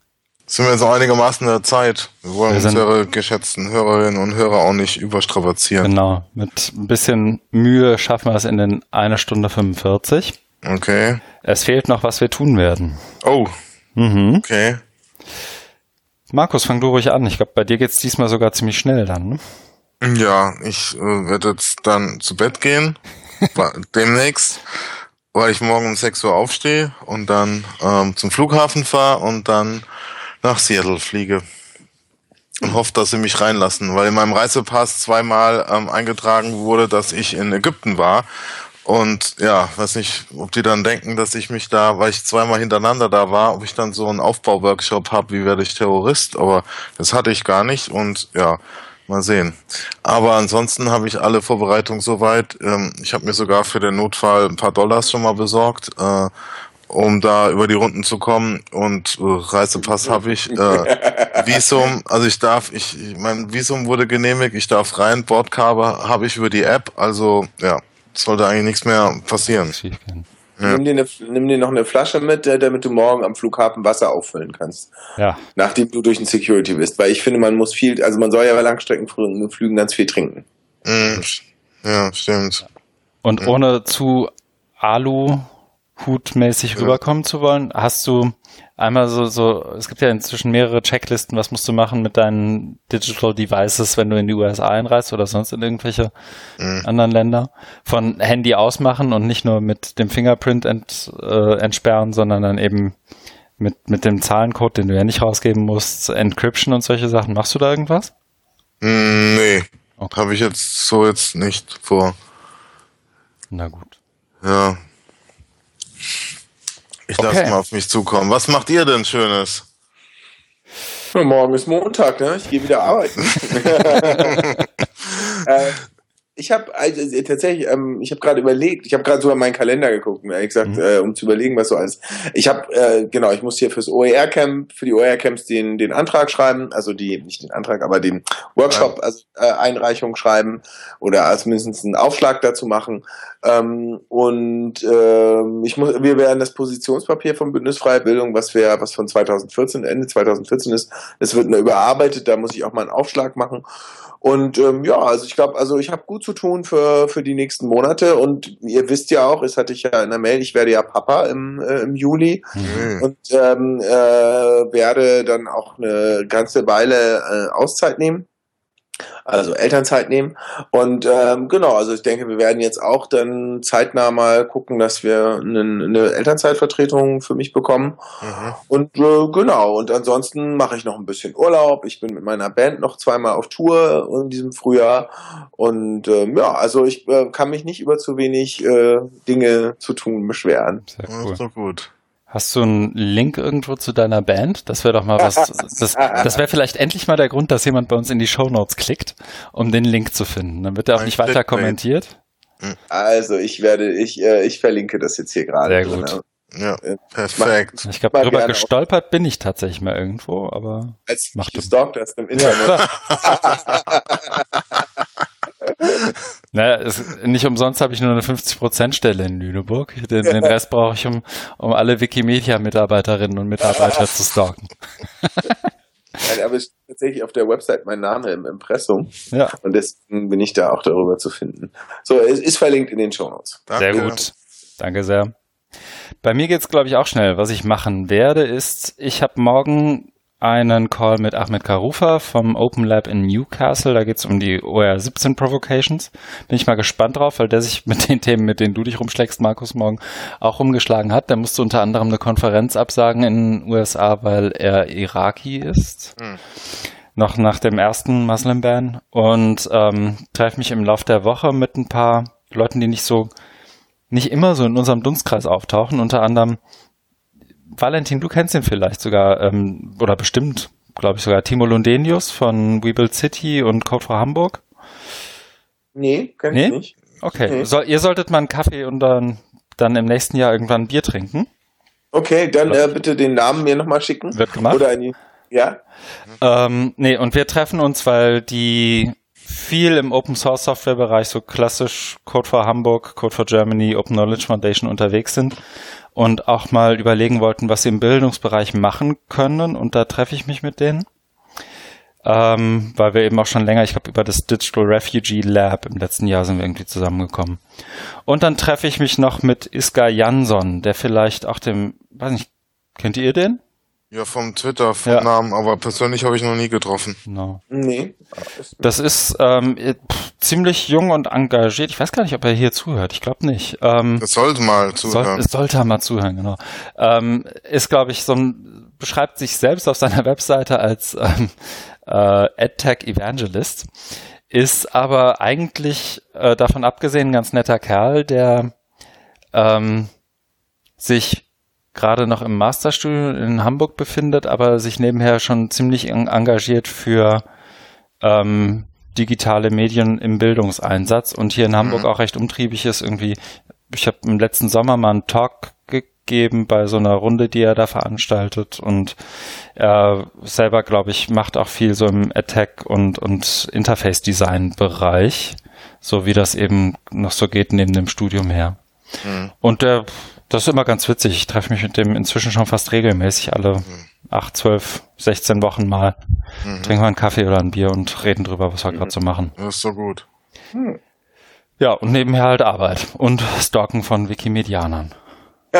Sind wir jetzt auch einigermaßen in der Zeit. Wir wollen wir unsere geschätzten Hörerinnen und Hörer auch nicht überstrapazieren. Genau. Mit ein bisschen Mühe schaffen wir es in den einer Stunde 45. Okay. Es fehlt noch, was wir tun werden. Oh. Mhm. Okay. Markus, fang du ruhig an. Ich glaube, bei dir geht's diesmal sogar ziemlich schnell dann. Ne? Ja, ich äh, werde jetzt dann zu Bett gehen. *laughs* demnächst weil ich morgen um 6 Uhr aufstehe und dann ähm, zum Flughafen fahre und dann nach Seattle fliege. Und hoffe, dass sie mich reinlassen, weil in meinem Reisepass zweimal ähm, eingetragen wurde, dass ich in Ägypten war. Und ja, weiß nicht, ob die dann denken, dass ich mich da, weil ich zweimal hintereinander da war, ob ich dann so einen Aufbauworkshop habe, wie werde ich Terrorist. Aber das hatte ich gar nicht. Und ja, Mal sehen. Aber ansonsten habe ich alle Vorbereitungen soweit. Ähm, ich habe mir sogar für den Notfall ein paar Dollars schon mal besorgt, äh, um da über die Runden zu kommen. Und äh, Reisepass habe ich. Äh, *laughs* Visum, also ich darf, ich, mein Visum wurde genehmigt, ich darf rein, Bordkabel habe ich über die App. Also ja, sollte eigentlich nichts mehr passieren. Ja. Nimm, dir eine, nimm dir noch eine Flasche mit, äh, damit du morgen am Flughafen Wasser auffüllen kannst. Ja. Nachdem du durch den Security bist. Weil ich finde, man muss viel, also man soll ja bei Langstreckenflügen ganz viel trinken. Mhm. Ja, stimmt. Und ohne zu Alu-Hut-mäßig ja. rüberkommen zu wollen, hast du einmal so, so, es gibt ja inzwischen mehrere Checklisten, was musst du machen mit deinen Digital Devices, wenn du in die USA einreist oder sonst in irgendwelche mhm. anderen Länder. Von Handy ausmachen und nicht nur mit dem Fingerprint ent, äh, entsperren, sondern dann eben mit, mit dem Zahlencode, den du ja nicht rausgeben musst, Encryption und solche Sachen. Machst du da irgendwas? Mm, nee. Okay. Habe ich jetzt so jetzt nicht vor. Na gut. Ja, ich okay. lasse mal auf mich zukommen. Was macht ihr denn Schönes? morgen ist Montag, ne? Ich gehe wieder arbeiten. *laughs* *laughs* äh, ich habe also, äh, tatsächlich, ähm, ich habe gerade überlegt, ich habe gerade sogar meinen Kalender geguckt, ehrlich gesagt, mhm. äh, um zu überlegen, was so alles. Ich habe, äh, genau, ich muss hier fürs OER-Camp, für die OER-Camps den, den Antrag schreiben, also die, nicht den Antrag, aber den Workshop, also äh, Einreichung schreiben oder mindestens einen Aufschlag dazu machen. Ähm, und äh, ich muss, wir werden das Positionspapier von Bündnis Freie Bildung, was wir, was von 2014, Ende 2014 ist, es wird nur überarbeitet, da muss ich auch mal einen Aufschlag machen. Und ähm, ja, also ich glaube, also ich habe gut zu tun für, für die nächsten Monate. Und ihr wisst ja auch, es hatte ich ja in der Mail, ich werde ja Papa im, äh, im Juli mhm. und ähm, äh, werde dann auch eine ganze Weile äh, Auszeit nehmen also Elternzeit nehmen. Und ähm, genau, also ich denke, wir werden jetzt auch dann zeitnah mal gucken, dass wir eine, eine Elternzeitvertretung für mich bekommen. Mhm. Und äh, genau, und ansonsten mache ich noch ein bisschen Urlaub. Ich bin mit meiner Band noch zweimal auf Tour in diesem Frühjahr. Und ähm, ja, also ich äh, kann mich nicht über zu wenig äh, Dinge zu tun beschweren. Sehr cool. Doch gut. Hast du einen Link irgendwo zu deiner Band? Das wäre doch mal was. Das, das wäre vielleicht endlich mal der Grund, dass jemand bei uns in die Show Notes klickt, um den Link zu finden. Dann wird er auch nicht weiter kommentiert. Hm. Also ich werde, ich, äh, ich verlinke das jetzt hier gerade. Sehr gut. Ja, perfekt. Ich glaube, darüber gestolpert bin ich tatsächlich mal irgendwo, aber. Als du gestalkt hast im Internet. *laughs* *laughs* Ja, naja, es, nicht umsonst habe ich nur eine 50%-Stelle in Lüneburg. Den, den Rest brauche ich, um, um alle Wikimedia-Mitarbeiterinnen und Mitarbeiter zu stalken. Nein, aber es ist tatsächlich auf der Website mein Name im Impressum. Ja. Und deswegen bin ich da auch darüber zu finden. So, es ist verlinkt in den Show Notes. Sehr gut. Danke sehr. Bei mir geht's, glaube ich, auch schnell. Was ich machen werde, ist, ich habe morgen einen Call mit Ahmed Karufa vom Open Lab in Newcastle. Da geht es um die OR 17 Provocations. Bin ich mal gespannt drauf, weil der sich *laughs* mit den Themen, mit denen du dich rumschlägst, Markus, morgen auch rumgeschlagen hat. Der musste unter anderem eine Konferenz absagen in den USA, weil er Iraki ist. Hm. Noch nach dem ersten Muslim Ban. Und ähm, treffe mich im Laufe der Woche mit ein paar Leuten, die nicht so, nicht immer so in unserem Dunstkreis auftauchen. Unter anderem Valentin, du kennst ihn vielleicht sogar, ähm, oder bestimmt, glaube ich sogar, Timo Lundenius von Webuild City und Code for Hamburg. Nee, kenn nee? ich nicht. Okay, nee. so, ihr solltet mal einen Kaffee und dann, dann im nächsten Jahr irgendwann ein Bier trinken. Okay, dann äh, bitte den Namen mir nochmal schicken. Wird gemacht. Oder eine, ja? Ähm, nee, und wir treffen uns, weil die viel im Open Source Software Bereich, so klassisch Code for Hamburg, Code for Germany, Open Knowledge Foundation unterwegs sind und auch mal überlegen wollten, was sie im Bildungsbereich machen können. Und da treffe ich mich mit denen. Ähm, weil wir eben auch schon länger, ich glaube, über das Digital Refugee Lab im letzten Jahr sind wir irgendwie zusammengekommen. Und dann treffe ich mich noch mit Iska Jansson, der vielleicht auch dem, weiß nicht, kennt ihr den? Ja, vom Twitter, vom ja. Namen, aber persönlich habe ich noch nie getroffen. No. Nee. Das ist ähm, ziemlich jung und engagiert. Ich weiß gar nicht, ob er hier zuhört. Ich glaube nicht. Ähm, das sollte mal zuhören. Soll, sollte er mal zuhören, genau. Ähm, ist, glaube ich, so ein, beschreibt sich selbst auf seiner *laughs* Webseite als ähm, äh, EdTech Evangelist, ist aber eigentlich äh, davon abgesehen ein ganz netter Kerl, der ähm, sich gerade noch im Masterstudium in Hamburg befindet, aber sich nebenher schon ziemlich engagiert für ähm, digitale Medien im Bildungseinsatz und hier in Hamburg mhm. auch recht umtriebig ist irgendwie. Ich habe im letzten Sommer mal einen Talk gegeben bei so einer Runde, die er da veranstaltet und er selber, glaube ich, macht auch viel so im Attack und, und Interface-Design-Bereich, so wie das eben noch so geht neben dem Studium her. Mhm. Und der das ist immer ganz witzig. Ich treffe mich mit dem inzwischen schon fast regelmäßig, alle mhm. 8, 12, 16 Wochen mal. Mhm. Trinken wir einen Kaffee oder ein Bier und reden drüber, was wir mhm. gerade so machen. Das ist so gut. Hm. Ja, und nebenher halt Arbeit und Stalken von Wikimedianern. *laughs*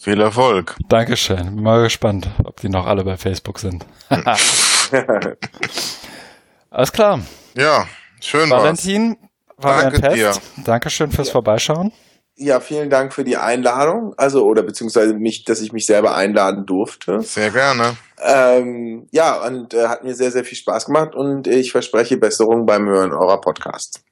Viel Erfolg. Dankeschön. Bin mal gespannt, ob die noch alle bei Facebook sind. *laughs* *laughs* Alles klar. Ja, schön Valentin, war Danke ein Fest. Dir. Dankeschön fürs ja. Vorbeischauen. Ja, vielen Dank für die Einladung. Also, oder beziehungsweise mich, dass ich mich selber einladen durfte. Sehr gerne. Ähm, ja, und äh, hat mir sehr, sehr viel Spaß gemacht und ich verspreche Besserung beim Hören eurer Podcasts.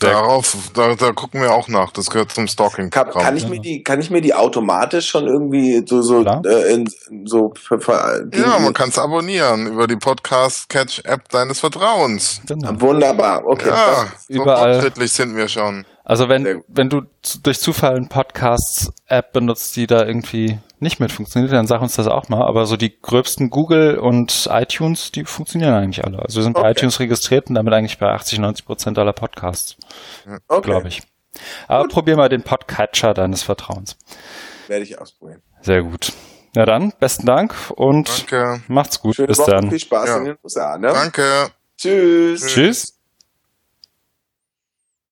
Darauf, da, da gucken wir auch nach. Das gehört zum Stalking. Kann, kann ich mir die, kann ich mir die automatisch schon irgendwie so so äh, in, so für, für, Ja, man kann es abonnieren über die Podcast Catch App deines Vertrauens. Genau. Wunderbar. Okay. Ja, so überall. fortschrittlich sind wir schon. Also wenn, wenn du durch Zufall eine Podcasts-App benutzt, die da irgendwie nicht mit funktioniert, dann sag uns das auch mal. Aber so die gröbsten Google und iTunes, die funktionieren eigentlich alle. Also wir sind okay. bei iTunes registriert und damit eigentlich bei 80, 90 Prozent aller Podcasts. Okay. Glaube ich. Aber gut. probier mal den Podcatcher deines Vertrauens. Werde ich ausprobieren. Sehr gut. Na dann, besten Dank und Danke. macht's gut. Schöne Bis Woche, dann. Viel Spaß ja. in den USA. Ne? Danke. Tschüss. Tschüss.